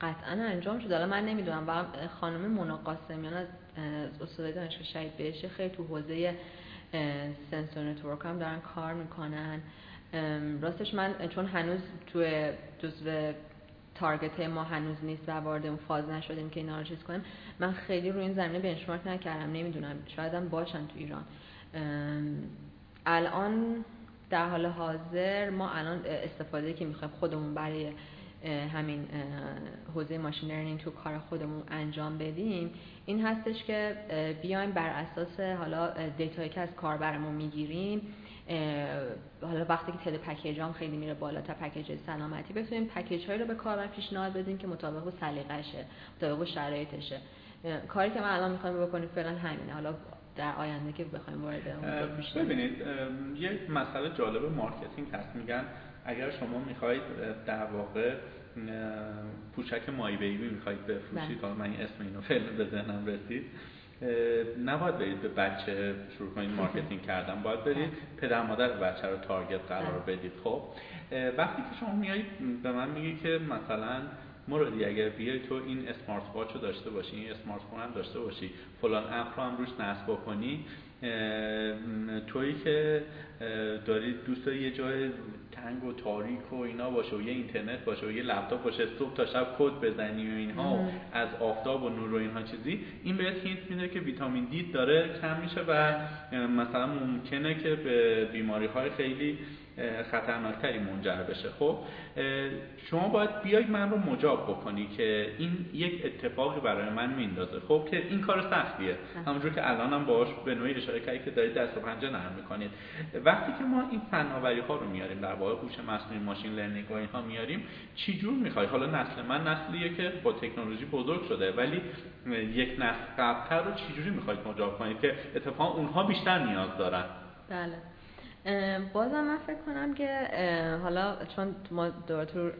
قطعا انجام شده. الان من نمی‌دونم. و خانم مونا قاسمیان از استاد دانشگاه شهید بهشتیه خیلی تو حوزه sensor network هم دارن کار می‌کنن. راستش من چون هنوز تو جزو target ما هنوز نیست و وارد اون فاز نشدیم که اینا رو چیز کنیم. من خیلی روی این زمینه benchmark نکردم نمی‌دونم شاید هم باشن تو ایران. الان در حال حاضر ما الان استفاده که می‌خوایم خودمون برای همین حوزه machine learning تو کار خودمون انجام بدیم این هستش که بیایم بر اساس حالا data یی که از کاربرمون می‌گیریم حالا وقتی که تعداد پکیج هم خیلی میره بالا تا پکیج سلامتی بتونیم پکیج هایی رو به کاربر پیشنهاد بدیم که مطابق با سلیقشه مطابق شرایطشه. کاری که ما الان می‌خوایم بکنیم فعلا همینه. حالا در آینده که بخوایم وارد اون ببینید یه مسئله جالب marketing هست. میگن اگر شما می‌خواید در واقع پوشک مای بیبی می‌خواید بفروشید حالا من این اسم اینو فعلا به ذهنم رسید. نباید برید به بچه شروع کنید marketing کردن. باید برید پدر مادر بچه رو target قرار بدید. خب وقتی که شما میایید به من میگی که مثلا مرادی اگر بیای تو این smart watch رو داشته باشی این smart phone هم داشته باشی فلان اپ رو هم روش نصب بکنی تویی که دارید دوست داری یه جای تنگ و تاریک و اینا باشه و یه اینترنت باشه و یه لپتاپ باشه صبح تا شب کد بزنی و اینها و از آفتاب و نور و اینها چیزی این بهت hint میده که ویتامین دی داره کم میشه و مثلا ممکنه که به بیماری های خیلی خطرناکتری منجر بشه. خب شما باید بیای من رو مجاب بکنی که این یک اتفاقی برای من میندازه خب که این کار سختیه. همونجور که الانم هم باش به نوعی اشاره کردی که دارید دست و پنجه نرم می‌کنید. وقتی که ما این فناوری ها رو میاریم در واقع هوش مصنوعی ماشین لرنینگ و اینها میاریم چی جور می‌خوای؟ حالا نسل من نسلیه که با تکنولوژی بزرگ شده ولی یک نسل قبلتر رو چجوری می‌خواید مجاب کنید که اتفاقا اونها بیشتر نیاز دارن؟ بله. بازم من فکر کنم که حالا چون ما دور تو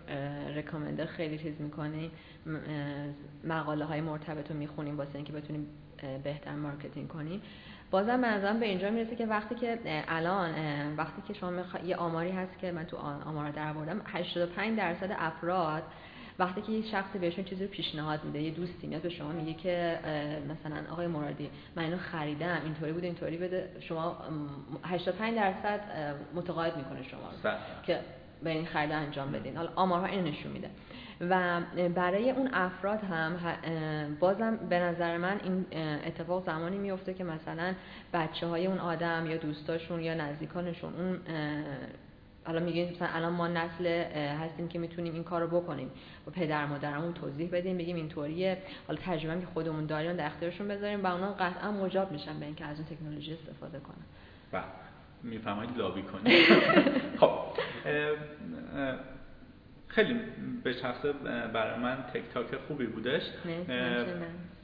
رکامندر خیلی چیز می‌کنیم مقاله های مرتبط رو می‌خونیم واسه اینکه بتونیم بهتر marketing کنیم. بازم منظورم به اینجا می‌رسه که وقتی که الان وقتی که شما یه آماری هست که من تو آمار در آوردم 85 درصد افراد وقتی که یه شخصی بهشون چیزی رو پیشنهاد میده یه دوستی میاد به شما میگه که مثلا آقای مرادی من اینو خریدم اینطوری بود اینطوری بده شما 85 درصد متقاعد می‌کنه شما رو که به این خرید انجام بدین. حالا آمارها اینو نشون میده. و برای اون افراد هم بازم به نظر من این اتفاق زمانی میفته که مثلا بچه های اون آدم یا دوستاشون یا نزدیکانشون اون حالا میگیم مثلا الان ما نسل هستیم که می‌تونیم این کار رو بکنیم. با پدر مادرمون توضیح بدیم بگیم اینطوریه حالا ترجمه که خودمون داریم در اختیارشون بذاریم و اونا قطعا مجاب میشن به اینکه از اون تکنولوژی استفاده کنن. بله. می‌فهمید لابی کنید. خب. خیلی به شخص برای من تک تاک خوبی بودش.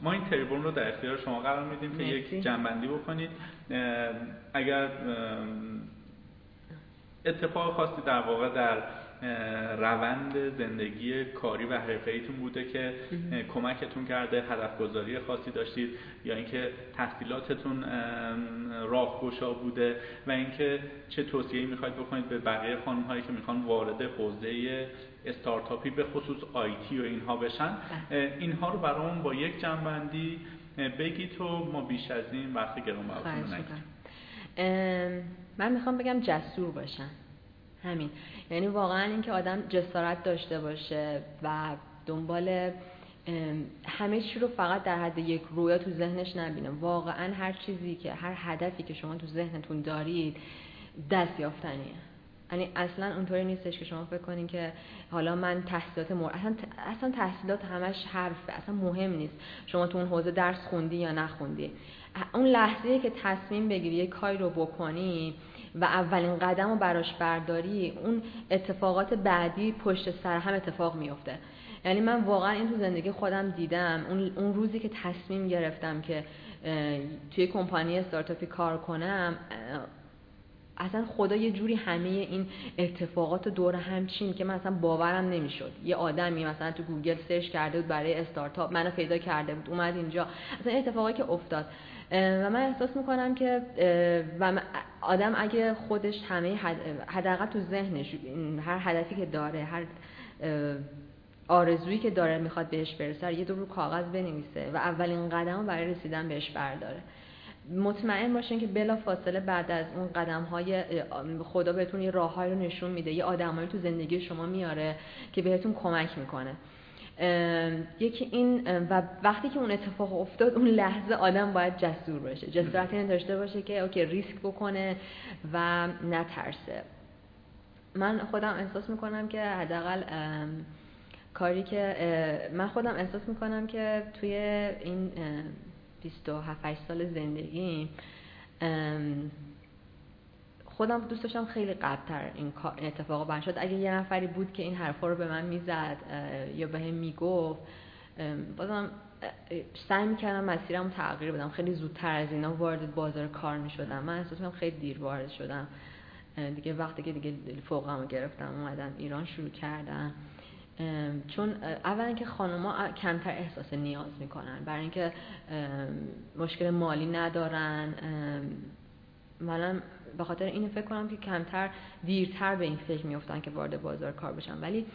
ما این تریبون رو در اختیار شما قرار میدیم که یک جنبندی بکنید. اگر اتفاق خاصی در واقع در روند زندگی کاری و ایتون بوده که کمکتون کرده هدف گذاری خاصی داشتید یا اینکه تحصیلاتتون راهگشا بوده و اینکه چه توصیه‌ای می‌خواید بکنید به بقیه خانم هایی که می‌خوان وارد حوزه استارتاپی به خصوص آیتی و اینها بشن. بله. اینها رو برامون با یک جنبندی بگید تو ما بیش از این وقت گرون من می‌خوام بگم جسور باشن همین. یعنی واقعا اینکه آدم جسارت داشته باشه و دنبال همه چی رو فقط در حد یک رویا تو ذهنش نبینه. واقعا هر چیزی که هر هدفی که شما تو ذهنتون دارید دست یافتنیه. یعنی اصلا اونطوری نیستش که شما فکر کنین که حالا من تحصیلات مور... اصلا, اصلا تحصیلات همش حرفه اصلا مهم نیست. شما تو اون حوزه درس خوندی یا نخوندی. اون لحظه که تصمیم بگیری یک کاری رو بکنی و اولین قدم رو براش برداری اون اتفاقات بعدی پشت سر هم اتفاق میفته یعنی من واقعا این تو زندگی خودم دیدم اون, روزی که تصمیم گرفتم که توی کمپانی استارتاپی کار کنم اصلا خدا یه جوری همه این اتفاقات دور هم چید که من اصلا باورم نمی‌شد. یه آدمی مثلا تو گوگل search کرده بود برای استارتاپ منو پیدا کرده بود اومد اینجا. اصلا اتفاقی که افتاد. و من احساس می‌کنم که و آدم اگه خودش همه حداقل تو ذهنش هر هدفی که داره هر آرزویی که داره می‌خواد بهش برسه یه دو رو کاغذ بنویسه و اولین قدم برای رسیدن بهش برداره. مطمئن باشین که بلا فاصله بعد از اون قدم های خدا بهتون یه راههایی رو نشون میده یه آدمایی تو زندگی شما میاره که بهتون کمک می‌کنه. یکی این و وقتی که اون اتفاق افتاد اون لحظه آدم باید جسور باشه جسارت این داشته باشه که اوکی ریسک بکنه و نترسه. من خودم احساس می‌کنم که حداقل کاری که من خودم احساس می‌کنم که توی این 27 سال زندگی خودم دوست داشتم خیلی قبلتر این اتفاق بر شد. اگه یه نفری بود که این حرفا رو به من می‌زد یا به هم می‌گفت بازم سعی می‌کردم مسیرم تغییر بدم. خیلی زودتر از اینا وارد بازار کار می‌شدم. من احساس خیلی دیر وارد شدم. دیگه وقتی که دیگه فوقم رو گرفتم اومدم ایران شروع کردم. چون اولا که خانوما کمتر احساس نیاز می‌کنن. برای اینکه مشکل مالی ندارن. من به خاطر اینو فکر کنم که کمتر دیرتر به این فکر میفتن که وارد بازار کار بشن. ولی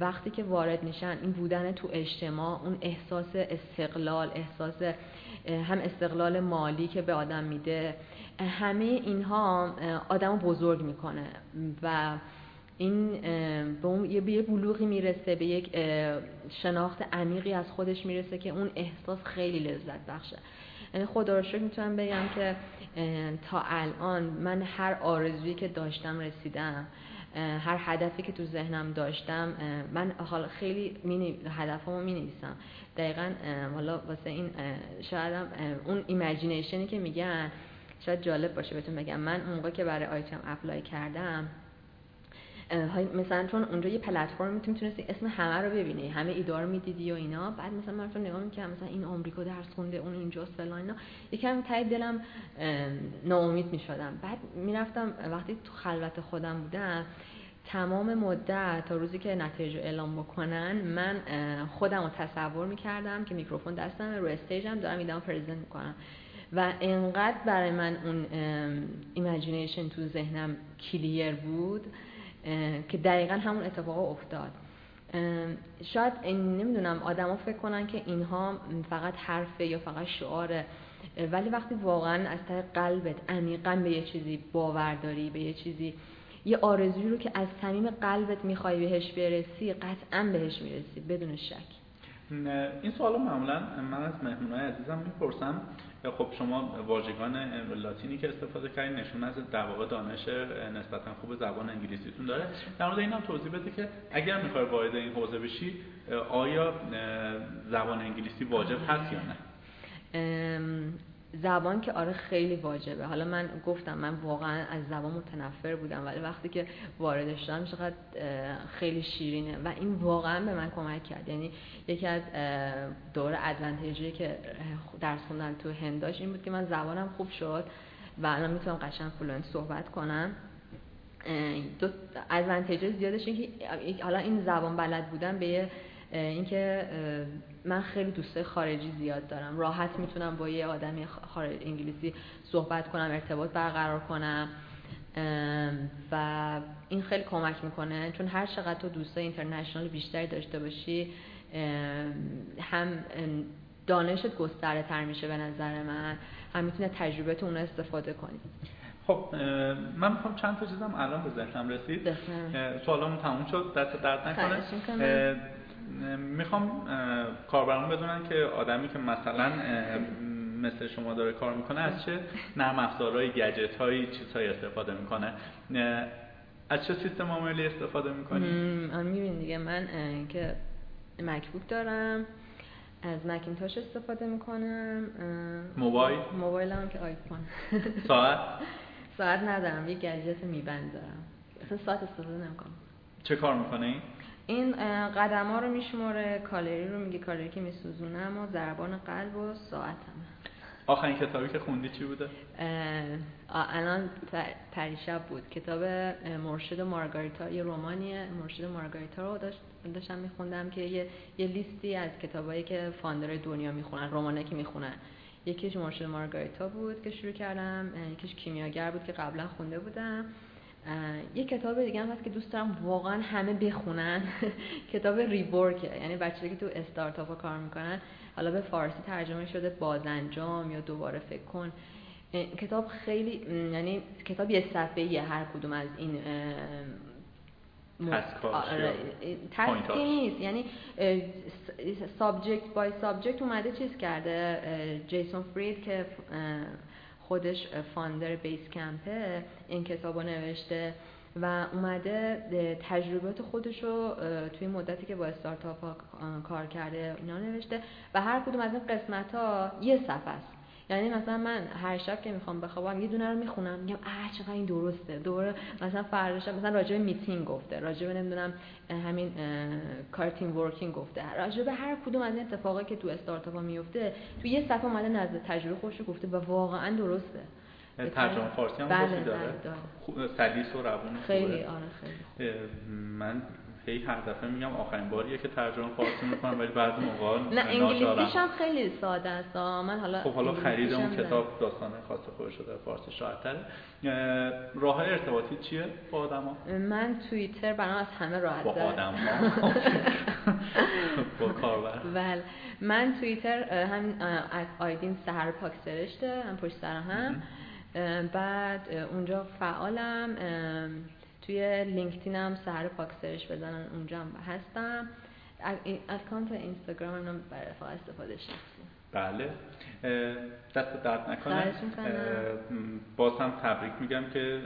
وقتی که وارد میشن این بودن تو اجتماع اون احساس استقلال احساس هم استقلال مالی که به آدم میده همه اینها آدم بزرگ می‌کنه. و این به اون یه بلوغی می‌رسه به یک شناخت عمیقی از خودش می‌رسه که اون احساس خیلی لذت بخشه. خدا رو شکر می‌تونم بگم که تا الان من هر آرزویی که داشتم رسیدم هر هدفی که تو ذهنم داشتم من حالا خیلی می هدفمو می نویسم دقیقا حالا واسه این شاید اون imagination ی که میگن شاید جالب باشه بهتون بگم. من اون موقع که برای آیتم apply کردم مثلا چون اونجا یه پلتفرم می‌تونستی اسم همه رو ببینی. همه ایده‌ها رو می‌دیدی و اینا. بعد مثلا من تو نگاه می‌کردم مثلا این آمریکا درس خونده اون اینجاست فلان اینا. یکم ته دلم ناامید می‌شدم. بعد می‌رفتم وقتی تو خلوت خودم بودم تمام مدت تا روزی که نتیجه اعلام بکنن من خودم رو تصور می‌کردم که میکروفون دستم رو stage م دارم ایده‌ام present می‌کنم. و انقدر برای من اون imagination تو ذهنم clear بود که دقیقا همون اتفاق افتاد. شاید نمی‌دونم آدما فکر کنن که اینها فقط حرفه یا فقط شعاره. ولی وقتی واقعا از طریق قلبت عمیقا به یه چیزی باور داری به یه چیزی یه آرزویی رو که از صمیم قلبت می‌خوای بهش برسی قطعا بهش می‌رسی بدون شک. این سوالو معمولا من از مهمونای عزیزم می‌پرسم. خب شما واژگان لاتینی که استفاده کردین نشون از در واقع دانش نسبتا خوب زبان انگلیسیتون داره. در مورد این هم توضیح بده که اگر می‌خوای وارد این حوزه بشی آیا زبان انگلیسی واجب هست یا نه؟ زبان که آره خیلی واجبه. حالا من گفتم من واقعا از زبان متنفر بودم ولی وقتی که واردش شدم چقدر خیلی شیرینه. و این واقعا به من کمک کرد. یعنی یکی از دو advantage ی که درس خوندن تو هند داشت این بود که من زبانم خوب شد و الان می‌تونم قشنگ fluent صحبت کنم. دو advantage زیادش این که حالا این زبان بلد بودن به اینکه من خیلی دوستای خارجی زیاد دارم. راحت می‌تونم با یه آدمی خارج انگلیسی صحبت کنم ارتباط برقرار کنم. و این خیلی کمک می‌کنه. چون هر چقدر تو دوستای اینترنشنال بیشتری داشته باشی هم دانشت گستره تر میشه به نظر من. هم می‌تونه تجربه اون استفاده کنی. خب من می‌خوام چند تا چیزم الان به ذهنم رسید. سوالامون تموم شد. دست درد نکنه. می‌خوام کاربران بدونن که آدمی که مثلا مثل شما داره کار می‌کنه از چه نرم افزارهای گجت هایی چیزهایی استفاده می‌کنه؟ از چه سیستم عاملی استفاده می‌کنی؟ میبین دیگه من که مکبوک دارم از مکینتاش استفاده می‌کنم موبایل؟ موبایل هم که آیفون. ساعت؟ ساعت ندارم یه گجت میبند دارم اصلا ساعت استفاده نمی‌کنم. چه کار می‌کنه این این قدم ها رو میشماره کالری رو میگه کالری که میسوزونم و ضربان قلب و ساعتم آخرین کتابی که خوندی چی بوده؟ الان پریشب بود. کتاب مرشد مارگاریتا یه رومانیه مرشد مارگاریتا رو داشت داشتم میخوندم که یه, یه لیستی از کتابایی که فاندر دنیا می‌خونن رومانه که می‌خونن. یکیش مرشد مارگاریتا بود که شروع کردم یکیش کیمیاگر بود که قبلا خونده بودم. یه کتاب دیگه هم هست که دوست دارم واقعا همه بخونن. کتاب ریبورکه یعنی بچه که تو استارتاپ کار می‌کنن. حالا به فارسی ترجمه شده بازانجام یا دوباره فکر کن. کتاب خیلی یعنی کتاب یه صفحه هر کدوم از این task نیست. یعنی subject by subject اومده چیز کرده جیسون فرید که خودش founder Basecamp ه این کتاب رو نوشته و اومده تجربات خودش رو توی مدتی که با استارتاپ ها کار کرده اینا نوشته و هر کدوم از این قسمت ها یه صفحه است. یعنی مثلا من هر شب که می‌خوام بخوابم یه دونه رو می‌خونم میگم اه چقدر این درسته. دوباره مثلا فردا شب مثلا راجع به میتینگ گفته راجع به نمی‌دونم همین کار team working گفته. راجع به هر کدوم از این اتفاقایی که تو استارتاپ ها میفته تو یه صفحه اومده نزد تجربه خودش گفته و واقعا درسته. ترجمه فارسی هم بله داره, بله سلیس و روون خیلی آره خیلی من هی هر دفعه میگم آخرین باریه که ترجمه فارسی می‌کنم ولی بعضی موقع نه انگلیسیش هم خیلی ساده است. من حالا خب حالا خرید اون کتاب داستان خاص خودش شده فارسی شاید راه ارتباطی چیه با آدما؟ من توییتر برام از همه راحت با آدم با کاربر. بله. من توییتر هم آیدین سهر پاک سرشته هم پشت سر هم. بعد اونجا فعالم. توی لینکدین هم سهر پاک سرش بزنن اونجا هم هستم. اکانت اینستاگرام هم برای رفاق استفاده شخصی. بله. دست درد نکنه. باز هم تبریک میگم که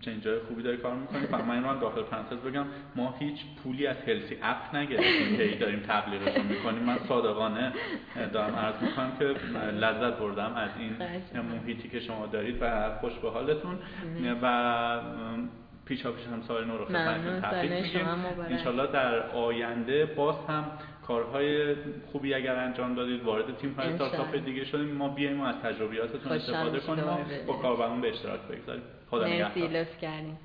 چنین جای خوبی داری کار می‌کنی. فقط من این رو داخل پرانتز بگم ما هیچ پولی از هلسی اپ نگرفتیم که داریم تبلیغش می‌کنیم. من صادقانه دارم عرض می‌کنم که لذت بردم از این محیطی که شما دارید و خوش به حالتون. و پیچ پیش هم سال نو رو خدمتتون تبریک میگیم. انشالله در آینده باز هم کارهای خوبی اگر انجام دادید وارد تیم های استارتاپ دیگه شدیم ما بیایم و از تجربیاتتون استفاده کنیم با کاربرمون به اشتراک بگذاریم. خدا نگهدار. مرسی لطف کردین.